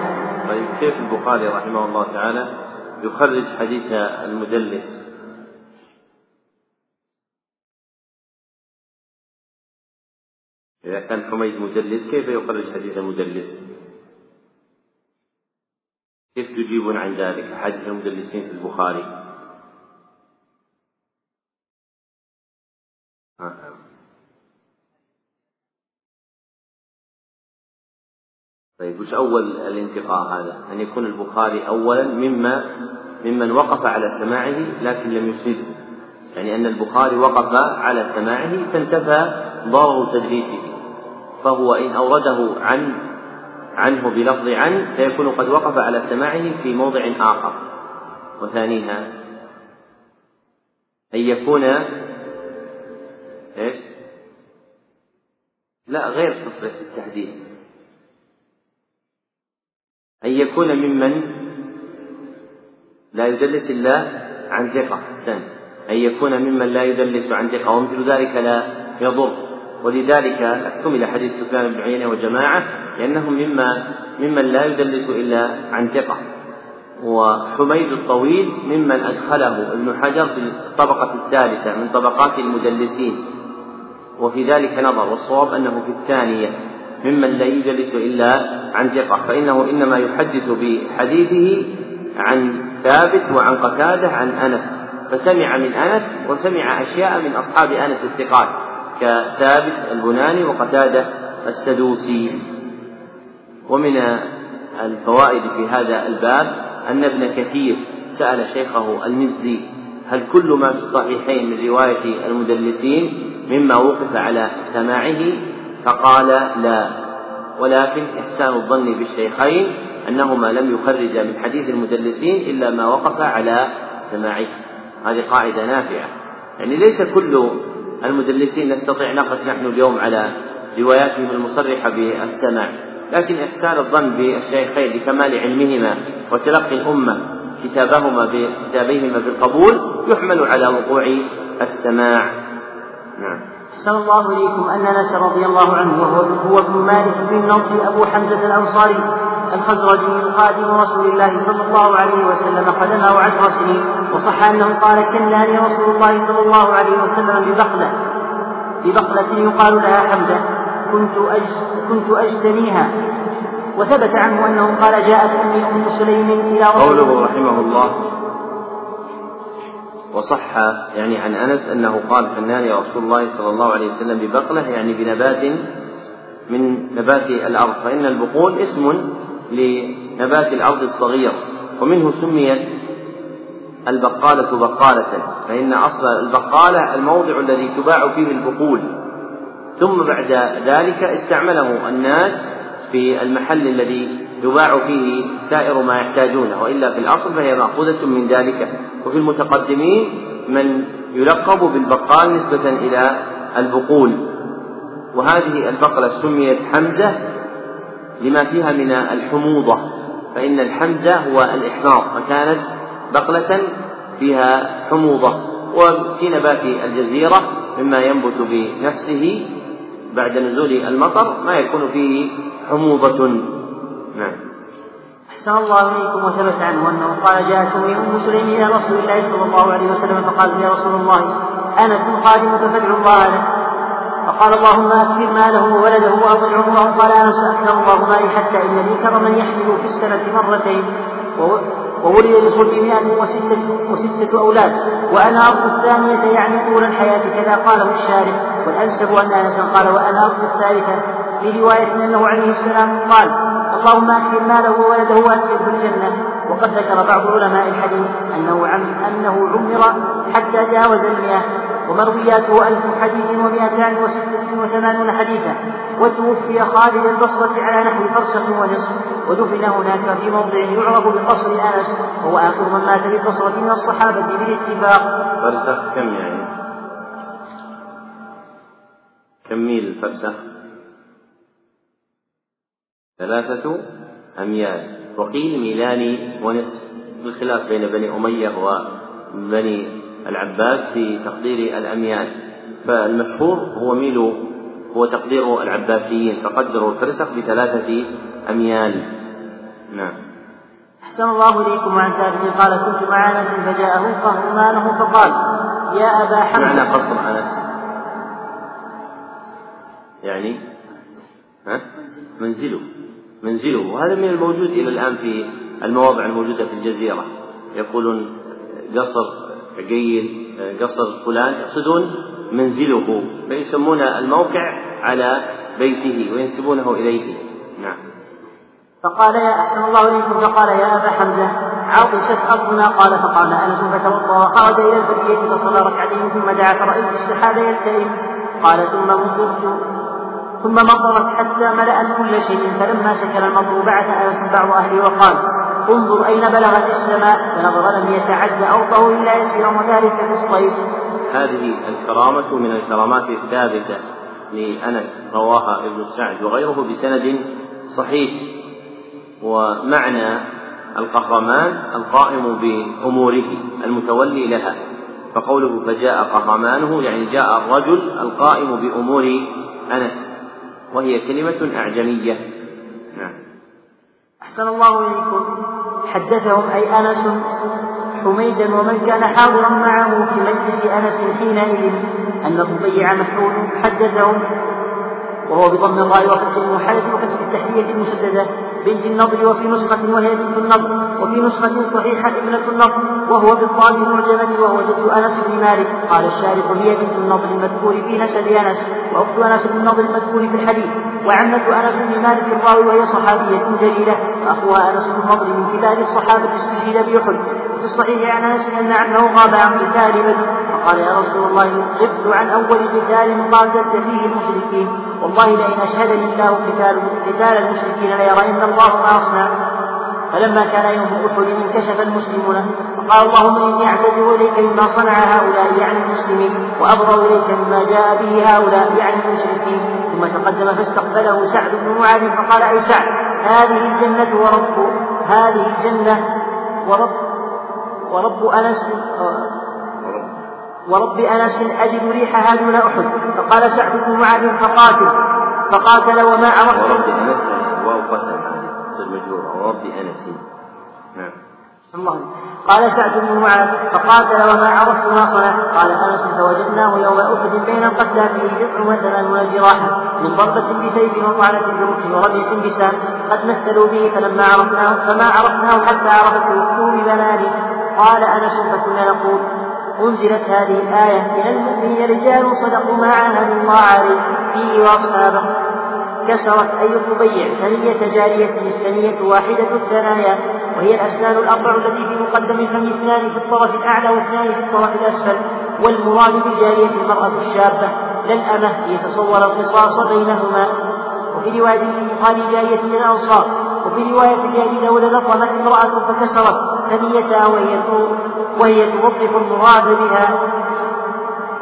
طيب كيف البخاري رحمه الله تعالى يخرج حديث المدلس إذا كان حميد مدلس كيف يخرج حديث المدلس؟ كيف تجيبون عن ذلك حديث المدلسين في البخاري؟ طيب وش أول الانتقاء هذا؟ أن يكون البخاري أولا مما ممن وقف على سماعه لكن لم يسنده يعني أن البخاري وقف على سماعه فانتفى ضرر تدريسه فهو إن أورده عن عنه بلفظ عن فيكون قد وقف على سماعه في موضع آخر وثانيها أن يكون إيش؟ لا غير تصريح التحديد أن يكون ممن لا يدلس إلا عن ثقة. سن. أن يكون ممن لا يدلس عن ثقة. ومثل ذلك لا يضر. ولذلك احتمل حديث سفيان بن عيينة وجماعة لأنهم مما ممن لا يدلس إلا عن ثقة. وحميد الطويل ممن أدخله ابن حجر في الطبقة الثالثة من طبقات المدلسين. وفي ذلك نظر. والصواب أنه في الثانية. ممن لا يجلس إلا عن ثقة فإنه إنما يحدث بحديثه عن ثابت وعن قتادة عن أنس فسمع من أنس وسمع أشياء من أصحاب أنس الثقات كثابت البناني وقتادة السدوسي. ومن الفوائد في هذا الباب أن ابن كثير سأل شيخه المزي هل كل ما في الصحيحين من رواية المدلسين مما وقف على سماعه؟ فقال لا. ولكن إحسان الظن بالشيخين أنهما لم يخرجا من حديث المدلسين إلا ما وقف على سماعه. هذه قاعدة نافعة. يعني ليس كل المدلسين نستطيع نقف نحن اليوم على رواياتهم المصرحة بالسماع. لكن إحسان الظن بالشيخين لكمال علمهما وتلقي الأمة كتابهما بكتابيهما بالقبول يحمل على وقوع السماع. نعم. أحسن الله إليكم أن أنس رضي الله عنه وهو هو ابن مالك بن نضر أبو حمزة الأنصاري الخزرجي خادم رسول الله صلى الله عليه وسلم خدمه عشر سنين وصح أنه قال كلاني رسول الله صلى الله عليه وسلم ببقلة ببقلة يقال لها حمزة. كنت كنت أجتنيها. وثبت عنه أنه قال جاءت أمي أم سليم إلى رسول قوله رحمه الله وصح يعني عن أنس أنه قال فنان رسول الله صلى الله عليه وسلم ببقلة يعني بنبات من نبات الأرض. فإن البقول اسم لنبات الأرض الصغير ومنه سميت البقالة بقالة. فإن أصل البقالة الموضع الذي تباع فيه البقول. ثم بعد ذلك استعمله الناس في المحل الذي يباع فيه سائر ما يحتاجونه وإلا في الأصل فهي مأخوذة من ذلك. وفي المتقدمين من يلقب بالبقال نسبة إلى البقول. وهذه البقلة سميت حمزة لما فيها من الحموضة فإن الحمزة هو الإحماض فكانت بقلة فيها حموضة. وفي نبات الجزيرة مما ينبت بنفسه بعد نزول المطر ما يكون فيه حموضة. نعم. أحسن الله إليكم وثبت عنه أنه قال جاءت أم سليم إلى رسول الله صلى الله عليه وسلم فقالت يا رسول الله أنس خادمك فادعو الله له. فقال اللهم أكثر ماله وولده وأطل عمره قال أنس أكثر الله مالي حتى إن لي كرما يحمل في السنة مرتين. وولد لصلب مئة وستة, وستة أولاد. وأنا أرض الثانية يعني طول الحياة. كذا قاله الشارح. والأنسب أن أنس قال وأنا أرض الثالثة. في رواية أنه عليه السلام قال اللهم أكثر ماله وولده وأسكنه في الجنة وقد ذكر بعض علماء الحديث أنه عم أنه عمر حتى جاوز المئة ومروياته ألف حديث ومئتان وستة وثمانون حديثا وتوفي خالد البصرة على نحو فرسخ ونصف ودفن هناك في موضع يعرف بقصر أنس وهو آخر من مات بالبصرة من الصحابة بالاتفاق فرسخ كم يعني؟ كم ميل الفرسخ؟ ثلاثة أميال. وقيل ميلان ونصف. بالخلاف بين بني أمية وبني العباس في تقدير الأميال. فالمشهور هو ميل هو تقدير العباسيين. فقدروا الفرسخ بثلاثة أميال. نعم. أحسن الله إليكم. عن ثابت قال كنت مع أنس فجاءه قهرمانه فقال يا أبا حمزة. معنى قصر أنس. يعني؟ ها؟ منزله. منزله. وهذا من الموجود إلى الآن في المواضع الموجودة في الجزيرة. يقولون قصر عقيل قصر فلان يقصدون منزله. فيسمون الموقع على بيته وينسبونه إليه. نعم. فقال يا أحسن الله إليكم فقال يا أبا حمزة عطشت أرضنا قال فقام أنس فتوضأ وخرج إلى البرية فصلى ركعتين ثم دعا فرأيت السحاب يلتئم قال ثم مطرت ثم مطرت حتى ملأت كل شيء فلما سكن المطر بعث أنس بعض أهله وقال انظر أين بلغت السماء. فنظر لم يتعد أرضه إلا يسيرا وذلك في الصيف. هذه الكرامة من الكرامات الثابتة لأنس رواها ابن سعد وغيره بسند صحيح. ومعنى القهرمان القائم بأموره المتولي لها. فقوله فجاء قهرمانه يعني جاء الرجل القائم بأمور أنس. وهي كلمة أعجمية. نعم. أحسن الله إليكم. حدثهم أي أنس حميدا ومن كان حاضرا معه في مجلس أنس حينئذ أن الربيع محمود حدثهم وهو بضم الراء وكسر المحلة وكسر التحلية المسددة بنت النضر وفي نسخة وهي بنت النضر وفي نسخة صحيحة ابنة النضر وهو بالضاد المعجمة وهو جد أنس بن مالك. قال الشارح هي بنت النضر المذكور في نسب أنس وأخت أنس بن النضر المذكور في الحديث وعمة أنس بن مالك الراوي وهي صحابية جليلة وأخوها أنس بن النضر من كبار الصحابة استشهد بأحد. وفي الصحيح عن أنس أن عمه غاب عن قتال بدر فقال يا رسول الله غبت عن أول قتال قاتلت فيه المشركين. والله لئن أشهدني الله قتال قتال المشركين ليرين الله ما أصنع. فلما كان يوم أحد انكشف المسلمون فقال اللهم إني أعتذر إليك مما صنع هؤلاء يعني المسلمين وأبرأ إليك مما جاء به هؤلاء يعني المشركين. ثم تقدم فاستقبله سعد بن معاذ فقال أي سعد هذه الجنة ورب هذه الجنة ورب ورب أنس ورب أنس أجد ريحها دون أحد. فقال سعد بن معاذ فقاتل. فقاتل وما عرفت ورب أنس واو قسم تصير مجرورة ورب أنس نعم. الله قال سعد بن معاذ فقاتل وما عرفت ما صنع. قال أنس فوجدناه يوم أحد بين القتلى فيه بضع وثمانون جراحا من ضربة بسيف وطعنة برمح ورمية بسام. قد مثلوا به فلما عرفناه فما عرفناه حتى عرفته اخته ببناني قال أنس فكنا نقول أنزلت هذه الآية من المؤمنين رجال صدقوا ما عاهدوا الله عليه. فيه وأصحابه. كسرت أي الربيع ثنية جارية الثنية واحدة الثنايا. وهي الأسنان الأربع التي في مقدم الفم اثنان في الطرف الأعلى واثنان في الطرف الأسفل. والمراد بجارية المرأة الشابة. لا الأمة ليتصور القصاص بينهما. وفي رواية قال جارية من الأنصار. وفي رواية لأبي داود لطمت امرأة فكسرت ثنيتها وهي وهي توظف المراد بها.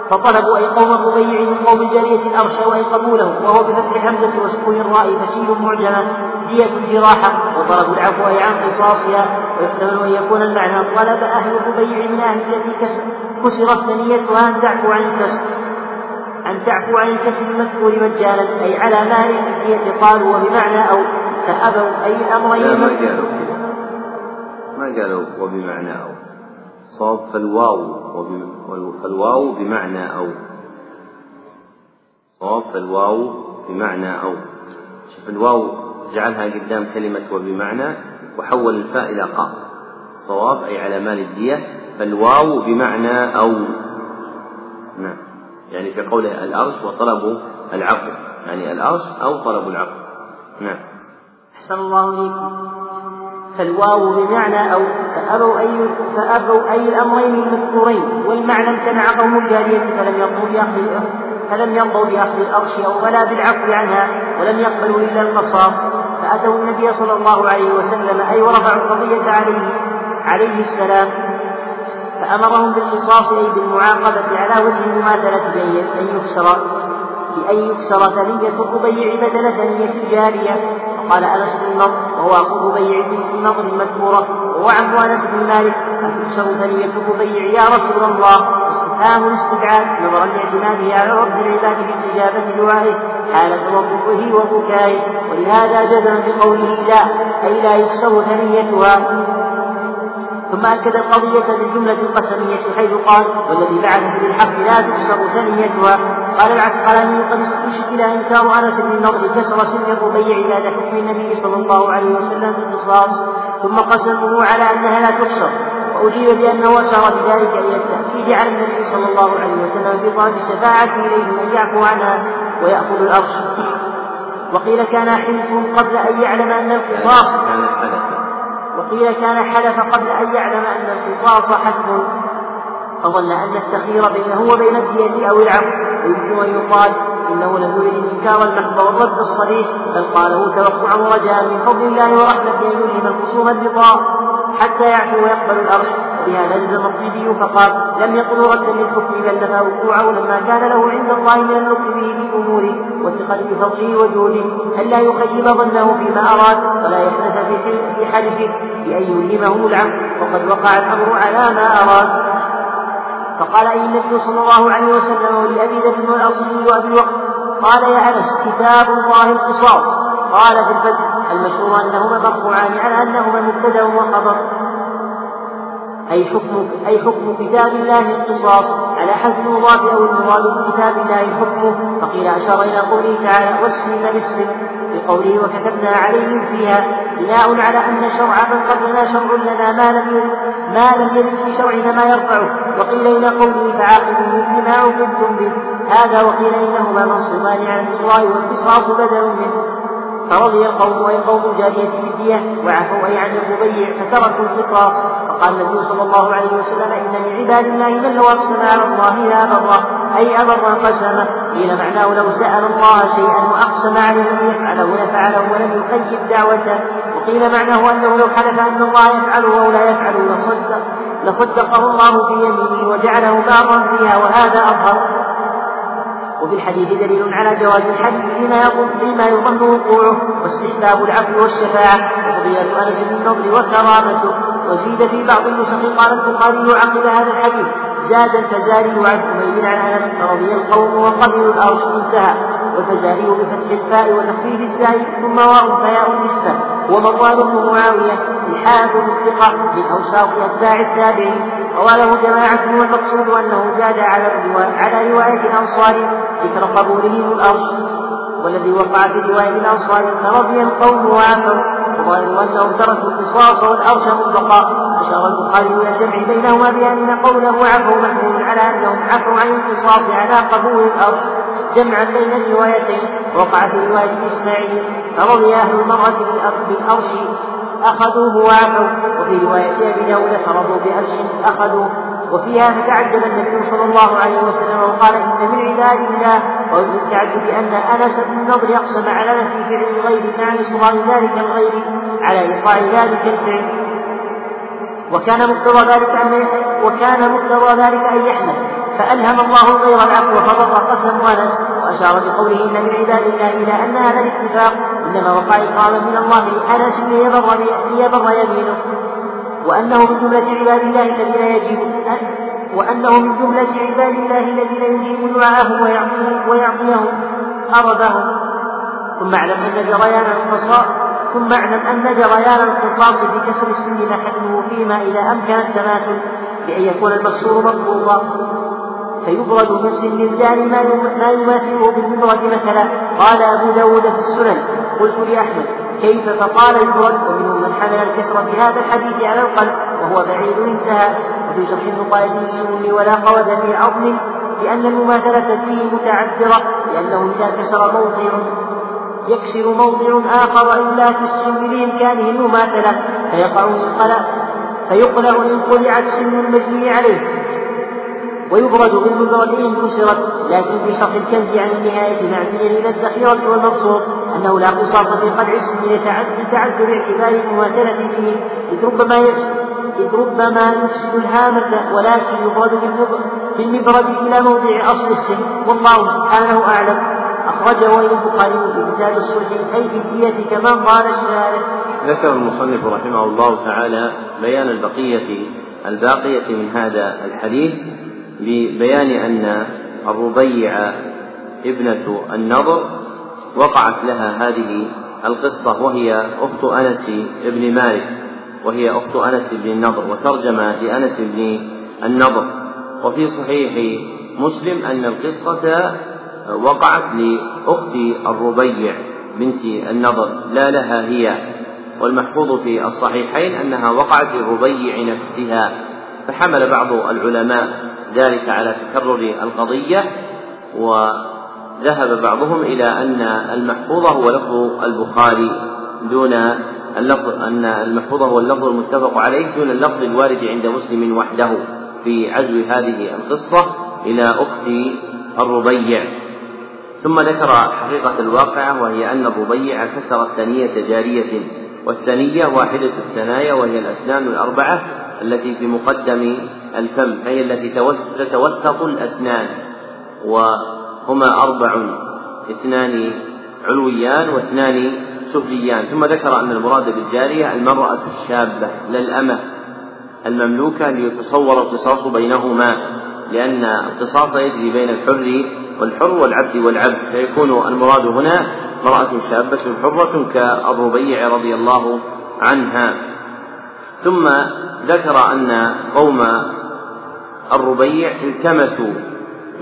فطلبوا أي قوم الربيع من قوم الجارية أرشوا أي قبوله وهو بفتح حمزة وسكون الراء فشيل معجما دية الجراحة وطلبوا العفو أي عن قصاصها ويحتمل أن يكون المعنى طلب أهل الربيع من أهل التي كسرت ثنيتها أن تعفو عن الكسر. أن تعفو عن الكسر المذكور مجانا أي على مال الدية قالوا وبمعنى أو فأبوا أي الأمرين ما قالوا وبمعنى أو. صاب فالواو فالواو بمعنى أو. صاب فالواو بمعنى أو. شوف الواو جعلها قدام كلمة وبمعنى وحول الفاء إلى قاف. الصواب أي على مال الدية فالواو بمعنى أو. نعم. يعني في قوله الأرش وطلب العفو. يعني الأرش أو طلب العفو. نعم. أحسن الله إليكم. فالواو بمعنى أو فأبوا أي فأبوا أي الأمرين المذكورين والمعنى امتنع قوم الجارية فلم يرضوا بأخذ فلم يرضوا بأخذ الأرش أو ولا بالعفو عنها ولم يقبلوا إلا القصاص. فأتوا النبي صلى الله عليه وسلم أي ورفعوا القضية عليه عليه السلام. فأمرهم بالقصاص أي بالمعاقبة على وجه المماثلة بأن يكسر بأن يكسر ثنية الربيع بدل ثنية الجارية قال أنس بن النضر وهو أخو ربيع بن النضر المذكوره وهو عم أنس بن مالك. اتكسر ثنيه الربيع يا رسول الله. استفهام الاستدعاء نظرا لاعتماده على رب العباد في استجابه دعائه. حال توقفه وبكائه. ولهذا جزم بقوله لا أي لا يكسر ثنيتها. ثم أكد القضية بالجملة القسمية حيث قال والذي بعث بالحق لا تكسر ثنيتها. قال العسقلاني قد استشكل إنكار أنس بن النضر كسر سن الربيع بعد حكم النبي صلى الله عليه وسلم بالقصاص ثم قسمه على أنها لا تكسر وأجيب بأنه أشار بذلك إلى التأكيد على النبي صلى الله عليه وسلم بطلب الشفاعة إليهم أن يعفو عنها ويأخذ الأرش وقيل كان حلف قبل أن يعلم أن القصاص وقيل كان حلف قبل أن يعلم أن القصاص حتم فظن أن التخير بينه وبين الدية أو العفو. ويمكن أن يقال إنه لم يرد الإنكار المحض والرد الصريح بل قاله توقعا ورجاء من فضل الله ورحمته أن يلهم الخصوم الرضا حتى يعفو ويقبل الأرش. وبهذا جزم الطبي فقال لم يقل ردا للحكم بل نفى وقوعه لما كان له عند الله من اللطف به في أموره والثقة بفضله وجوده. ألا يخيب ظنه فيما أراد؟ ولا يحدث في حلفه بأن يلهمه العفو. وقد وقع الأمر على ما أراد. فقال أي النبي صلى الله عليه وسلم ولأبي ذر والأصلي وأبي الوقت قال يا أنس كتاب الله القصاص. قال في الفتح المشهور أنهما مرفوعان على أنهما مبتدأ وخبر. أي حكم أي حكم كتاب الله القصاص؟ على حذف المضاف أو المراد بكتاب الله حكمه. فقيل أشار إلى قوله تعالى والسن بالسن. بقوله وكتبنا عليهم فيها بناء على أن شرع من قبلنا شرع لنا ما لم ما لم يرد في شرعنا ما يرفعه. وقيل إلى قوله فعاقبوا مثل ما عوقبتم به. هذا وقيل إنهما منصوبان عن الله والقصاص بدل منه. فرضي القوم أي قوم الجارية بالدية وعفوا أي عن الربيع فتركوا القصاص. فقال النبي صلى الله عليه وسلم إن من عباد الله من لو أقسم على الله لا بره أي أبر قسمه قيل معناه لو سأل الله شيئا وأقسم عليه أن يفعله لفعله ولم يخيب دعوته. وقيل معناه أنه لو حلف أن الله يفعله أو لا يفعله لصدق لصدقه الله في يمينه وجعله بارا فيها وهذا أظهر. وفي الحديث دليل على جواز الحديث فيما يظن فيما يظن وقوعه واستحباب العفو والشفاعة. وقضية أنس بن النضر وكرامته. وزيد في بعض النسخ قال البخاري عقب هذا الحديث. زاد الفزاري عن حميد عن أنس رضي القوم وقبلوا الارش انتهى والفزاري بفتح الفاء وتخفيف الزاي ثم واو فياء النسبة ومروان بن معاوية الحافظ الثقه من اوساط اتباع التابعين وله جماعة والمقصود أنه زاد على على رواية الأنصاري ذكر قبولهم الارش والذي وقع في رواية الأنصاري فرضي القوم وعفوا تركوا القصاص والأرش مطلقا أشار البخاري إلى الجمع بينهما بأن قوله عفوا محمول على أنهم عفوا عن القصاص على قبول الأرش. جمعا بين الروايتين. وقع في رواية إسماعيل فرضي أهل المرأة بالأرش أخذوه وعفوا. وفي رواية أبي داود فرضوا بأرش اخذوه وفيها فتعجب النبي صلى الله عليه وسلم وقال إن من عباد الله ومن التعجب أن أنس بن النضر أقسم على نفي فعل الغير مع إصرار ذلك الغير على إيقاع ذلك الفعل. وكان مقتضى ذلك أن وكان مقتضى ذلك أن يحمل. فألهم الله الغير العفو فضر قسم أنس وأشار بقوله إن من عباد الله إلى أن هذا الاتفاق إنما وقع إقراما من الله لأنس ليبر يمينه. وأنه من جملة عباد الله الذين يجب وأنه من جملة عباد الله الذين يجيب دعاءهم ويعطيهم ويعطيهم أرضهم ثم اعلم أن جريان القصاص ثم اعلم أن جريان القصاص بكسر السن محله فيما إذا أمكن التماثل بأن يكون المكسور مضبوطا فيبرد من سن الجاري ما يماثله بالمبرد مثلا. قال أبو داود في السنن قلت لأحمد كيف؟ فقال يبرد ومنهم من حمل الكسر في هذا الحديث على القلب وهو بعيد انتهى وفي شرح المقايد السن ولا قود في عظم لأن المماثلة فيه متعذرة لأنه إذا كسر موضع يكسر موضع آخر إلا في السن بإمكانه المماثلة فيقع انقلع فيقلع إن قلعت سن المجني عليه. ويبرد بالمبرد إن كسرت لكن في شرح الكنز عن النهاية معزل إلى الذخيرة والمبسوط أنه لا قصاص في قلع السن لتعذر اعتبار المماثلة فيه إذ ربما إذ ربما يفسد الهامة ولكن يبرد بالمبرد إلى موضع أصل السن والله سبحانه أعلم. أخرجه البخاري في كتاب الصلح أي في الدية كما قال الشارع. ذكر المصنف رحمه الله تعالى بيان البقية الباقية من هذا الحديث. ببيان أن الربيع ابنة النضر وقعت لها هذه القصة وهي أخت أنس بن مالك وهي أخت أنس بن النضر وترجم لأنس بن النضر. وفي صحيح مسلم أن القصة وقعت لأخت الربيع بنت النضر لا لها هي. والمحفوظ في الصحيحين أنها وقعت للربيع نفسها فحمل بعض العلماء ذلك على تكرر القضية وذهب بعضهم إلى أن المحفوظ هو لفظ البخاري دون اللفظ أن المحفوظ هو اللفظ المتفق عليه دون اللفظ الوارد عند مسلم وحده في عزو هذه القصة إلى أخت الربيع. ثم ذكر حقيقة الواقعة وهي أن الربيع كسرت ثنية جارية والثنية واحدة الثنايا وهي الأسنان الأربعة التي في مقدم الفم فهي التي تتوسط الأسنان وهما أربع اثنان علويان واثنان سفليان. ثم ذكر أن المراد بالجارية المرأة الشابة لا الأمة المملوكة ليتصور القصاص بينهما لأن القصاص يجري بين الحر والحر والعبد والعبد. فيكون المراد هنا امرأة شابة حرة كالربيع رضي الله عنها. ثم ذكر أن قوم الربيع التمسوا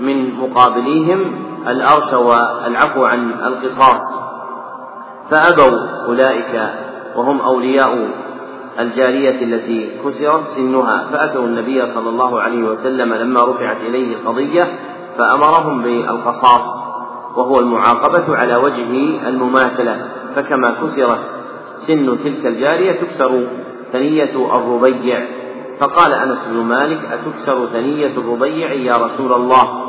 من مقابليهم الأرش والعفو عن القصاص فأبوا أولئك وهم أولياء الجارية التي كسرت سنها. فأتوا النبي صلى الله عليه وسلم لما رفعت إليه القضية فأمرهم بالقصاص وهو المعاقبة على وجه المماثلة. فكما كسرت سن تلك الجارية تكسر ثنية الربيع. فقال أنس بن مالك أتكسر ثنية الربيع يا رسول الله؟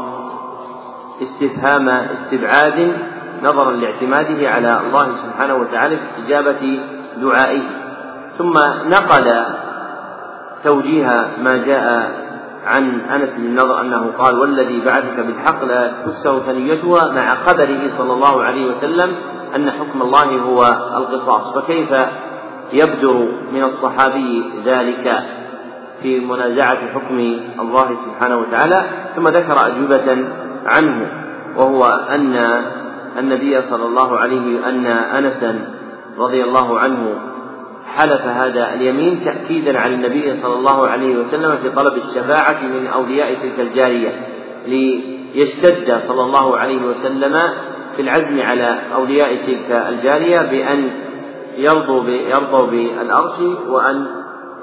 استفهام استبعاد نظرا لاعتماده على الله سبحانه وتعالى في استجابة دعائه. ثم نقل توجيه ما جاء عن أنس بن النضر أنه قال والذي بعثك بالحق لا تكسر ثنيتها مع قدره صلى الله عليه وسلم أن حكم الله هو القصاص. فكيف يبدر من الصحابي ذلك في منازعة حكم الله سبحانه وتعالى ثم ذكر أجوبة عنه وهو أن النبي صلى الله عليه أن أنسا رضي الله عنه حلف هذا اليمين تأكيدا على النبي صلى الله عليه وسلم في طلب الشفاعة من أولياء تلك الجارية ليشتد صلى الله عليه وسلم في العزم على أولياء تلك الجارية بأن يرضوا يرضوا بالأرش وأن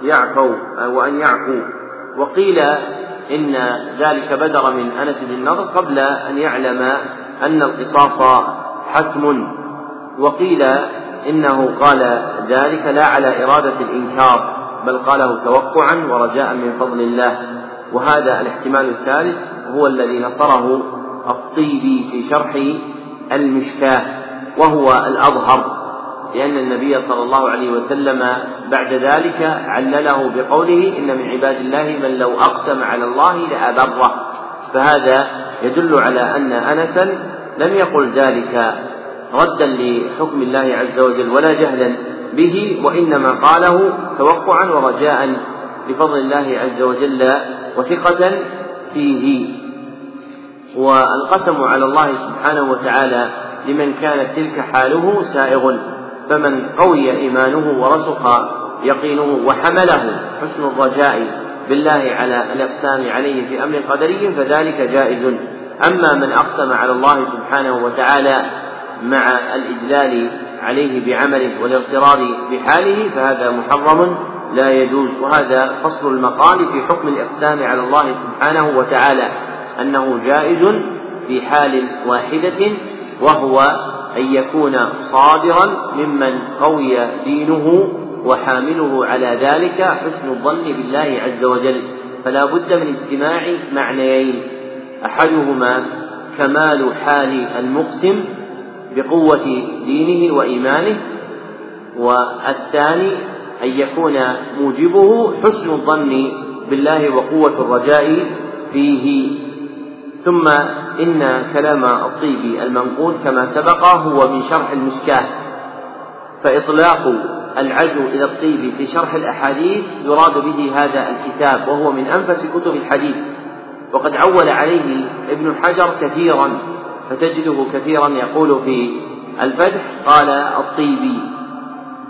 يعفوا وأن يعفوا وقيل إن ذلك بدر من أنس بن النضر قبل أن يعلم أن القصاص حتم. وقيل إنه قال ذلك لا على إرادة الإنكار بل قاله توقعا ورجاء من فضل الله. وهذا الاحتمال الثالث هو الذي نصره الطيبي في شرح المشكاة وهو الأظهر. لأن النبي صلى الله عليه وسلم بعد ذلك علله بقوله إن من عباد الله من لو أقسم على الله لأبره. فهذا يدل على أن أنسا لم يقل ذلك ردا لحكم الله عز وجل ولا جهلا به وإنما قاله توقعا ورجاء لفضل الله عز وجل وثقة فيه. والقسم على الله سبحانه وتعالى لمن كانت تلك حاله سائغ. فمن قوي إيمانه ورسخ يقينه وحمله حسن الرجاء بالله على الإقسام عليه في أمر قدري فذلك جائز. أما من أقسم على الله سبحانه وتعالى مع الإدلال عليه بعمله والاغترار بحاله فهذا محرم لا يجوز. وهذا فصل المقال في حكم الإقسام على الله سبحانه وتعالى أنه جائز في حال واحدة وهو أن يكون صادرا ممن قوي دينه وحامله على ذلك حسن الظن بالله عز وجل. فلا بد من اجتماع معنيين. أحدهما كمال حال المقسم بقوة دينه وإيمانه والثاني أن يكون موجبه حسن الظن بالله وقوة الرجاء فيه ثم إن كلام الطيبي المنقول كما سبق هو من شرح المشكاة. فإطلاق العزو إلى الطيب في شرح الأحاديث يراد به هذا الكتاب وهو من أنفس كتب الحديث. وقد عول عليه ابن حجر كثيرا فتجده كثيرا يقول في الفتح قال الطيبي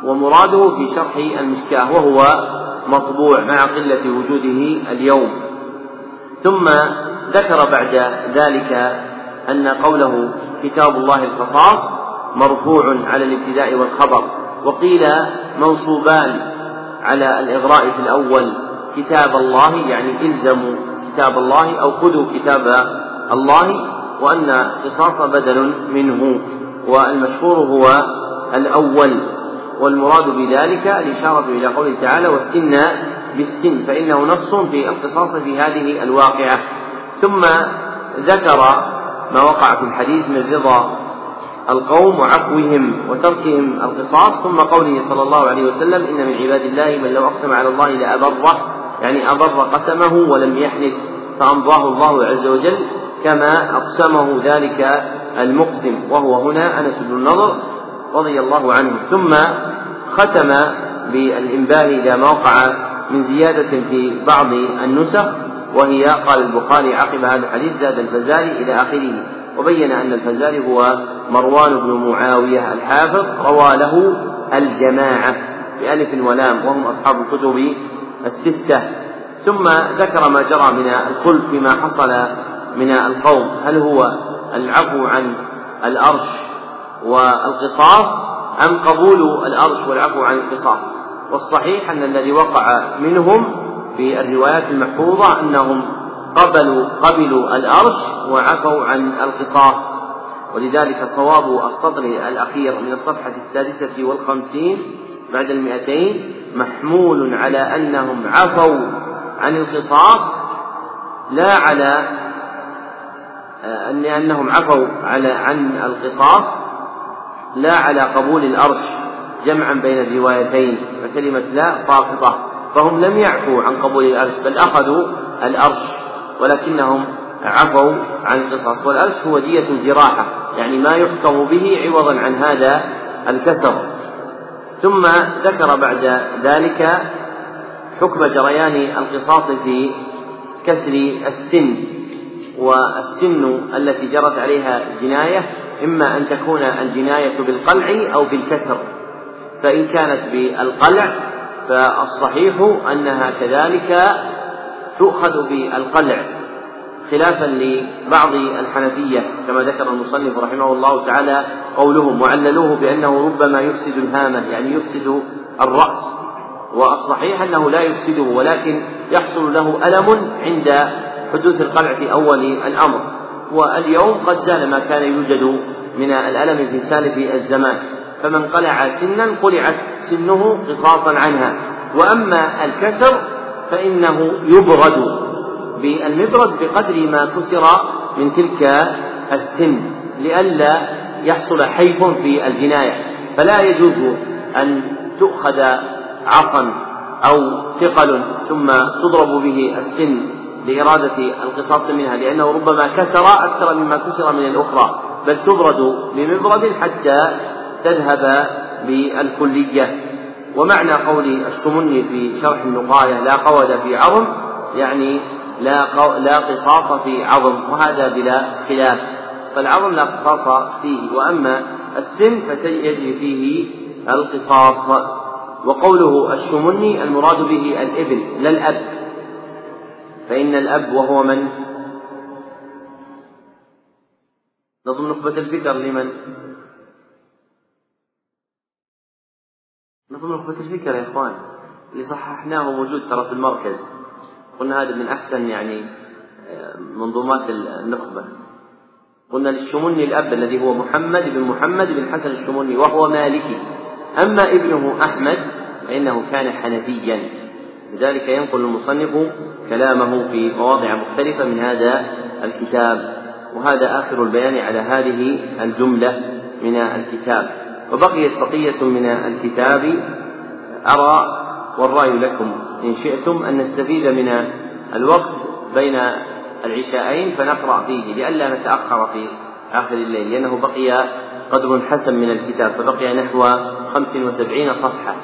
ومراده في شرح المشكاة وهو مطبوع مع قلة وجوده اليوم. ثم ذكر بعد ذلك أن قوله كتاب الله القصاص مرفوع على الابتداء والخبر وقيل منصوبان على الإغراء في الأول كتاب الله يعني إلزموا كتاب الله أو خذوا كتاب الله وأن قصاص بدل منه والمشهور هو الأول والمراد بذلك الإشارة إلى قوله تعالى والسن بالسن فإنه نص في القصاص في هذه الواقعة. ثم ذكر ما وقع في الحديث من رضا القوم وعفوهم وتركهم القصاص ثم قوله صلى الله عليه وسلم إن من عباد الله من لو أقسم على الله لأبره يعني أبر قسمه ولم يحنث فأمضاه الله عز وجل كما أقسمه ذلك المقسم وهو هنا أنس بن النضر رضي الله عنه. ثم ختم بالإنباه إلى ما وقع من زيادة في بعض النسخ وهي قال البخاري عقب هذا الحديث زاد الفزاري إلى آخره وبين أن الفزاري هو مروان بن معاوية الحافظ روى له الجماعة بألف ولام وهم أصحاب الكتب الستة. ثم ذكر ما جرى من الخلف فيما حصل من القوم. هل هو العفو عن الأرش والقصاص أم قبول الأرش والعفو عن القصاص؟ والصحيح أن الذي وقع منهم في الروايات المحفوظة أنهم قبلوا قبلوا الأرش وعفوا عن القصاص. ولذلك صواب السطر الأخير من الصفحة السادسة والخمسين بعد المئتين محمول على أنهم عفوا عن القصاص لا على أن أنهم عفوا على عن القصاص لا على قبول الأرش جمعا بين الروايتين فكلمة لا ساقطة. فهم لم يعفوا عن قبول الأرش بل أخذوا الأرش ولكنهم عفوا عن القصاص. والأرش هو دية الجراحة يعني ما يحكم به عوضا عن هذا الكسر. ثم ذكر بعد ذلك حكم جريان القصاص في كسر السن والسن التي جرت عليها جناية إما أن تكون الجناية بالقلع أو بالكسر. فإن كانت بالقلع فالصحيح أنها كذلك تؤخذ بالقلع خلافا لبعض الحنفية كما ذكر المصنف رحمه الله تعالى قولهم وعللوه بأنه ربما يفسد الهامة يعني يفسد الرأس. والصحيح أنه لا يفسده ولكن يحصل له ألم عند حدوث القلع في أول الأمر. واليوم قد زال ما كان يوجد من الألم في سالف الزمان. فمن قلع سنا قلعت سنه قصاصا عنها. وأما الكسر فإنه يبرد بالمبرد بقدر ما كسر من تلك السن لئلا يحصل حيف في الجناية. فلا يجوز أن تؤخذ عصا أو ثقل ثم تضرب به السن لإرادة القصاص منها لأنه ربما كسر أكثر مما كسر من الأخرى بل تبرد بمبرد حتى تذهب بالكلية. ومعنى قول السمني في شرح النقاية لا قود في عظم يعني لا لا قصاص في عظم وهذا بلا خلاف. فالعظم لا قصاص فيه وأما السن فيجري فيه القصاص. وقوله الشمني المراد به الابن لا الأب. فإن الأب وهو من؟ نظم نخبة الفكر لمن؟ نظم نخبة الفكر يا إخوان؟ اللي صححناه موجود ترى في المركز. قلنا هذا من أحسن يعني آه، منظومات النخبة. قلنا للشمني الأب الذي هو محمد بن محمد بن حسن الشمني وهو مالكي. أما ابنه أحمد فإنه كان حنفيا. لذلك ينقل المصنف كلامه في مواضع مختلفة من هذا الكتاب. وهذا آخر البيان على هذه الجملة من الكتاب. وبقيت بقية من الكتاب أرى والرأي لكم إن شئتم أن نستفيد من الوقت بين العشاءين فنقرأ فيه لئلا نتأخر في آخر الليل لأنه بقي قدر حسن من الكتاب فبقي نحو خمس وسبعين صفحة.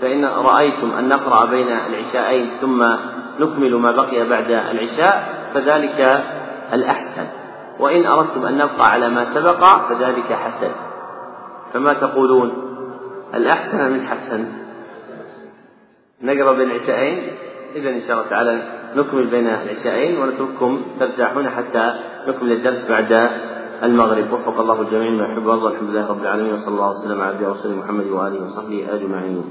فإن رأيتم أن نقرأ بين العشاءين ثم نكمل ما بقي بعد العشاء فذلك الأحسن. وإن أردتم أن نبقى على ما سبق فذلك حسن. فما تقولون؟ الأحسن من حسن؟ نقرأ بين العشاءين إذا إن شاء الله تعالى نكمل بين العشاءين ونترككم ترتاحون حتى نكمل الدرس بعد المغرب. وفق الله الجميع ما يحب الله الحمد لله رب العالمين وصلى الله وسلم على عبده ورسوله محمد وآله وصحبه أجمعين.